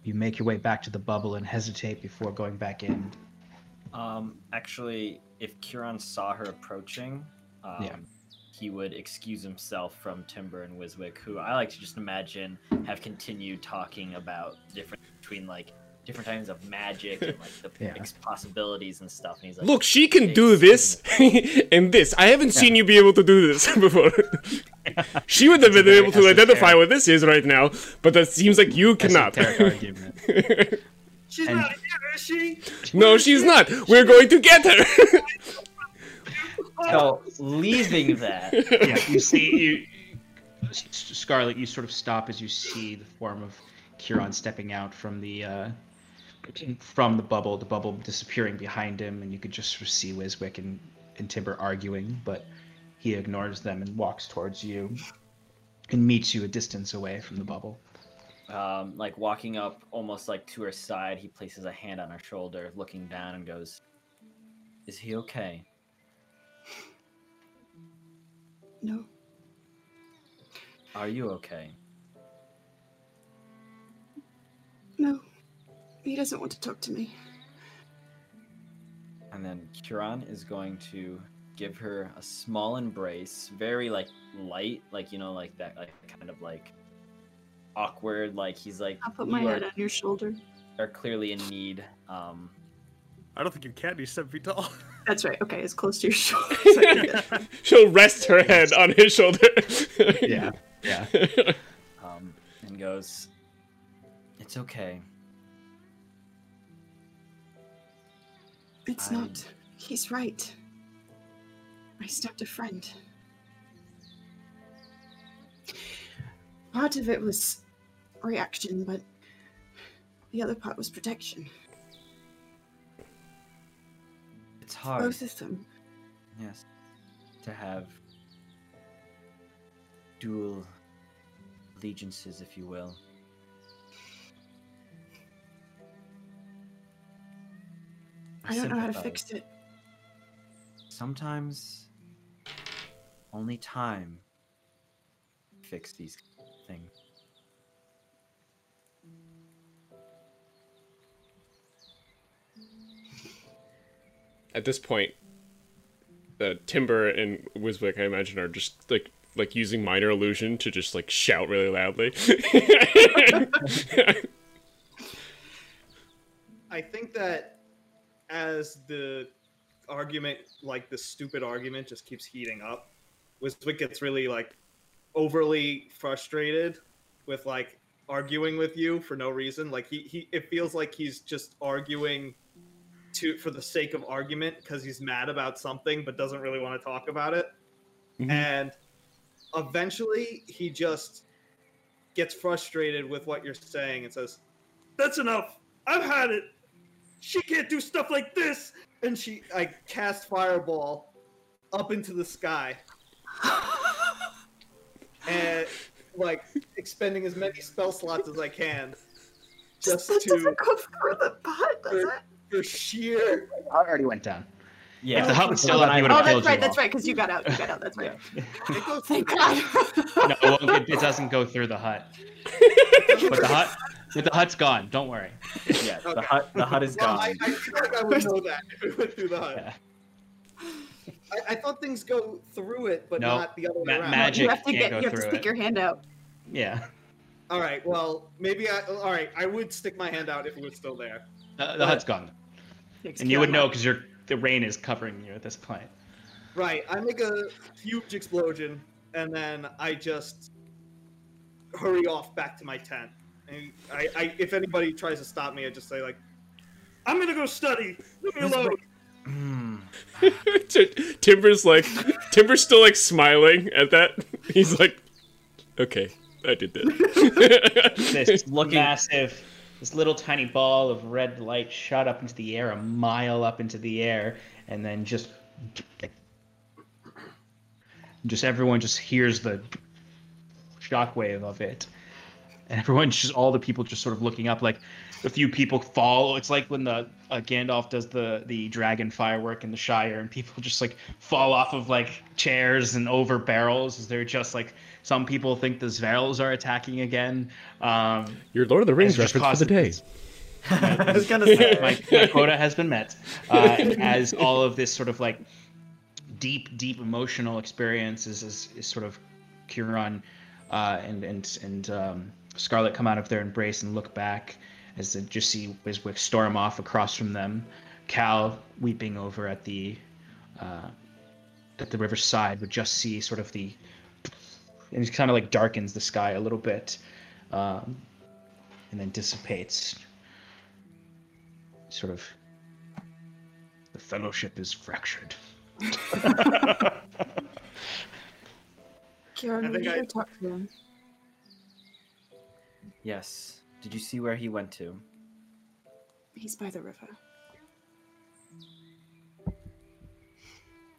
You make your way back to the bubble and hesitate before going back in. Um, actually, if Kieran saw her approaching, um, Yeah. he would excuse himself from Timber and Wiswick, who I like to just imagine have continued talking about the difference between like different kinds of magic and like the <laughs> Yeah. possibilities and stuff. And he's like, Look, she can do this <laughs> <laughs> and this. I haven't seen you be able to do this before. she would have been very able to identify esoteric. what this is right now, but that seems like you cannot. Esoteric argument. She's And- not here, is she? no, she's not. We're going to get her. so leaving that, yeah, you see you, S- S- Scarlet. You sort of stop as you see the form of Kieran stepping out from the uh, from the bubble. The bubble disappearing behind him, and you could just see Wiswick and, and Timber arguing, but he ignores them and walks towards you and meets you a distance away from the bubble. um, like walking up almost like to her side, he places a hand on her shoulder, looking down, and goes, "Is he okay?" No. Are you okay? No. He doesn't want to talk to me. And then Kieran is going to give her a small embrace, very like light, like you know, like that, like kind of like awkward. Like he's like, I'll put my head are, on your shoulder. are clearly in need. Um, I don't think your cat be seven feet tall. <laughs> That's right. Okay, as close to your shoulder. as I can. She'll rest her head on his shoulder. Yeah, yeah. <laughs> um, and goes, "It's okay. It's I- not. He's right. I stabbed a friend. Part of it was reaction, but the other part was protection. It's hard, Both of them. yes, to have dual allegiances, if you will." I don't know how to fix it. Sometimes only time fix these things. At this point, uh, Timber and Wiswick, I imagine, are just like like using minor illusion to just like shout really loudly. <laughs> I think that as the argument, like the stupid argument, just keeps heating up, Wiswick gets really like overly frustrated with like arguing with you for no reason. Like he, he it feels like he's just arguing to for the sake of argument because he's mad about something but doesn't really want to talk about it. Mhm. And eventually he just gets frustrated with what you're saying and says, That's enough. I've had it. She can't do stuff like this. and she I cast fireball up into the sky <laughs> and like expending as many spell slots as I can just that to doesn't go through the pot, does for, it? for sheer I already went down. Yeah. If the hut was still when up, he I- would Oh, have that's killed right. you That's right. That's right. Because you got out. You got out. That's right. <laughs> It goes Thank God. <laughs> No, it, won't- it doesn't go through the hut. But the hut, but the hut's gone. Don't worry. Yeah, the hut the hut is Well, gone. I, I feel like I would know that if it went through the hut. Yeah. I, I thought things go through it, but No, not the other way ma- around. magic- you have to can't get. go You have to through stick it. your hand out. Yeah. All right. Well, maybe I. All right. I would stick my hand out if it was still there. The, the hut's gone, and you would know because you're the rain is covering you at this point. Right. I make a huge explosion, and then I just hurry off back to my tent. And I, I if anybody tries to stop me, I just say like, I'm gonna go study. Leave me alone. T- <laughs> Timber's like, Timber's still like smiling at that. <laughs> He's like, okay, I did that. <laughs> This Looking- massive, this little tiny ball of red light shot up into the air, a mile up into the air, and then just, just everyone just hears the shockwave of it, and everyone <laughs> just all the people just sort of looking up, like a few people fall. It's like when the uh, Gandalf does the the dragon firework in the Shire, and people <laughs> just like fall off of like chairs and over barrels. They're just like some people think the Zverls are attacking again. Um, Your Lord of the Rings It's just reference for the day. <laughs> I was gonna say. my, my quota has been met. Uh, as all of this sort of like deep, deep emotional experiences is, is sort of Kieran uh, and and and um, Scarlet come out of their embrace and look back as they just see Wiswick storm off across from them. Cal weeping over at the uh, at the river's side would just see sort of the and it kind of like darkens the sky a little bit, um, and then dissipates sort of the fellowship is fractured. <laughs> Kieran, I we think need I- talk to him. Yes. Did you see where he went to? He's by the river.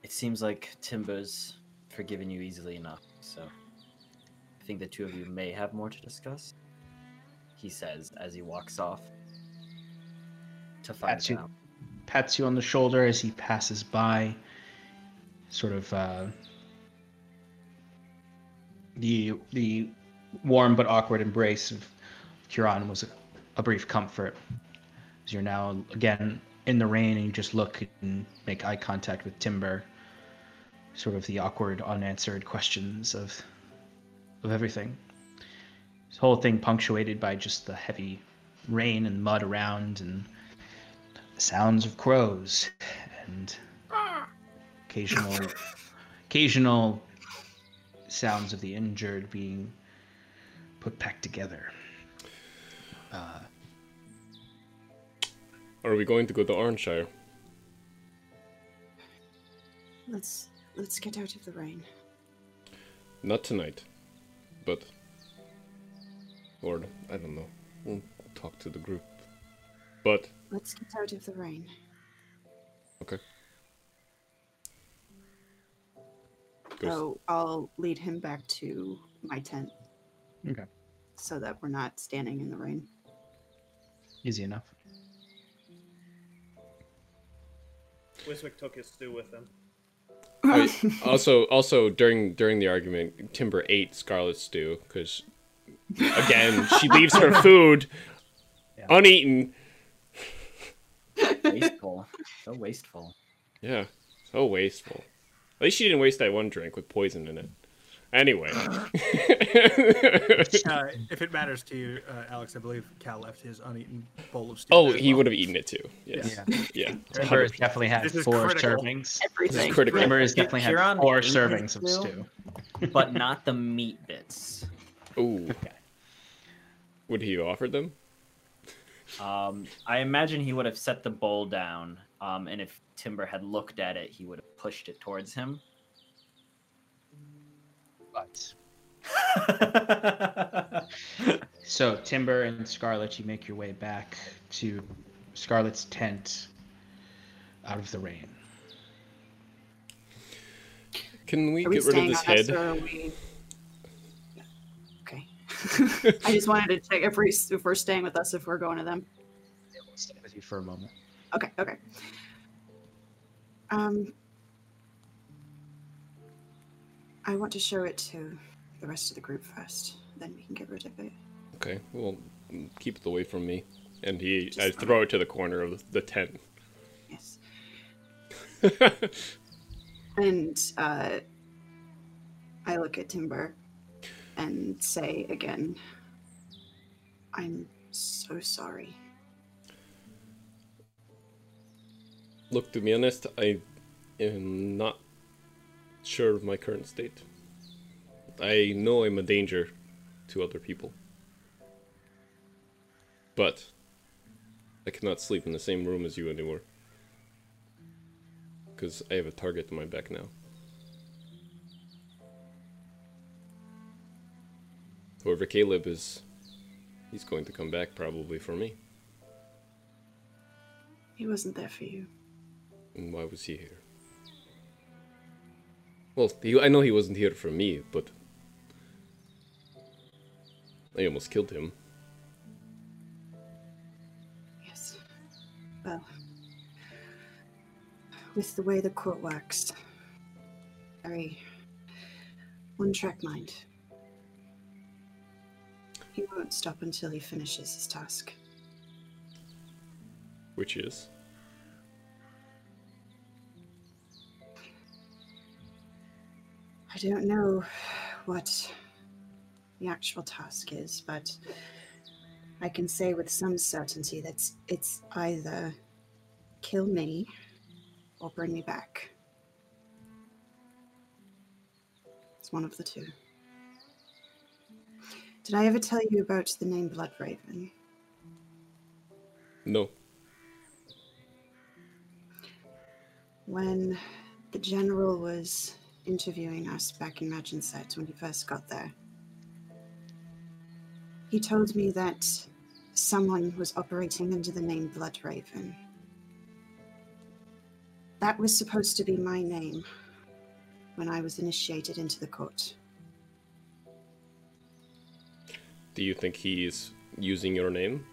It seems like Timber's forgiven you easily enough, so I think the two of you may have more to discuss. He says as he walks off to find Pats you, out. pats you on the shoulder as he passes by. Sort of uh, the the warm but awkward embrace of Kieran was a, a brief comfort. As you're now again in the rain and you just look and make eye contact with Timber. Sort of the awkward, unanswered questions of of everything. This whole thing punctuated by just the heavy rain and mud around and sounds of crows and occasional occasional sounds of the injured being put back together. Uh, Are we going to go to Oranshire? Let's let's get out of the rain. Not tonight, but or I don't know. We'll talk to the group. But Let's get out of the rain. okay. Goes- So I'll lead him back to my tent. Okay. So that we're not standing in the rain. Easy enough. Wiswick took his stew with him. Wait, also, also during during the argument, Timber ate Scarlet's stew because again she leaves her <laughs> food Yeah. uneaten. <laughs> Wasteful. so wasteful. Yeah, so wasteful. At least she didn't waste that one drink with poison in it. Anyway, <laughs> <laughs> Uh, if it matters to you, uh, Alex, I believe Cal left his uneaten bowl of stew. oh, he well. would have eaten it too. Yes, yeah. Timber has definitely had This four critical. servings. Everything. critical. Timber has definitely had Huron four servings of stew? stew. <laughs> But not the meat bits. Ooh, Okay. would he have offered them? Um, I imagine he would have set the bowl down, um, and if Timber had looked at it, he would have pushed it towards him. But <laughs> so Timber and Scarlet, you make your way back to Scarlet's tent out of the rain. Can we Are we get rid of this head? or we? Okay. <laughs> I just wanted to check if, we, if we're staying with us if we're going to them. It will stay with you for a moment. Okay, okay. Um, I want to show it to the rest of the group first. Then we can get rid of it. Okay, well, keep it away from me. And he, Just I throw it to the corner of the tent. Yes. <laughs> And uh, I look at Timber and say again, I'm so sorry. Look, to be honest, I am not sure of my current state. I know I'm a danger to other people. But I cannot sleep in the same room as you anymore. Because I have a target on my back now. Whoever Caleb is, he's going to come back probably for me. He wasn't there for you. And why was he here? Well, he, I know he wasn't here for me, but I almost killed him. Yes. Well, with the way the court works, very one track mind. He won't stop until he finishes his task. Which is? I don't know what the actual task is, but I can say with some certainty that it's either kill me or bring me back. It's one of the two. Did I ever tell you about the name Bloodraven? No. When the general was interviewing us back in Magensett when he first got there, he told me that someone was operating under the name Bloodraven. That was supposed to be my name when I was initiated into the court. Do you think he's using your name?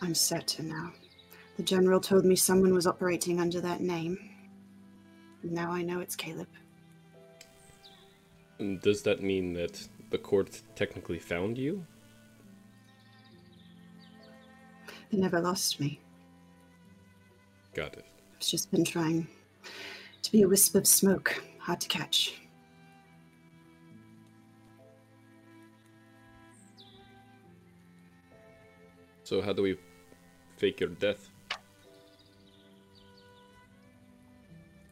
I'm certain now. The general told me someone was operating under that name. Now I know it's Caleb. Does that mean that the court technically found you? They never lost me. Got it. I've just been trying to be a wisp of smoke, hard to catch. So how do we fake your death?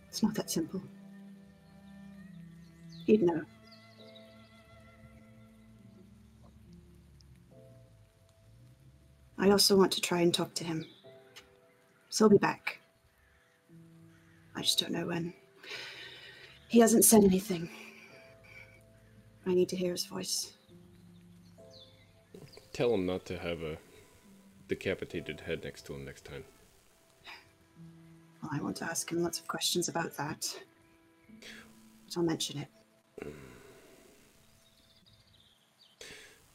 It's not that simple. He'd know. I also want to try and talk to him. So I'll be back. I just don't know when. He hasn't said anything. I need to hear his voice. Tell him not to have a decapitated head next to him next time. Well, I want to ask him lots of questions about that. But I'll mention it.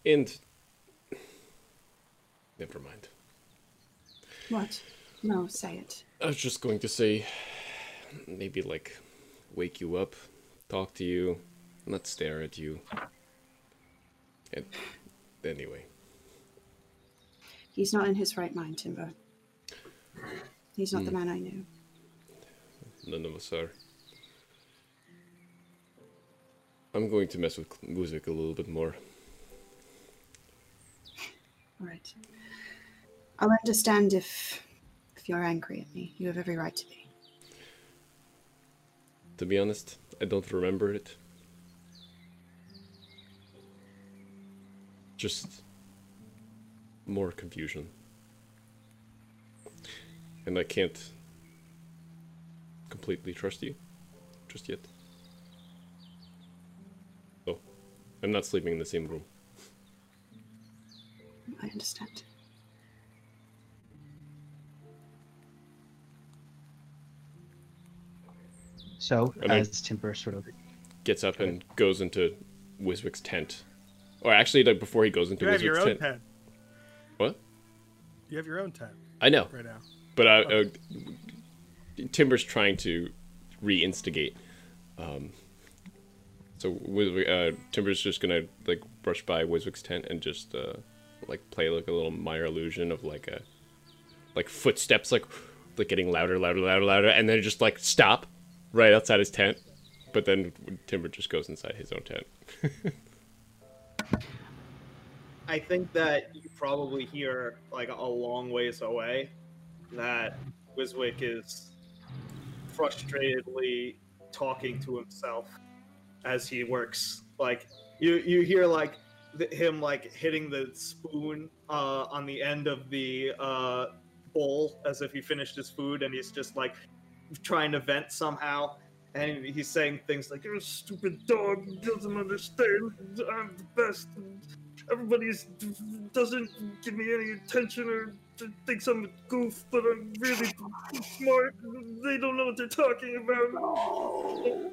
And never mind. What? No, say it. I was just going to say, maybe like wake you up, talk to you, not stare at you. And anyway, He's not in his right mind, Timbo. He's not the hmm. man I knew. none of us are. I'm going to mess with music a little bit more. All right. I'll understand if if you're angry at me. You have every right to be. To be honest, I don't remember it. Just more confusion. And I can't completely trust you just yet. Oh, I'm not sleeping in the same room. I understand. So, And I- as Timber sort of Gets up and goes into Wiswick's tent. Or actually, like, before he goes into You have your Wiswick's own tent. pen. What? You have your own tent I know. right now. But I, uh, Timber's trying to re-instigate. Um, so Wiz- uh, Timber's just gonna like brush by Wiswick's tent and just uh, like play like a little minor illusion of like a like footsteps like like getting louder, louder, louder, louder, and then just like stop right outside his tent. But then Timber just goes inside his own tent. <laughs> I think that you probably hear like a long ways away that Wiswick is frustratedly talking to himself as he works. Like you, you hear like him like hitting the spoon uh, on the end of the uh, bowl as if he finished his food, and he's just like trying to vent somehow. And he's saying things like, You're a stupid dog who doesn't understand. I'm the best. and Everybody doesn't give me any attention or thinks I'm a goof, but I'm really smart. They don't know what they're talking about.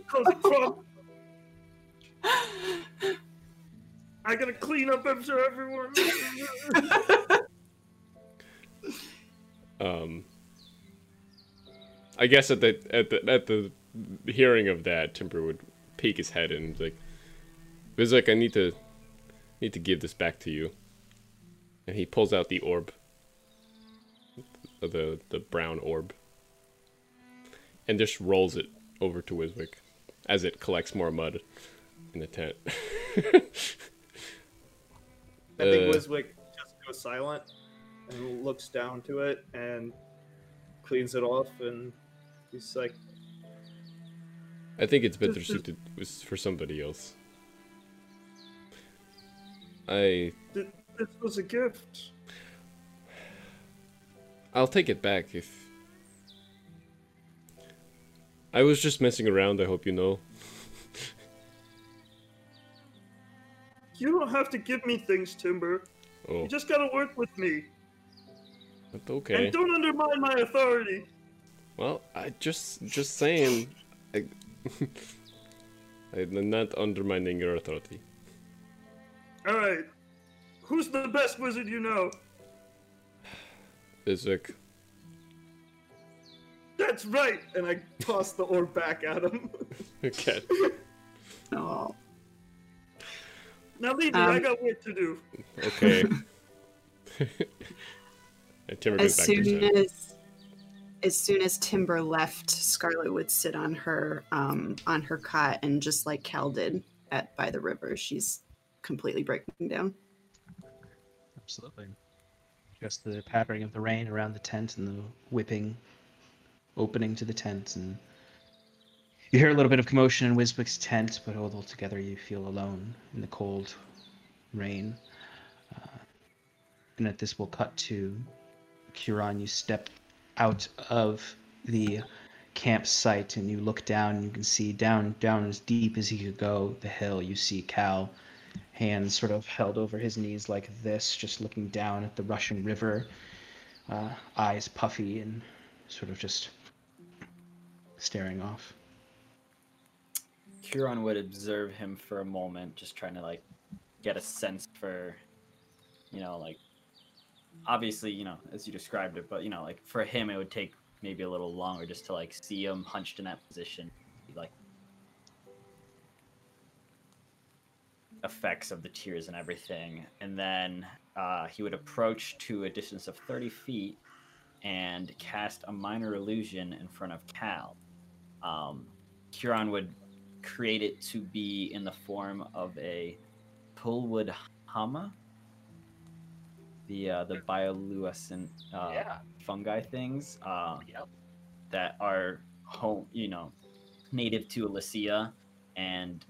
Cause a <laughs> problem. I gotta clean up after everyone. <laughs> Um, I guess at the at the at the hearing of that, Timber would peek his head and like, Vizek, I need to need to give this back to you. And he pulls out the orb, the the brown orb, and just rolls it over to Wiswick as it collects more mud in the tent. <laughs> I think Uh, Wiswick just goes silent and looks down to it and cleans it off, and he's like, I think it's better suited for somebody else. I This was a gift. I'll take it back if I was just messing around, I hope you know. <laughs> You don't have to give me things, Timber. Oh, You just gotta work with me. but okay. And don't undermine my authority. Well, I just just saying I <laughs> I'm not undermining your authority. Alright. Who's the best wizard you know? Isaac. That's right! and I toss the orb back at him. <laughs> Okay. Oh. Now leave me, I Um, got work to do. Okay. and As goes back to his soon tent. as as soon as Timber left, Scarlet would sit on her um on her cot and just like Cal did at by the river. She's completely breaking down. Absolutely. Just the pattering of the rain around the tent and the whipping opening to the tent and you hear a little bit of commotion in Wiswick's tent, but all together you feel alone in the cold rain. Uh, and at this we'll cut to Kieran. You step out of the campsite and you look down and you can see down down as deep as he could go the hill you see Cal hands sort of held over his knees like this, just looking down at the rushing river, uh, eyes puffy and sort of just staring off. Kieran would observe him for a moment, just trying to like get a sense for, you know, like obviously, you know, as you described it, but you know, like for him, it would take maybe a little longer just to like see him hunched in that position, like effects of the tears and everything, and then uh, he would approach to a distance of thirty feet and cast a minor illusion in front of Cal. Um, would create it to be in the form of a Tolwood Hama. The uh, the bioluminescent uh, fungi things uh, Yep. that are home, you know, native to Elysia, and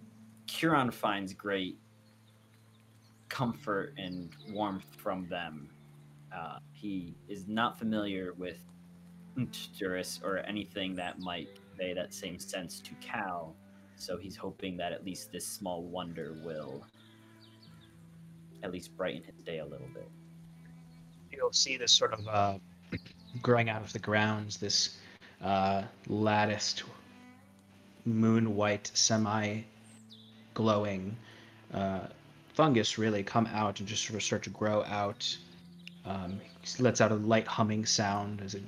Kieran finds great comfort and warmth from them. Uh, he is not familiar with Duris or anything that might convey that same sense to Cal, so he's hoping that at least this small wonder will at least brighten his day a little bit you'll see this sort of uh, growing out of the grounds, this uh, latticed, moon white, semi glowing uh, fungus really come out and just sort of start to grow out. Um, lets out a light humming sound as it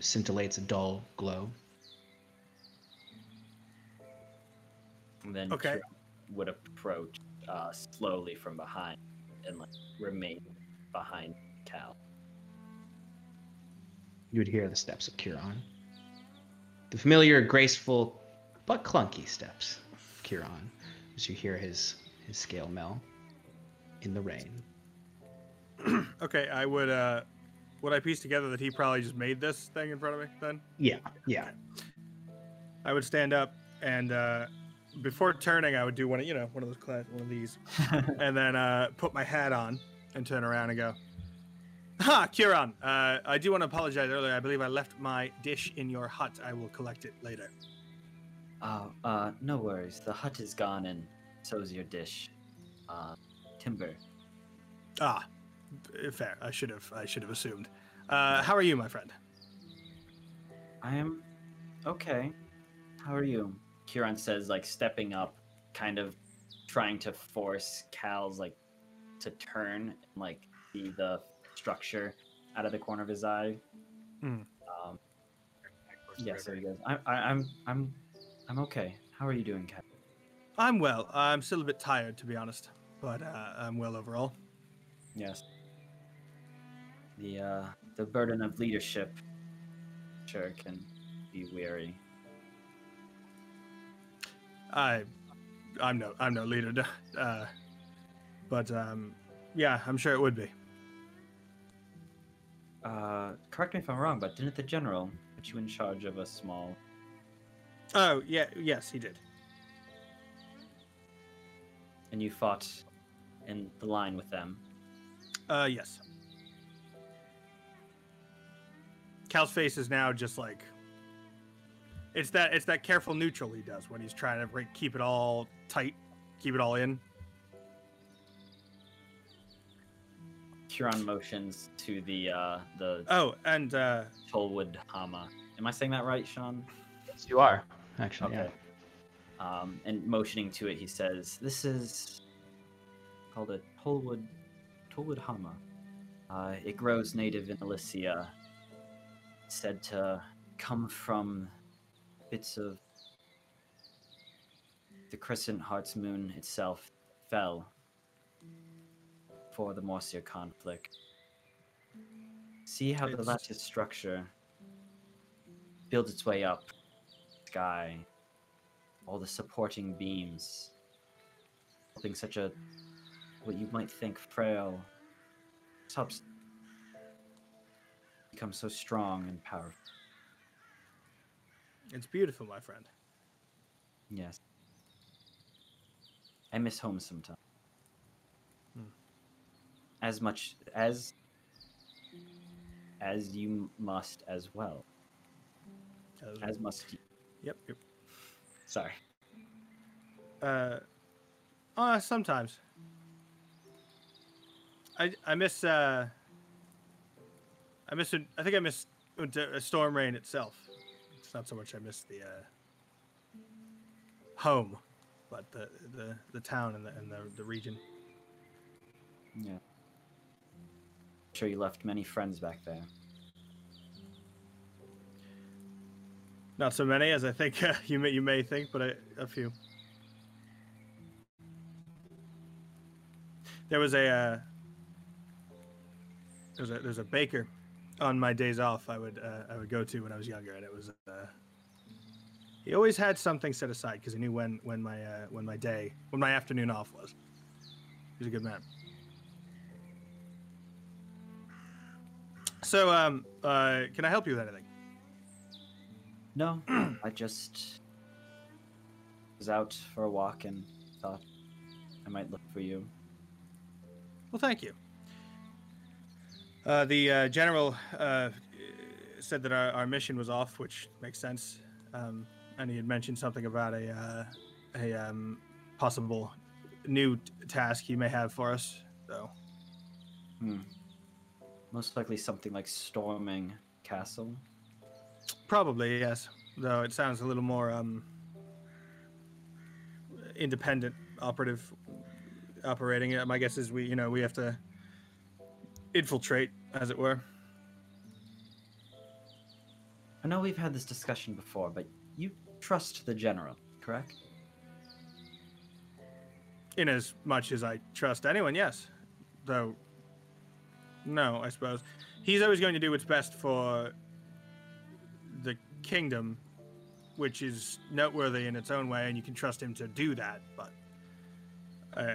scintillates a dull glow. And then okay. Would approach uh, slowly from behind and like remain behind Cal. You would hear the steps of Kieran. The familiar, graceful, but clunky steps of Kieran as you hear his, his scale mail in the rain. <clears throat> Okay, I would uh would I piece together that he probably just made this thing in front of me then? Yeah, yeah. I would stand up and uh before turning I would do one of you know, one of those class one of these. <laughs> and then uh put my hat on and turn around and go. Ha, Kieran. Uh, I do want to apologize earlier. I believe I left my dish in your hut. I will collect it later. Oh, uh, no worries. The hut is gone, and so's your dish. Uh, timber. Ah, fair. I should have. I should have assumed. Uh, how are you, my friend? I am okay. How are you? Kieran says, like stepping up, kind of trying to force Cal's like to turn and like see the structure out of the corner of his eye. Hmm. Um, yeah, so he goes, I, I, I'm, I'm, I'm okay. How are you doing, Cal? I'm well. I'm still a bit tired, to be honest, but uh, I'm well overall. Yes. The uh, the burden of leadership sure can be weary. I, I'm no, I'm no leader, <laughs> uh, but um, yeah, I'm sure it would be. Uh, correct me if I'm wrong, but didn't the general put you in charge of a small? Oh yeah, yes, he did. And you fought in the line with them. Uh, yes. Cal's face is now just like it's that it's that careful neutral he does when he's trying to keep it all tight, keep it all in. Kieran motions to the uh, the Oh, and uh, Tolwood Hama. Am I saying that right, Sean? Yes, you are, actually. Okay. Um, and motioning to it, he says, "This is called a Tolwood Tolwood Hama. Uh, it grows native in Elysia. Said to come from bits of the crescent heart's moon itself fell for the Morsier conflict. See how the lattice structure builds its way up sky, all the supporting beams, helping such a what you might think frail substance become so strong and powerful. it's beautiful, my friend. Yes. I miss home sometimes. As much as as you must as well. As- As must you. yep. yep. Sorry. Uh, uh, sometimes. I I miss uh. I miss. I think I miss uh, storm rain itself. It's not so much I miss the uh, home, but the the the town and the and the, the region. Yeah. Sure you left many friends back there. Not so many as I think uh, <laughs> you may you may think, but a, few. There was a uh, there's a there's a baker on my days off I would uh, I would go to when I was younger, and it was uh, he always had something set aside because he knew when when my uh, when my day when my afternoon off was. He's a good man. So um uh can I help you with anything? No, <clears throat> I just was out for a walk and thought I might look for you. Well, thank you. Uh, the uh, general uh, said that our, our mission was off, which makes sense. Um, and he had mentioned something about a uh, a um, possible new t- task he may have for us. So Hmm. Most likely something like storming castle. probably yes, though it sounds a little more um, independent operative operating. Uh, My guess is we you know we have to infiltrate, as it were. I know we've had this discussion before, but you trust the general, correct? In as much as I trust anyone, yes. Though, no, I suppose. He's always going to do what's best for the kingdom, which is noteworthy in its own way, and you can trust him to do that. But uh,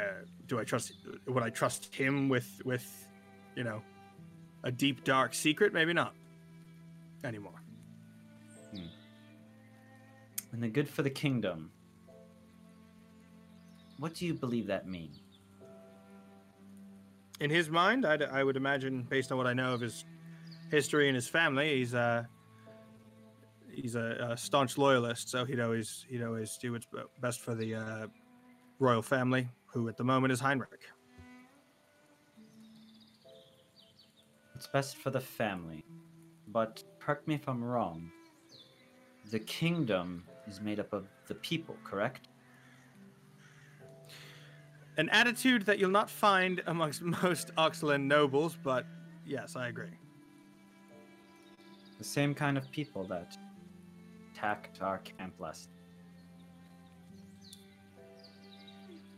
do I trust? Would I trust him with with, you know, a deep dark secret? Maybe not anymore. And the good for the kingdom. What do you believe that means? In his mind, I'd, I would imagine, based on what I know of his history and his family, he's uh, he's a, a staunch loyalist. So he'd always he'd always do what's best for the uh, royal family, who at the moment is Heinrich. It's best for the family. But correct me if I'm wrong. The kingdom is made up of the people, correct? An attitude that you'll not find amongst <laughs> most Oxland nobles, but yes, I agree. The same kind of people that attacked our camp last.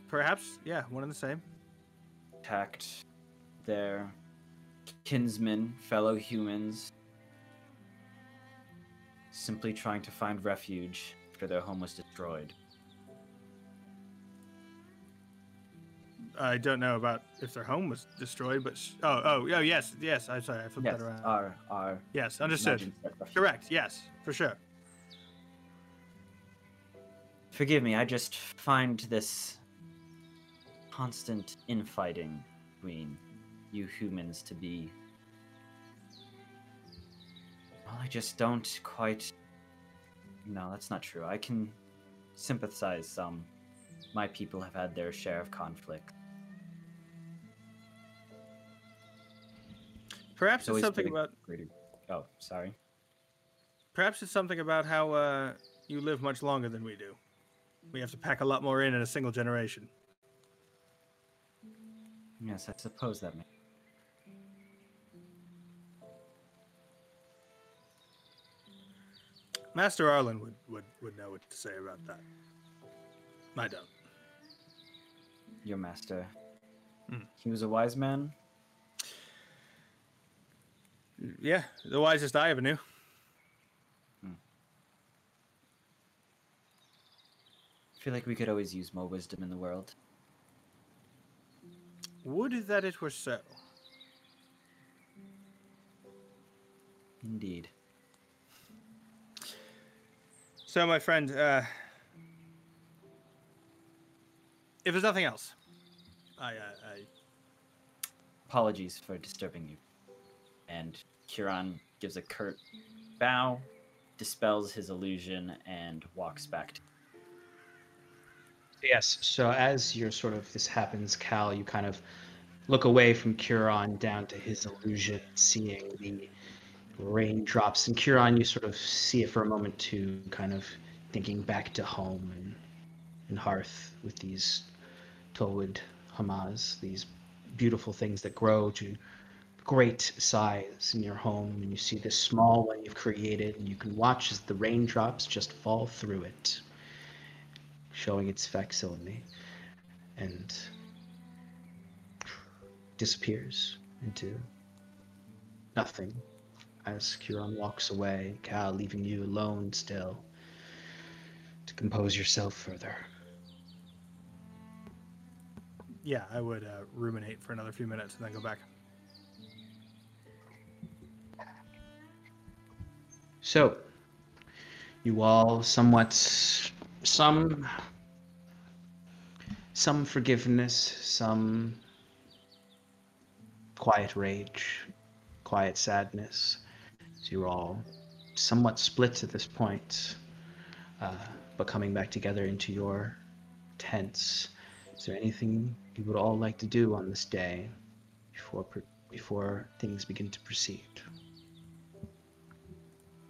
Perhaps, yeah, one and the same. Attacked their kinsmen, fellow humans, simply trying to find refuge after their home was destroyed. I don't know about if their home was destroyed, but sh- oh, oh, oh, yes, yes. I'm sorry, I flipped Yes, that around. our our yes, understood. imagined set refuge. Correct. Yes, for sure. Forgive me, I just find this constant infighting between you humans to be. Well, I just don't quite. No, that's not true. I can sympathize some. My people have had their share of conflict. Perhaps it's always something about greater- Oh, sorry. perhaps it's something about how uh, you live much longer than we do. We have to pack a lot more in in a single generation. Yes, I suppose that may. Master Arlen would, would, would know what to say about that. I don't. Your master. Hmm. He was a wise man. Yeah, the wisest I ever knew. I feel like we could always use more wisdom in the world. Would that it were so. Indeed. So, my friend, uh, if there's nothing else, I, uh, I Apologies for disturbing you. And Kieran gives a curt bow, dispels his illusion, and walks back to Yes. So as you're sort of this happens, Cal, you kind of look away from Kieran down to his illusion, seeing the raindrops. And Kieran, you sort of see it for a moment too, kind of thinking back to home and, and hearth with these Tolwood Hamas, these beautiful things that grow to great size in your home. And you see this small one you've created, and you can watch as the raindrops just fall through it showing its facsimile and disappears into nothing as Kieran walks away, Cal leaving you alone still to compose yourself further. yeah, I would uh, ruminate for another few minutes and then go back. So, you all somewhat some some forgiveness, some quiet rage, quiet sadness. So you're all somewhat split at this point, uh, but coming back together into your tents. Is there anything you would all like to do on this day before before things begin to proceed?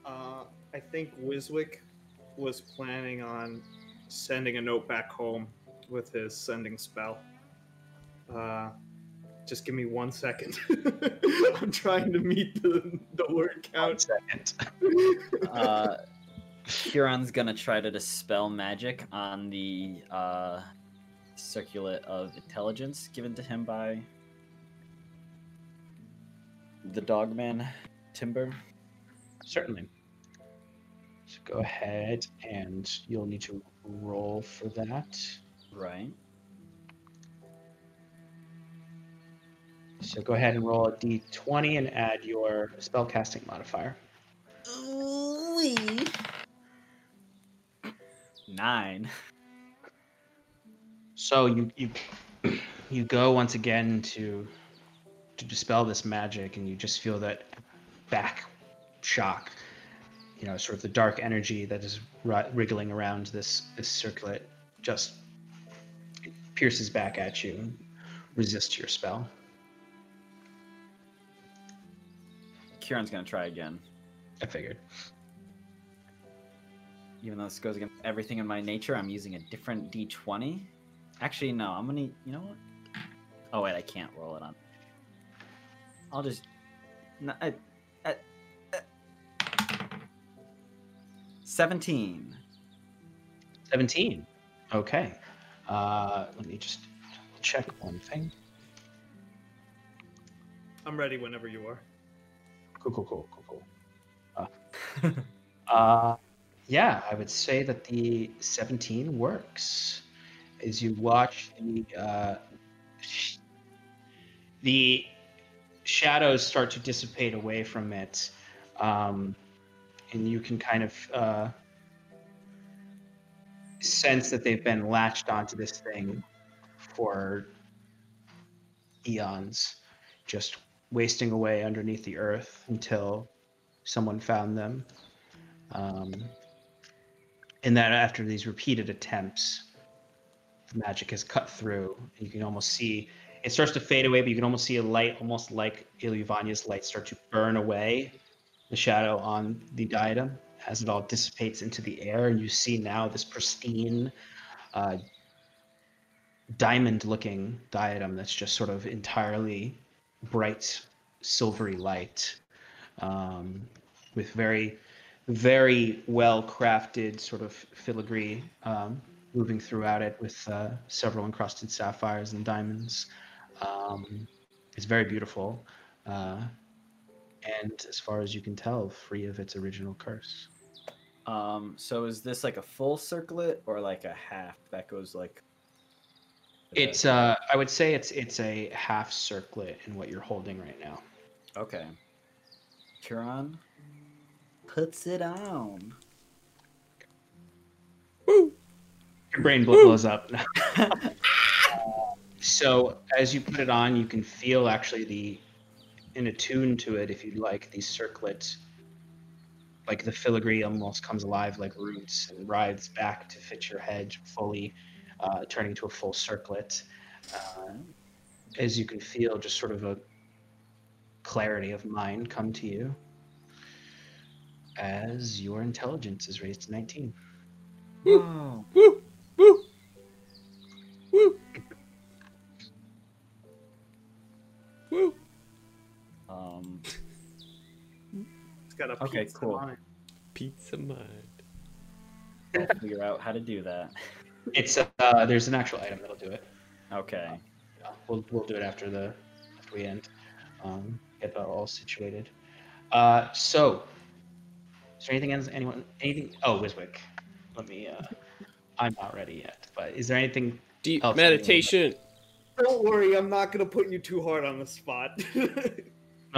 Uh, I think Wiswick was planning on sending a note back home with his sending spell. Uh, just give me one second. <laughs> I'm trying to meet the, the word count. second. <laughs> Uh, Kieran's gonna try to dispel magic on the uh, circulet of intelligence given to him by the dogman Timber? Certainly. So go ahead and you'll need to roll for that. Right. So go ahead and roll a d20 and add your spellcasting modifier. Nine. So you you <clears throat> you go once again to to dispel this magic, and you just feel that back shock. You know, sort of the dark energy that is ri- wriggling around this this circlet just pierces back at you, and resists your spell. Kieran's gonna try again. I figured. Even though this goes against everything in my nature, I'm using a different d20. Actually, no, I'm gonna. You know what? Oh wait, I can't roll it on. I'll just. No, I- Seventeen. 17. Okay. Uh, let me just check one thing. I'm ready whenever you are. Cool, cool, cool, cool, cool. Uh, <laughs> uh, yeah, I would say that the 17 works. As you watch the uh, sh- the shadows start to dissipate away from it, um, and you can kind of uh, sense that they've been latched onto this thing for eons, just wasting away underneath the earth until someone found them. Um, and that after these repeated attempts, the magic has cut through. And you can almost see it starts to fade away, but you can almost see a light, almost like Ilyvania's light, start to burn away the shadow on the diadem as it all dissipates into the air. And you see now this pristine, uh, diamond looking diadem that's just sort of entirely bright silvery light um, with very very well crafted sort of filigree um, moving throughout it with uh, several encrusted sapphires and diamonds um, it's very beautiful uh, and as far as you can tell free of its original curse Um. So is this like a full circlet or like a half that goes like? it's uh, i would say it's it's a half circlet in what you're holding right now Okay. Kieran puts it on. Woo! your brain bl- blows up <laughs> so as you put it on you can feel actually the in attune to it if you like these circlets like the filigree almost comes alive like roots and rides back to fit your head fully uh, turning to a full circlet uh, as you can feel just sort of a clarity of mind come to you as your intelligence is raised to 19 Woo! Woo! Woo! Woo! Um. It's got a Okay, pizza cool. on it. Pizza mind. I'll figure out how to do that. it's uh, there's an actual item that'll do it Okay. Yeah, we'll we'll do it after the after we end. Um, get that all situated. Uh, so, is there anything else? Anyone? Anything? Oh, Wiswick. Let me. Uh, I'm not ready yet. But is there anything? Deep meditation. Don't worry, I'm not gonna put you too hard on the spot. <laughs>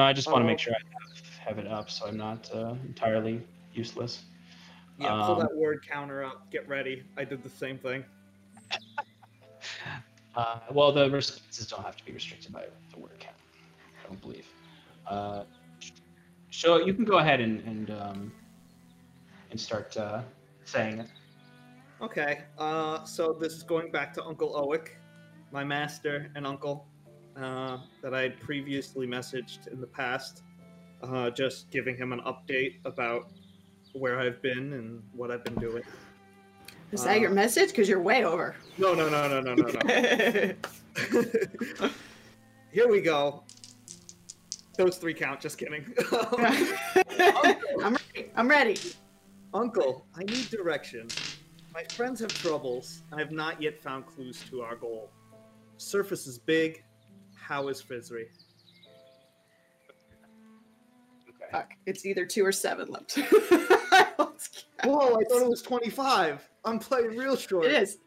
No, I just want to make sure I have, have it up so I'm not uh, entirely useless. yeah, pull Um, that word counter up. Get ready. I did the same thing. <laughs> Uh, well, the responses don't have to be restricted by the word count. I don't believe. Uh, so you can go ahead and and um, and start uh, saying it. Okay, uh, so this is going back to Uncle Owick, my master and uncle, uh, that I had previously messaged in the past, uh, just giving him an update about where I've been and what I've been doing. Is that your Uh, message? Because you're way over. No, no, no, no, no, no, no. <laughs> Here we go. Those three count. Just kidding. I'm ready. I'm ready. Uncle, I need direction. My friends have troubles. I have not yet found clues to our goal. Surface is big. How is Fizri? Fuck. It's either two or seven left. <laughs> Whoa, I thought it was 25. I'm playing real short. it is.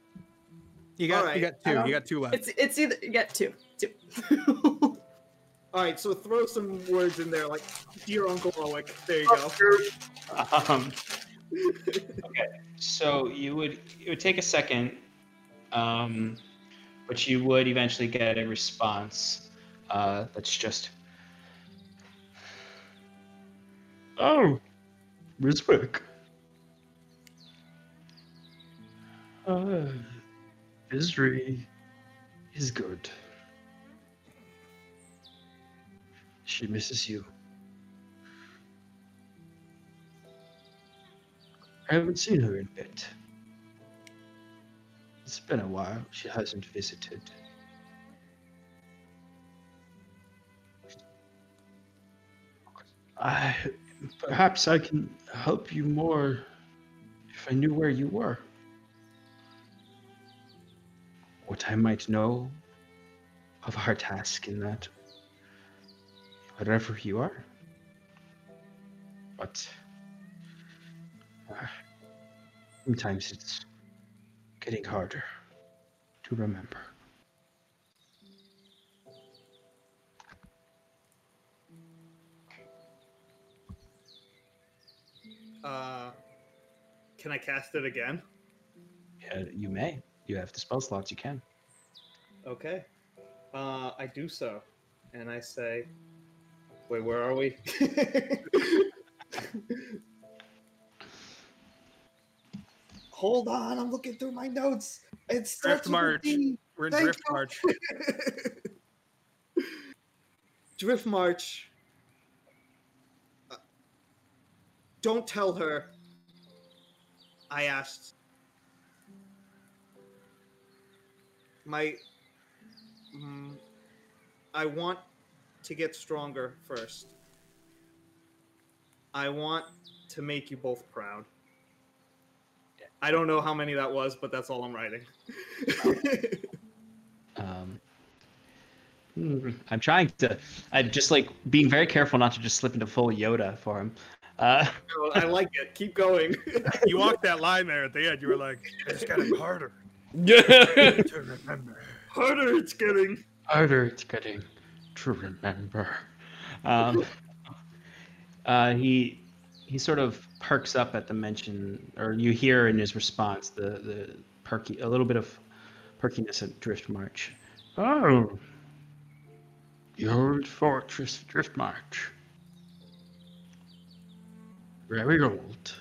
You got Alright, you got two. You got two left. It's it's either you got two. Two. <laughs> All right, so throw some words in there, like dear Uncle Owick. There you go. Um, <laughs> okay, so you would it would take a second, um, but you would eventually get a response. Uh, that's just. Oh, Rizwick. Uh, Isri is good. She misses you. I haven't seen her in a bit. It's been a while. She hasn't visited. I perhaps I can help you more if I knew where you were. What I might know of our task in that wherever you are. But uh, sometimes it's getting harder to remember. Uh, can I cast it again? Yeah, you may. You have the spell slots. You can. Okay. Uh, I do so, and I say, "Wait, where are we?" <laughs> Hold on, I'm looking through my notes. It starts with a March. We're in Thank Drift you. March. <laughs> Drift March. Uh, Don't tell her. I asked. My. Mm, I want to get stronger first. I want to make you both proud. I don't know how many that was, but that's all I'm writing. <laughs> Um, I'm trying to. I'm just like being very careful not to just slip into full Yoda for him. Uh, I like it. Keep going. <laughs> You walked that line there at the end. You were like, <laughs> "It's getting harder Yeah. to remember." Harder it's getting. harder it's getting to remember. Um, uh, he he sort of perks up at the mention, or you hear in his response the the perky a little bit of perkiness at Drift March. Oh, the old fortress Drift March. Very old.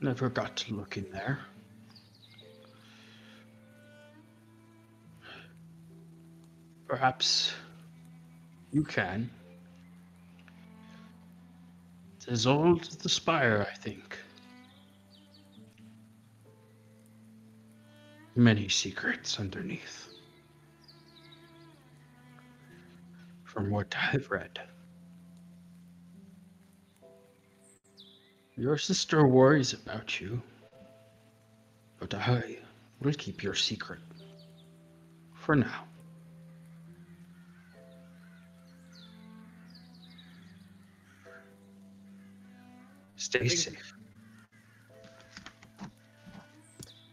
Never got to look in there. Perhaps you can. As old as the spire, I think. Many secrets underneath. From what I've read. Your sister worries about you, but I will keep your secret. For now. Stay safe.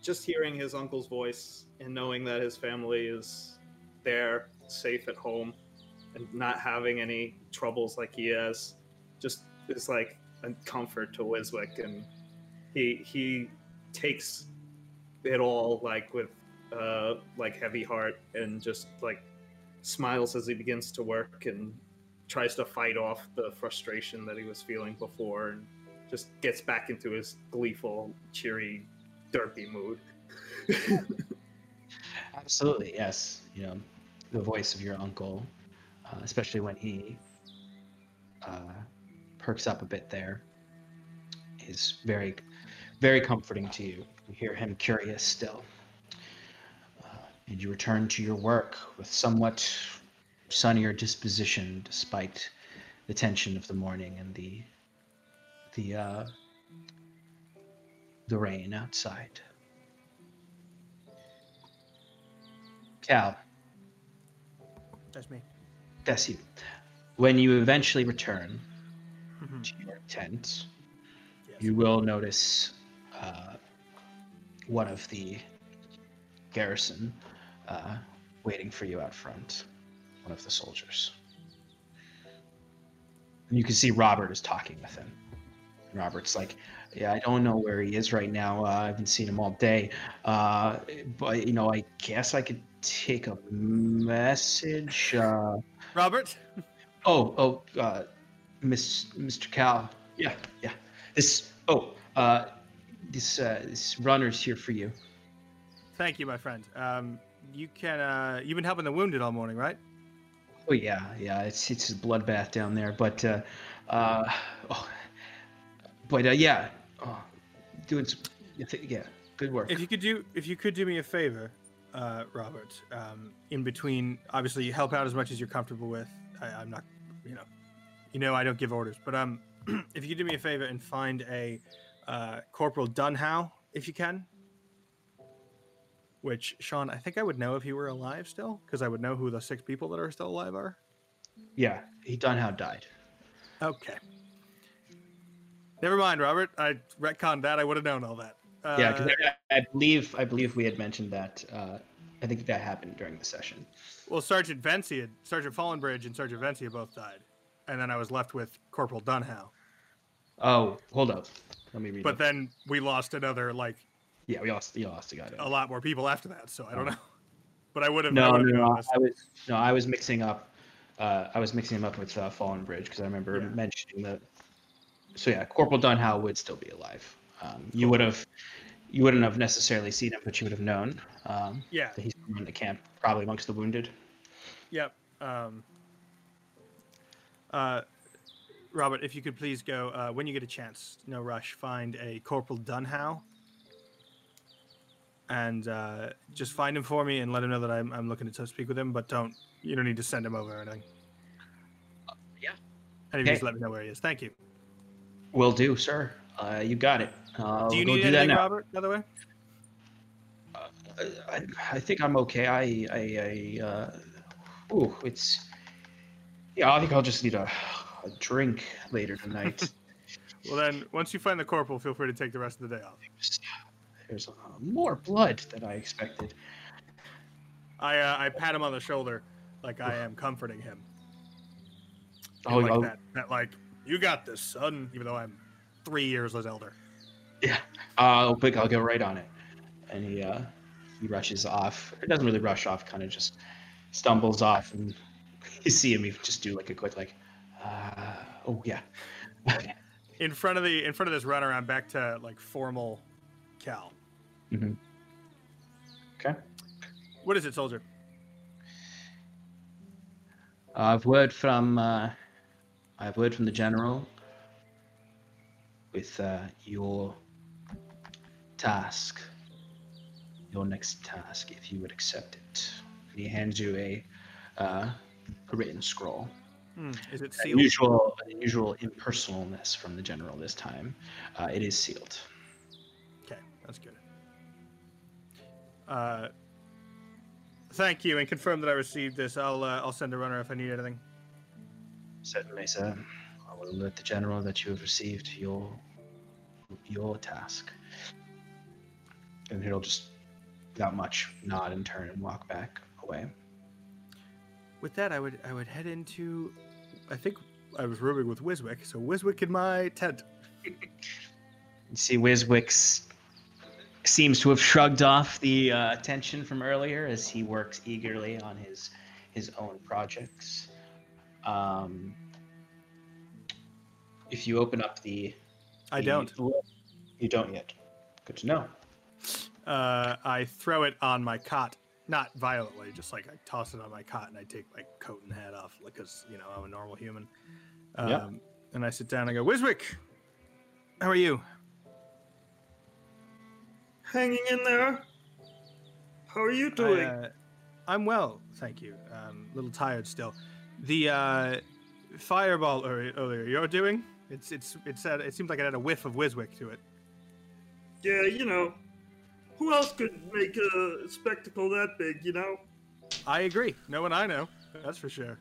just hearing his uncle's voice and knowing that his family is there, safe at home, and not having any troubles like he has, just is like a comfort to Wiswick, and he he takes it all like with uh like heavy heart and just like smiles as he begins to work and tries to fight off the frustration that he was feeling before and just gets back into his gleeful, cheery derpy mood. <laughs> Absolutely, yes. You know, the voice of your uncle, uh, especially when he uh, perks up a bit there, is very, very comforting to you. You hear him curious still. Uh, and you return to your work with somewhat sunnier disposition despite the tension of the morning and the the uh, the rain outside. Cal, That's me. that's you. When you eventually return Mhm. to your tent, Yes. you will notice uh, one of the garrison uh, waiting for you out front. One of the soldiers. And you can see Robert is talking with him. Robert's like, "Yeah, I don't know where he is right now. Uh, I haven't seen him all day. Uh, but you know, I guess I could take a message." Uh, Robert? Oh, oh, uh, Miss, Mr. Cal. Yeah, yeah. This. Oh, uh, this, uh, this runner's here for you. Thank you, my friend. Um, you can, uh, you've been helping the wounded all morning, right? Oh yeah, yeah. It's it's a bloodbath down there, but uh, uh, oh, but uh, yeah, oh, doing some, yeah, good work. If you could do, if you could do me a favor, uh, Robert, um, in between, obviously you help out as much as you're comfortable with. I, I'm not, you know, you know I don't give orders, but um, <clears throat> if you could do me a favor and find a uh, Corporal Dunhow, if you can. Which Sean, I think I would know if he were alive still, because I would know who the six people that are still alive are. yeah, he Dunhow died. Okay. Never mind, Robert. I retconned that. I would have known all that. Uh, yeah, because I, I believe I believe we had mentioned that. Uh, I think that happened during the session. Well, Sergeant Vency, had, Sergeant Fallenbridge, and Sergeant Vency both died, and then I was left with Corporal Dunhow. Oh, hold up. Let me read. But it. then we lost another, like yeah, we lost. You lost a guy. a lot more people after that. So I don't know. <laughs> But I would have. No, no, no. I was no, I was mixing up. Uh, I was mixing him up with uh, Fallenbridge because I remember Yeah. mentioning that. So yeah, Corporal Dunhow would still be alive. Um, you would have, you wouldn't have necessarily seen him, but you would have known um, Yeah. that he's in the camp, probably amongst the wounded. Yep. Um, uh, Robert, if you could please go uh, when you get a chance, no rush. Find a Corporal Dunhow, and uh, just find him for me and let him know that I'm, I'm looking to speak with him. But don't you don't need to send him over or anything. yeah. And if you Okay. just let me know where he is. Thank you. Will do, sir. Uh, you got it. Uh, do you we'll need do anything, now. Robert? By the way. I, I think I'm okay. I, I, I uh, ooh, it's, yeah. I think I'll just need a, a drink later tonight. <laughs> Well, then, once you find the corporal, feel free to take the rest of the day off. There's uh, more blood than I expected. I uh, I pat him on the shoulder, like I am comforting him. Oh, like oh, that, that, like you got this, son. Even though I'm three years his elder. yeah. Uh, quick, I'll go right on it. And he, uh, he rushes off. It doesn't really rush off. Kind of just stumbles off, and <laughs> you see him. You just do like a quick like, uh, oh yeah. <laughs> In front of the in front of this runner, I'm back to like formal Cal. mm-hmm. Okay. What is it, soldier? I've word from uh, I've word from the general with uh, your task, your next task, if you would accept it. And he hands you a, uh, a written scroll. Hmm, is it sealed? Unusual, unusual impersonalness from the general this time. Uh, it is sealed. Okay, that's good. Uh, thank you, and confirm that I received this. I'll uh, I'll send a runner if I need anything. Certainly, sir. I will alert the general that you have received your your task. And he'll just, without much, nod and turn and walk back away. With that, I would I would head into. I think I was rooming with Wiswick, so Wiswick in my tent. <laughs> You see, Wiswick seems to have shrugged off the uh, tension from earlier as he works eagerly on his his own projects. Um, if you open up the, I the- don't. You don't yet. Good to know. Uh, I throw it on my cot, not violently, just like I toss it on my cot and I take my coat and hat off because you know I'm a normal human. Um, Yeah. And I sit down and I go, Wiswick, how are you? Hanging in there. How are you I, doing? uh, I'm well, thank you. Um, a little tired still. The uh, fireball earlier you're doing, it's it's it's had, it seems like it had a whiff of Wiswick to it. Yeah, you know, who else could make a spectacle that big? You know? I agree. No one I know. That's for sure.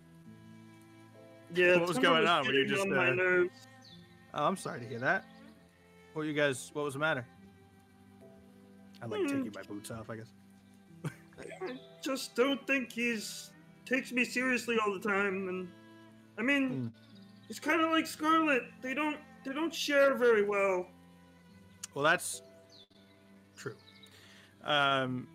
Yeah. What was going on? Were you just, uh. Oh, I'm sorry to hear that. What you guys? What was the matter? I like Hmm. taking my boots off. I guess. I just don't think he's takes me seriously all the time, and I mean, Hmm. it's kind of like Scarlet. They don't they don't share very well. Well, that's true. Um,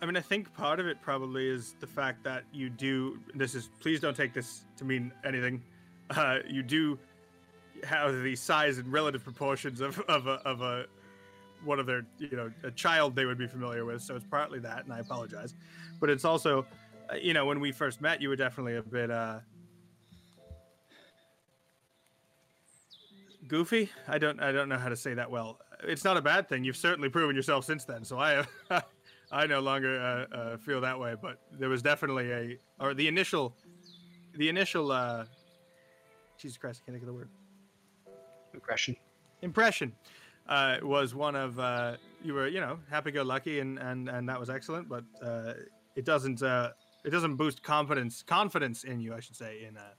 I mean, I think part of it probably is the fact that you do. This is. Please don't take this to mean anything. Uh, you do have the size and relative proportions of of a, of a one of their you know a child they would be familiar with. So it's partly that, and I apologize, but it's also, you know, when we first met, you were definitely a bit. Uh, goofy i don't i don't know how to say that well it's not a bad thing you've certainly proven yourself since then so i <laughs> i no longer uh, uh, feel that way but there was definitely a or the initial the initial uh jesus christ i can't think of the word Impression. impression uh was one of uh you were you know happy-go-lucky and and and that was excellent but uh it doesn't uh it doesn't boost confidence confidence in you i should say in a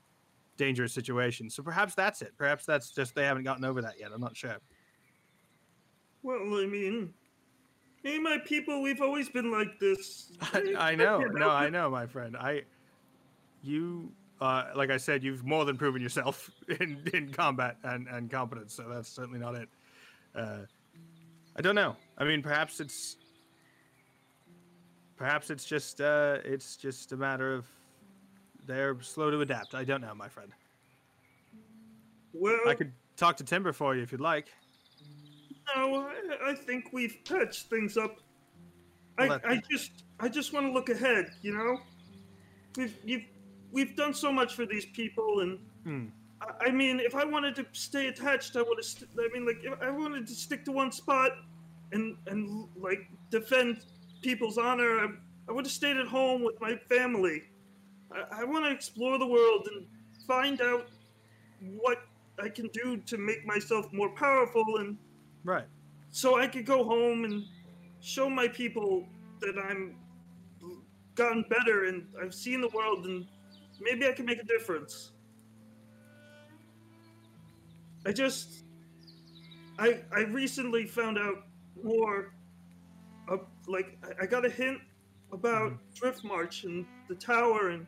dangerous situation so perhaps that's it perhaps that's just they haven't gotten over that yet i'm not sure Well, I mean, hey, my people, we've always been like this. <laughs> I, I know, no, I know, my friend. I, you, uh, like I said, you've more than proven yourself <laughs> in, in combat and, and competence. So that's certainly not it. Uh, I don't know. I mean, perhaps it's, perhaps it's just, uh, it's just a matter of they're slow to adapt. I don't know, my friend. Well, I could talk to Timber for you if you'd like. no, I, I think we've patched things up. Well, I, I just, I just want to look ahead. You know, we've, you've, we've done so much for these people, and Hmm. I, I mean, if I wanted to stay attached, I would have. St- I mean, like, if I wanted to stick to one spot, and and like defend people's honor, I, I would have stayed at home with my family. I, I want to explore the world and find out what I can do to make myself more powerful, and Right. so I could go home and show my people that I'm gotten better and I've seen the world, and maybe I can make a difference. I just, I I recently found out more. Like I- I got a hint about mm-hmm. Drift March and the tower, and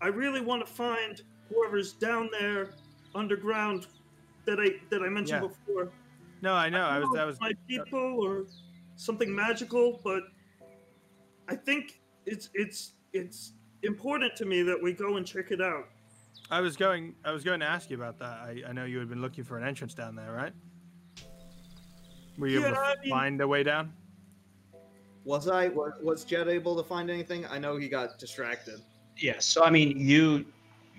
I really want to find whoever's down there underground that I that I mentioned Yeah. before. No, I know. I was, don't know that was, my people or something magical, but I think it's it's it's important to me that we go and check it out. I was going, I was going to ask you about that. I, I know you had been looking for an entrance down there, right? Were you able Yeah, to I mean- find a way down? Was I was, Jet able to find anything? I know he got distracted. Yeah, so I mean, you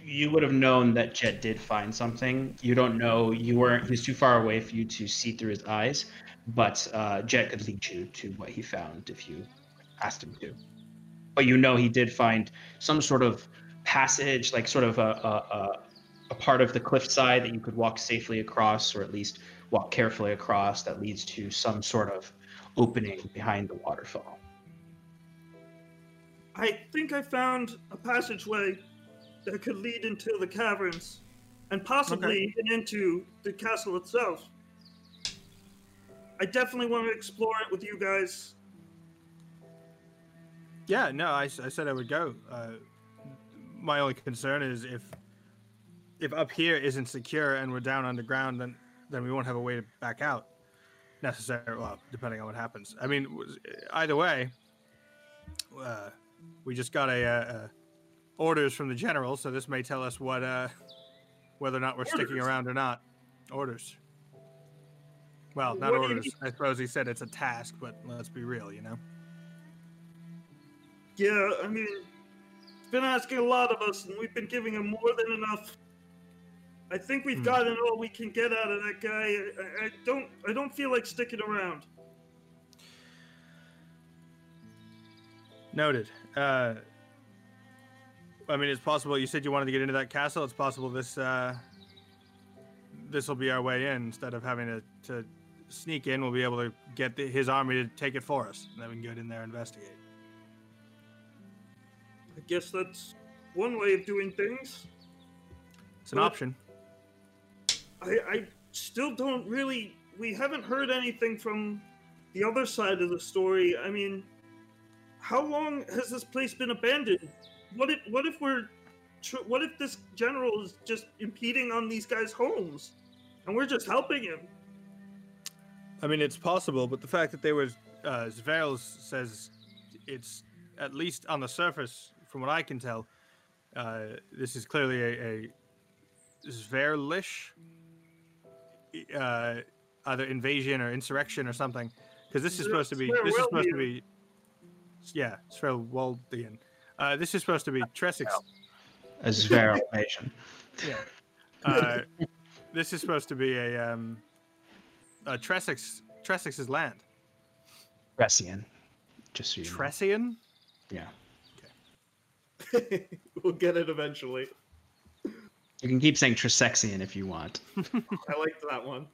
you would have known that Jet did find something. You don't know. You weren't. He was too far away for you to see through his eyes. But uh, Jet could lead you to what he found if you asked him to. But you know he did find some sort of passage, like sort of a a, a, a part of the cliffside that you could walk safely across, or at least walk carefully across, that leads to some sort of opening behind the waterfall. I think I found a passageway that could lead into the caverns and possibly even into the castle itself. I definitely want to explore it with you guys. Yeah, no, I, I said I would go. Uh, my only concern is if if up here isn't secure and we're down underground, then then we won't have a way to back out. Necessarily, well, depending on what happens. I mean, either way, uh, we just got a, uh uh orders from the general, so this may tell us what uh, whether or not we're sticking around or not. Orders. Well, not What orders. I suppose he said it's a task, but let's be real, you know. Yeah, I mean, he's been asking a lot of us, and we've been giving him more than enough. I think we've Hmm. gotten all we can get out of that guy. I, I, don't, I don't feel like sticking around. Noted. Uh, I mean, it's possible. You said you wanted to get into that castle. It's possible this uh, this will be our way in instead of having to, to sneak in, we'll be able to get the, his army to take it for us, and then we can get in there and investigate. I guess that's one way of doing things. It's an Well- option. I, I still don't really. We haven't heard anything from the other side of the story. I mean, how long has this place been abandoned? What if what if we're what if this general is just impeding on these guys' homes, and we're just helping him? I mean, it's possible, but the fact that they were, uh, Zverls says it's at least on the surface, from what I can tell, uh, this is clearly a, a Zverlish, uh, either invasion or insurrection or something, because this is supposed to be this is supposed to be, yeah, Sverwaldian. Uh, this is supposed to be Tresix. A Zveral invasion. Yeah. Uh, this is supposed to be a um, a Tresix Tresix's land. Ressian. Just so you know. Tressian. Yeah. <laughs> we'll get it eventually. You can keep saying Trisexian if you want. <laughs> I liked that one.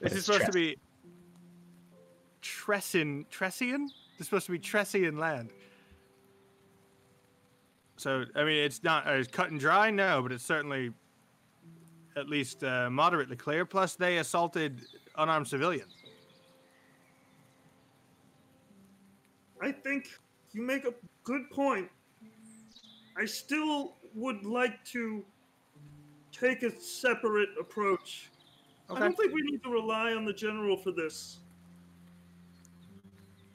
This is supposed Tres- to be Tressin Tressian. This is supposed to be Tressian land. So I mean, it's not uh, cut and dry, no, but it's certainly at least uh, moderately clear. Plus, they assaulted unarmed civilians. I think you make a good point. I still would like to take a separate approach. I don't think we need to rely on the general for this.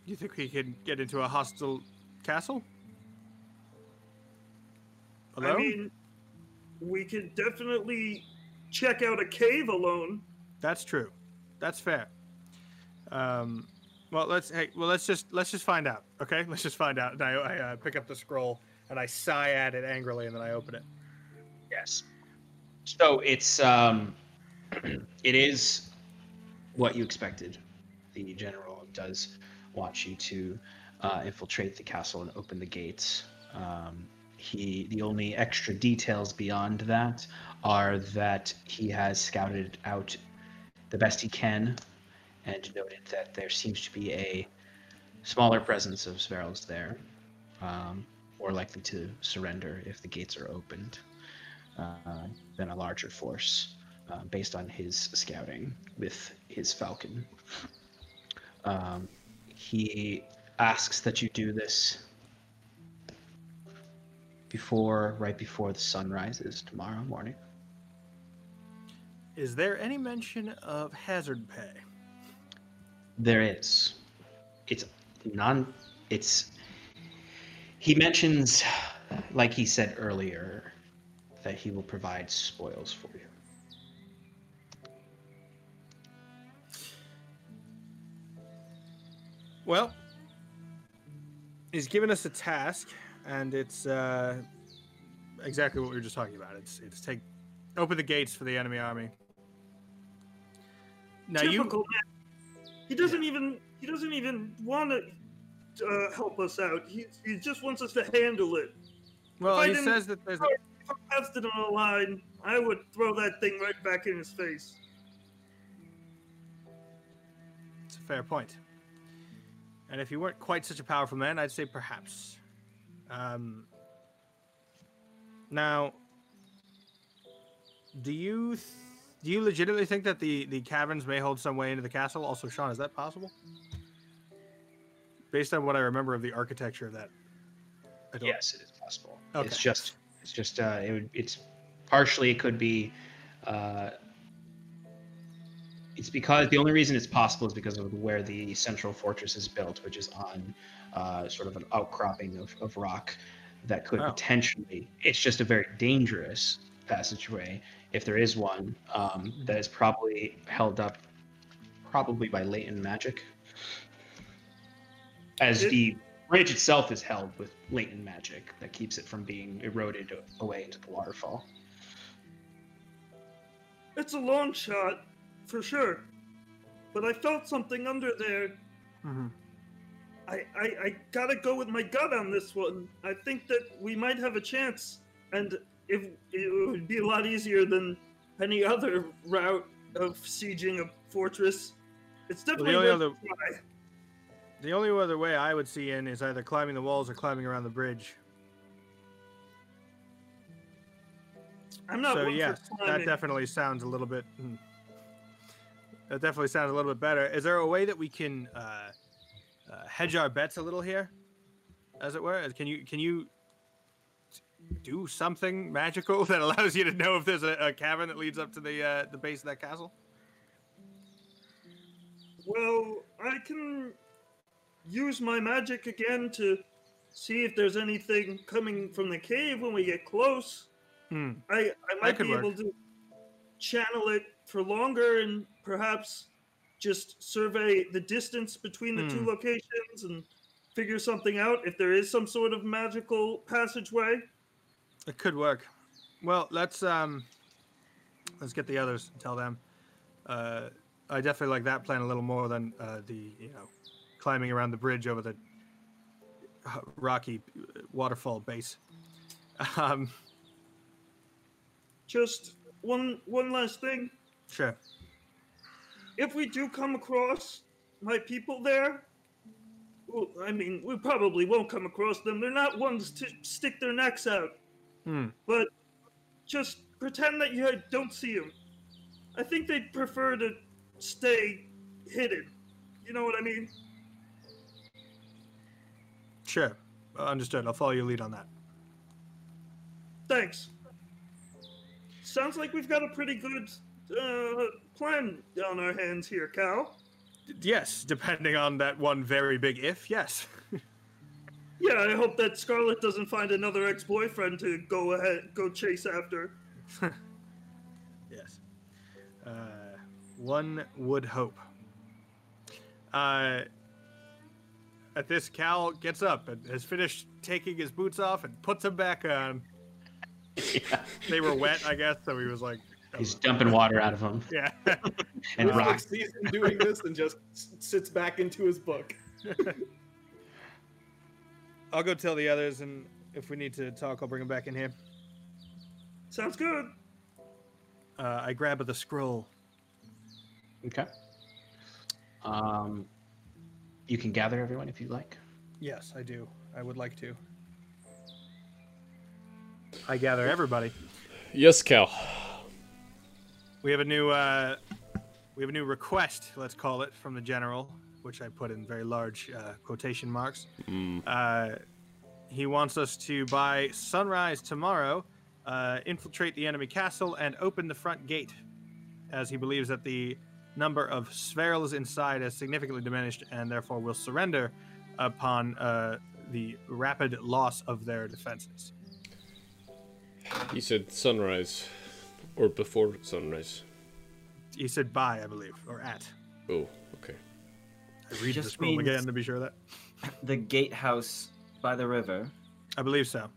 Do you think we can get into a hostile castle? Alone? I mean, we can definitely check out a cave alone. That's true. That's fair. Um, well, let's hey, well let's just let's just find out. Okay, <laughs> let's just find out. And I, I uh, pick up the scroll and I sigh at it angrily, and then I open it. Yes. So it's um, <clears throat> it is what you expected. The general does want you to uh, infiltrate the castle and open the gates. Um, he the only extra details beyond that are that he has scouted out the best he can and noted that there seems to be a smaller presence of Sverals there, um, more likely to surrender if the gates are opened uh, than a larger force, uh, based on his scouting with his falcon. Um, he asks that you do this before, right before the sun rises tomorrow morning. Is there any mention of hazard pay? There is. It's non. It's. He mentions, like he said earlier, that he will provide spoils for you. Well, he's given us a task, and it's uh, exactly what we were just talking about. It's it's take open the gates for the enemy army. Now you Typical man. He doesn't even he doesn't even want to uh, help us out. He, he just wants us to handle it. well, I he says that there's a, If I passed it on a line, I would throw that thing right back in his face. It's a fair point. And if you weren't quite such a powerful man, I'd say perhaps. Um, now, do you th- do you legitimately think that the the caverns may hold some way into the castle? Also, Sean, is that possible? Based on what I remember of the architecture of that. I Yes, it is possible. Okay. It's just, it's just, uh, it would, it's partially it could be, uh, it's because the only reason it's possible is because of where the central fortress is built, which is on uh, sort of an outcropping of, of rock that could Oh. potentially. It's just a very dangerous passageway if there is one um, that is probably held up, probably by latent magic, as the bridge itself is held with latent magic that keeps it from being eroded away into the waterfall. It's a long shot, for sure. But I felt something under there. Mhm. I, I, I gotta go with my gut on this one. I think that we might have a chance, and if it would be a lot easier than any other route of sieging a fortress. It's Well, definitely the only worth other a try. The only other way I would see in is either climbing the walls or climbing around the bridge. I'm not so yes, that definitely sounds a little bit. hmm. That definitely sounds a little bit better. Is there a way that we can uh, uh, hedge our bets a little here, as it were? Can you can you do something magical <laughs> that allows you to know if there's a, a cavern that leads up to the uh, the base of that castle? Well, I can use my magic again to see if there's anything coming from the cave when we get close. Hmm. I, I might be work. able to channel it for longer and perhaps just survey the distance between the two Hmm. locations and figure something out if there is some sort of magical passageway. It could work. Well, let's um, let's get the others and tell them. Uh, I definitely like that plan a little more than uh, the you know climbing around the bridge over the uh, rocky uh, waterfall base. Um, Just one one last thing. sure. if we do come across my people there, well, I mean, we probably won't come across them. They're not ones to stick their necks out. Hmm. But just pretend that you don't see them. I think they'd prefer to stay hidden. You know what I mean? Sure. Uh, understood. I'll follow your lead on that. Thanks. Sounds like we've got a pretty good uh, plan on our hands here, Cal. D- Yes, depending on that one very big if. Yes. <laughs> Yeah, I hope that Scarlet doesn't find another ex-boyfriend to go ahead, go chase after. <laughs> Yes. Uh, one would hope. Uh, at this, Cal gets up and has finished taking his boots off and puts them back on. They were wet, I guess, so he was like, He's dumping water out of them yeah. <laughs> and Wiswick rocks. sees him doing this and just sits back into his book. <laughs> I'll go tell the others, and if we need to talk, I'll bring them back in here. Sounds good. Uh, I grab the scroll. Okay. Um, you can gather everyone if you like. Yes, I do. I would like to. I gather everybody. Yes, Cal. We have a new uh, we have a new request, let's call it, from the general, which I put in very large uh, quotation marks. Mm. Uh, he wants us to, by sunrise tomorrow, uh, infiltrate the enemy castle and open the front gate, as he believes that the number of Sverils inside has significantly diminished and therefore will surrender upon uh, the rapid loss of their defenses. He said sunrise, or before sunrise. He said by, I believe, or at. Oh, okay. I read the Just scroll again to be sure of that. The gatehouse by the river. I believe so.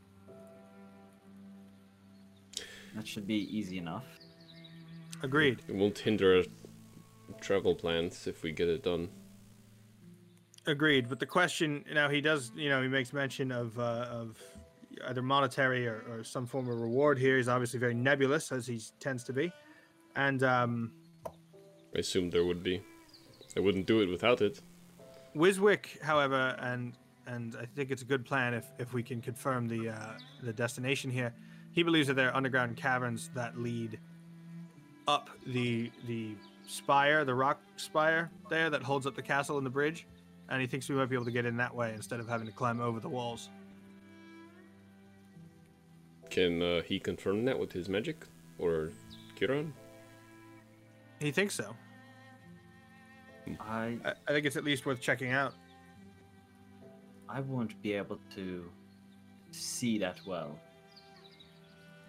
That should be easy enough. Agreed. It won't hinder our travel plans if we get it done. Agreed. But the question now he does, you know, he makes mention of uh, of either monetary or, or some form of reward here. He's obviously very nebulous as he tends to be, and um, I assumed there would be. I wouldn't do it without it. Wiswick, however, and and I think it's a good plan if, if we can confirm the uh, the destination here. He believes that there are underground caverns that lead up the the spire, the rock spire there that holds up the castle and the bridge, and he thinks we might be able to get in that way instead of having to climb over the walls. Can uh, he confirm that with his magic? Or Kieran? He thinks so. I I, I think it's at least worth checking out. I won't be able to see that well.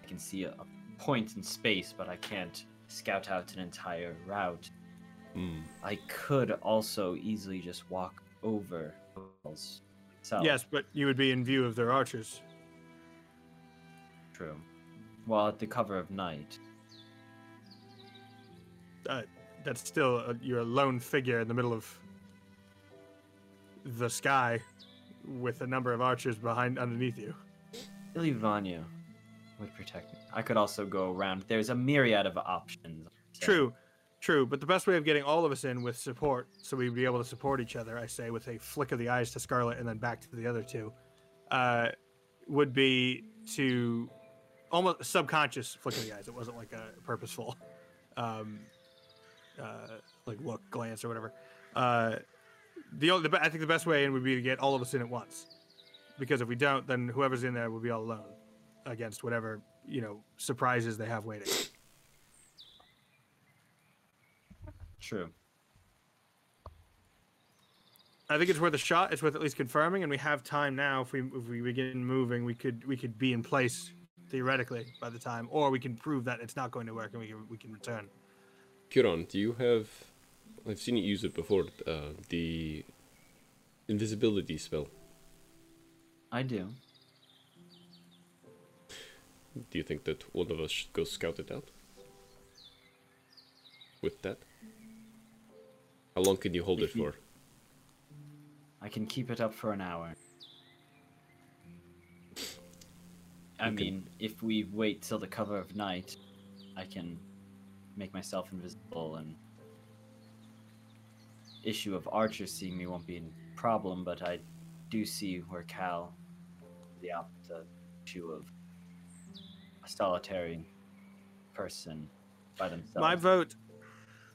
I can see a, a point in space, but I can't scout out an entire route. Hmm. I could also easily just walk over myself. Yes, but you would be in view of their archers. true. While at the cover of night. Uh, that's still a, you're a lone figure in the middle of the sky with a number of archers behind underneath you. Ilyvania would protect me. I could also go around. There's a myriad of options. True. True, but the best way of getting all of us in with support, so we'd be able to support each other, I say, with a flick of the eyes to Scarlet and then back to the other two, uh, would be to almost subconscious flick of the eyes. It wasn't like a purposeful, um, uh, like look, glance, or whatever. Uh, the, only, the I think the best way in would be to get all of us in at once, because if we don't, then whoever's in there will be all alone against whatever you know surprises they have waiting. True. I think it's worth a shot. It's worth at least confirming, and we have time now. If we if we begin moving, we could we could be in place theoretically by the time, or we can prove that it's not going to work and we can we can return. Kieran, do you have? I've seen you use it before. Uh, the invisibility spell. I do. Do you think that one of us should go scout it out? With that? How long can you hold it you- for? I can keep it up for an hour. I You can- mean, if we wait till the cover of night, I can make myself invisible and issue of archers seeing me won't be a problem, but I do see where Cal the opposite issue of a solitary person by themselves. My vote,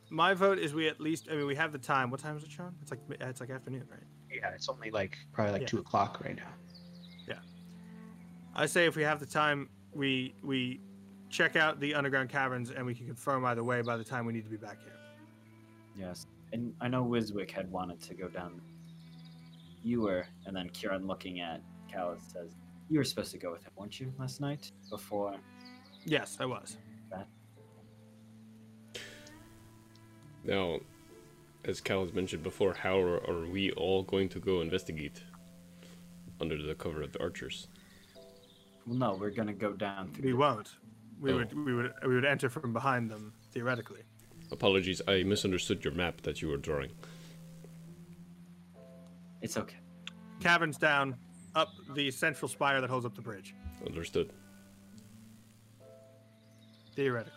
my vote is we at least. I mean, we have the time. What time is it, Sean? It's like it's like afternoon, right? Yeah, it's only like probably like Yeah. two o'clock right now. Yeah, I say if we have the time, we we check out the underground caverns and we can confirm either way by the time we need to be back here. Yes, and I know Wiswick had wanted to go down. You were, and then Kieran looking at Cal says, "You were supposed to go with him, weren't you, last night? Before Yes, I was. That. Now, as Cal has mentioned before, how are, are we all going to go investigate under the cover of the archers? Well, no, we're gonna go down through. We the- won't. We Oh. would we would we would enter from behind them theoretically. Apologies, I misunderstood your map that you were drawing. It's okay. Caverns down, up the central spire that holds up the bridge. Understood. Theoretically.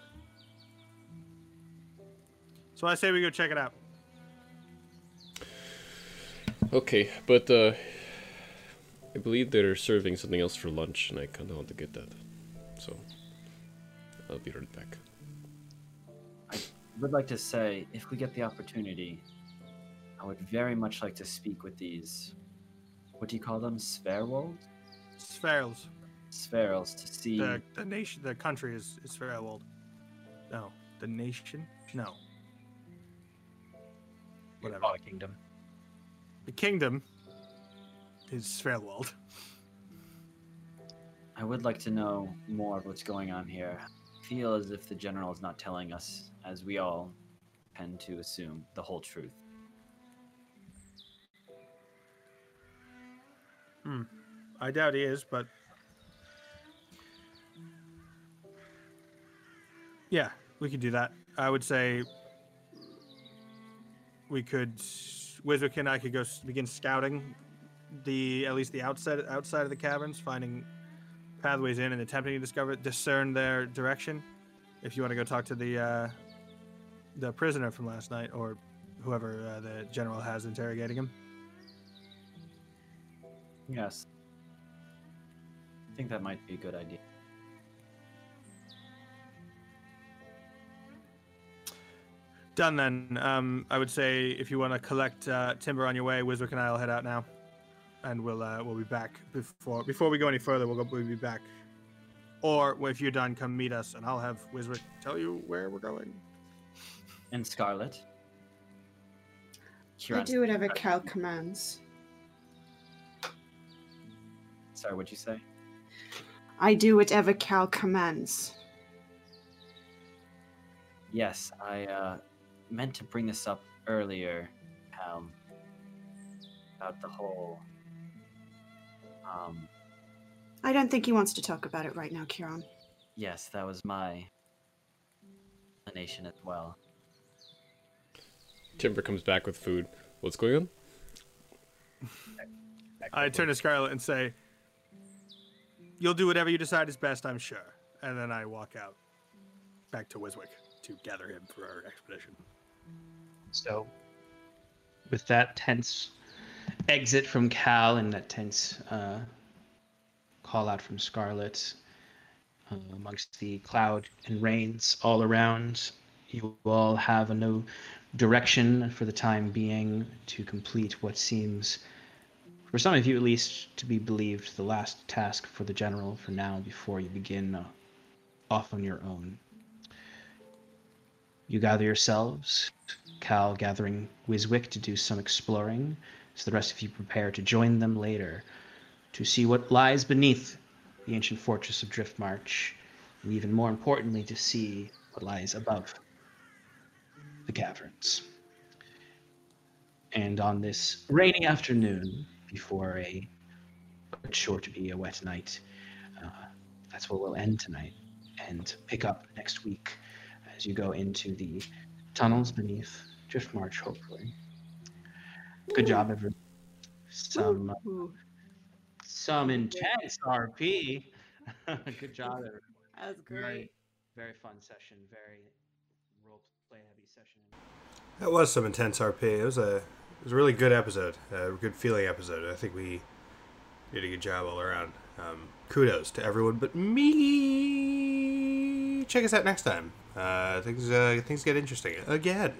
So I say we go check it out. Okay, but uh, I believe they're serving something else for lunch, and I kind of want to get that. So I'll be right back. I would like to say, if we get the opportunity, I would very much like to speak with these. What do you call them? Sverwold? Sferals. Sferals to see. The the nation the country is is Sferwold. No. The nation? No. Whatever. Call it kingdom. The kingdom is Sferwold. I would like to know more of what's going on here. I feel as if the general is not telling us, as we all tend to assume, the whole truth. I doubt he is, but yeah, we could do that. I would say we could. Wiswick and I could go begin scouting the at least the outside outside of the caverns, finding pathways in and attempting to discover discern their direction. If you want to go talk to the uh, the prisoner from last night or whoever uh, the general has interrogating him. Yes. I think that might be a good idea. Done then. Um, I would say if you want to collect uh, timber on your way, Wiswick and I will head out now, and we'll uh, we'll be back before before we go any further. We'll go, we'll be back, or if you're done, come meet us, and I'll have Wiswick tell you where we're going. And Scarlet? I do whatever Cal commands. Sorry, what'd you say? I do whatever Cal commands. Yes, I uh, meant to bring this up earlier, um, about the whole. Um, I don't think he wants to talk about it right now, Kieran. yes, that was my explanation as well. Timber comes back with food. What's going on? I turn to Scarlet and say, "You'll do whatever you decide is best, I'm sure." And then I walk out, back to Wiswick. to gather him for our expedition. So, with that tense exit from Cal and that tense uh, call out from Scarlet, uh, amongst the cloud and rains all around, you all have a no direction for the time being to complete what seems, for some of you at least, to be believed the last task for the general for now before you begin uh, off on your own. You gather yourselves, Cal gathering Wiswick to do some exploring, so the rest of you prepare to join them later to see what lies beneath the ancient fortress of Driftmarch, and even more importantly, to see what lies above the caverns. And on this rainy afternoon, before a but sure to be a wet night, uh, that's where we'll end tonight and pick up next week as you go into the tunnels beneath Drift March, hopefully. Good job, everyone. Some uh, Ooh, some intense RP. <laughs> Good job, everyone. that was great. very fun session. Very role play heavy session. That was some intense RP. It was a it was a really good episode, a good feeling episode. I think we did a good job all around. Um, kudos to everyone but me. Check us out next time. Uh, things uh, things get interesting again.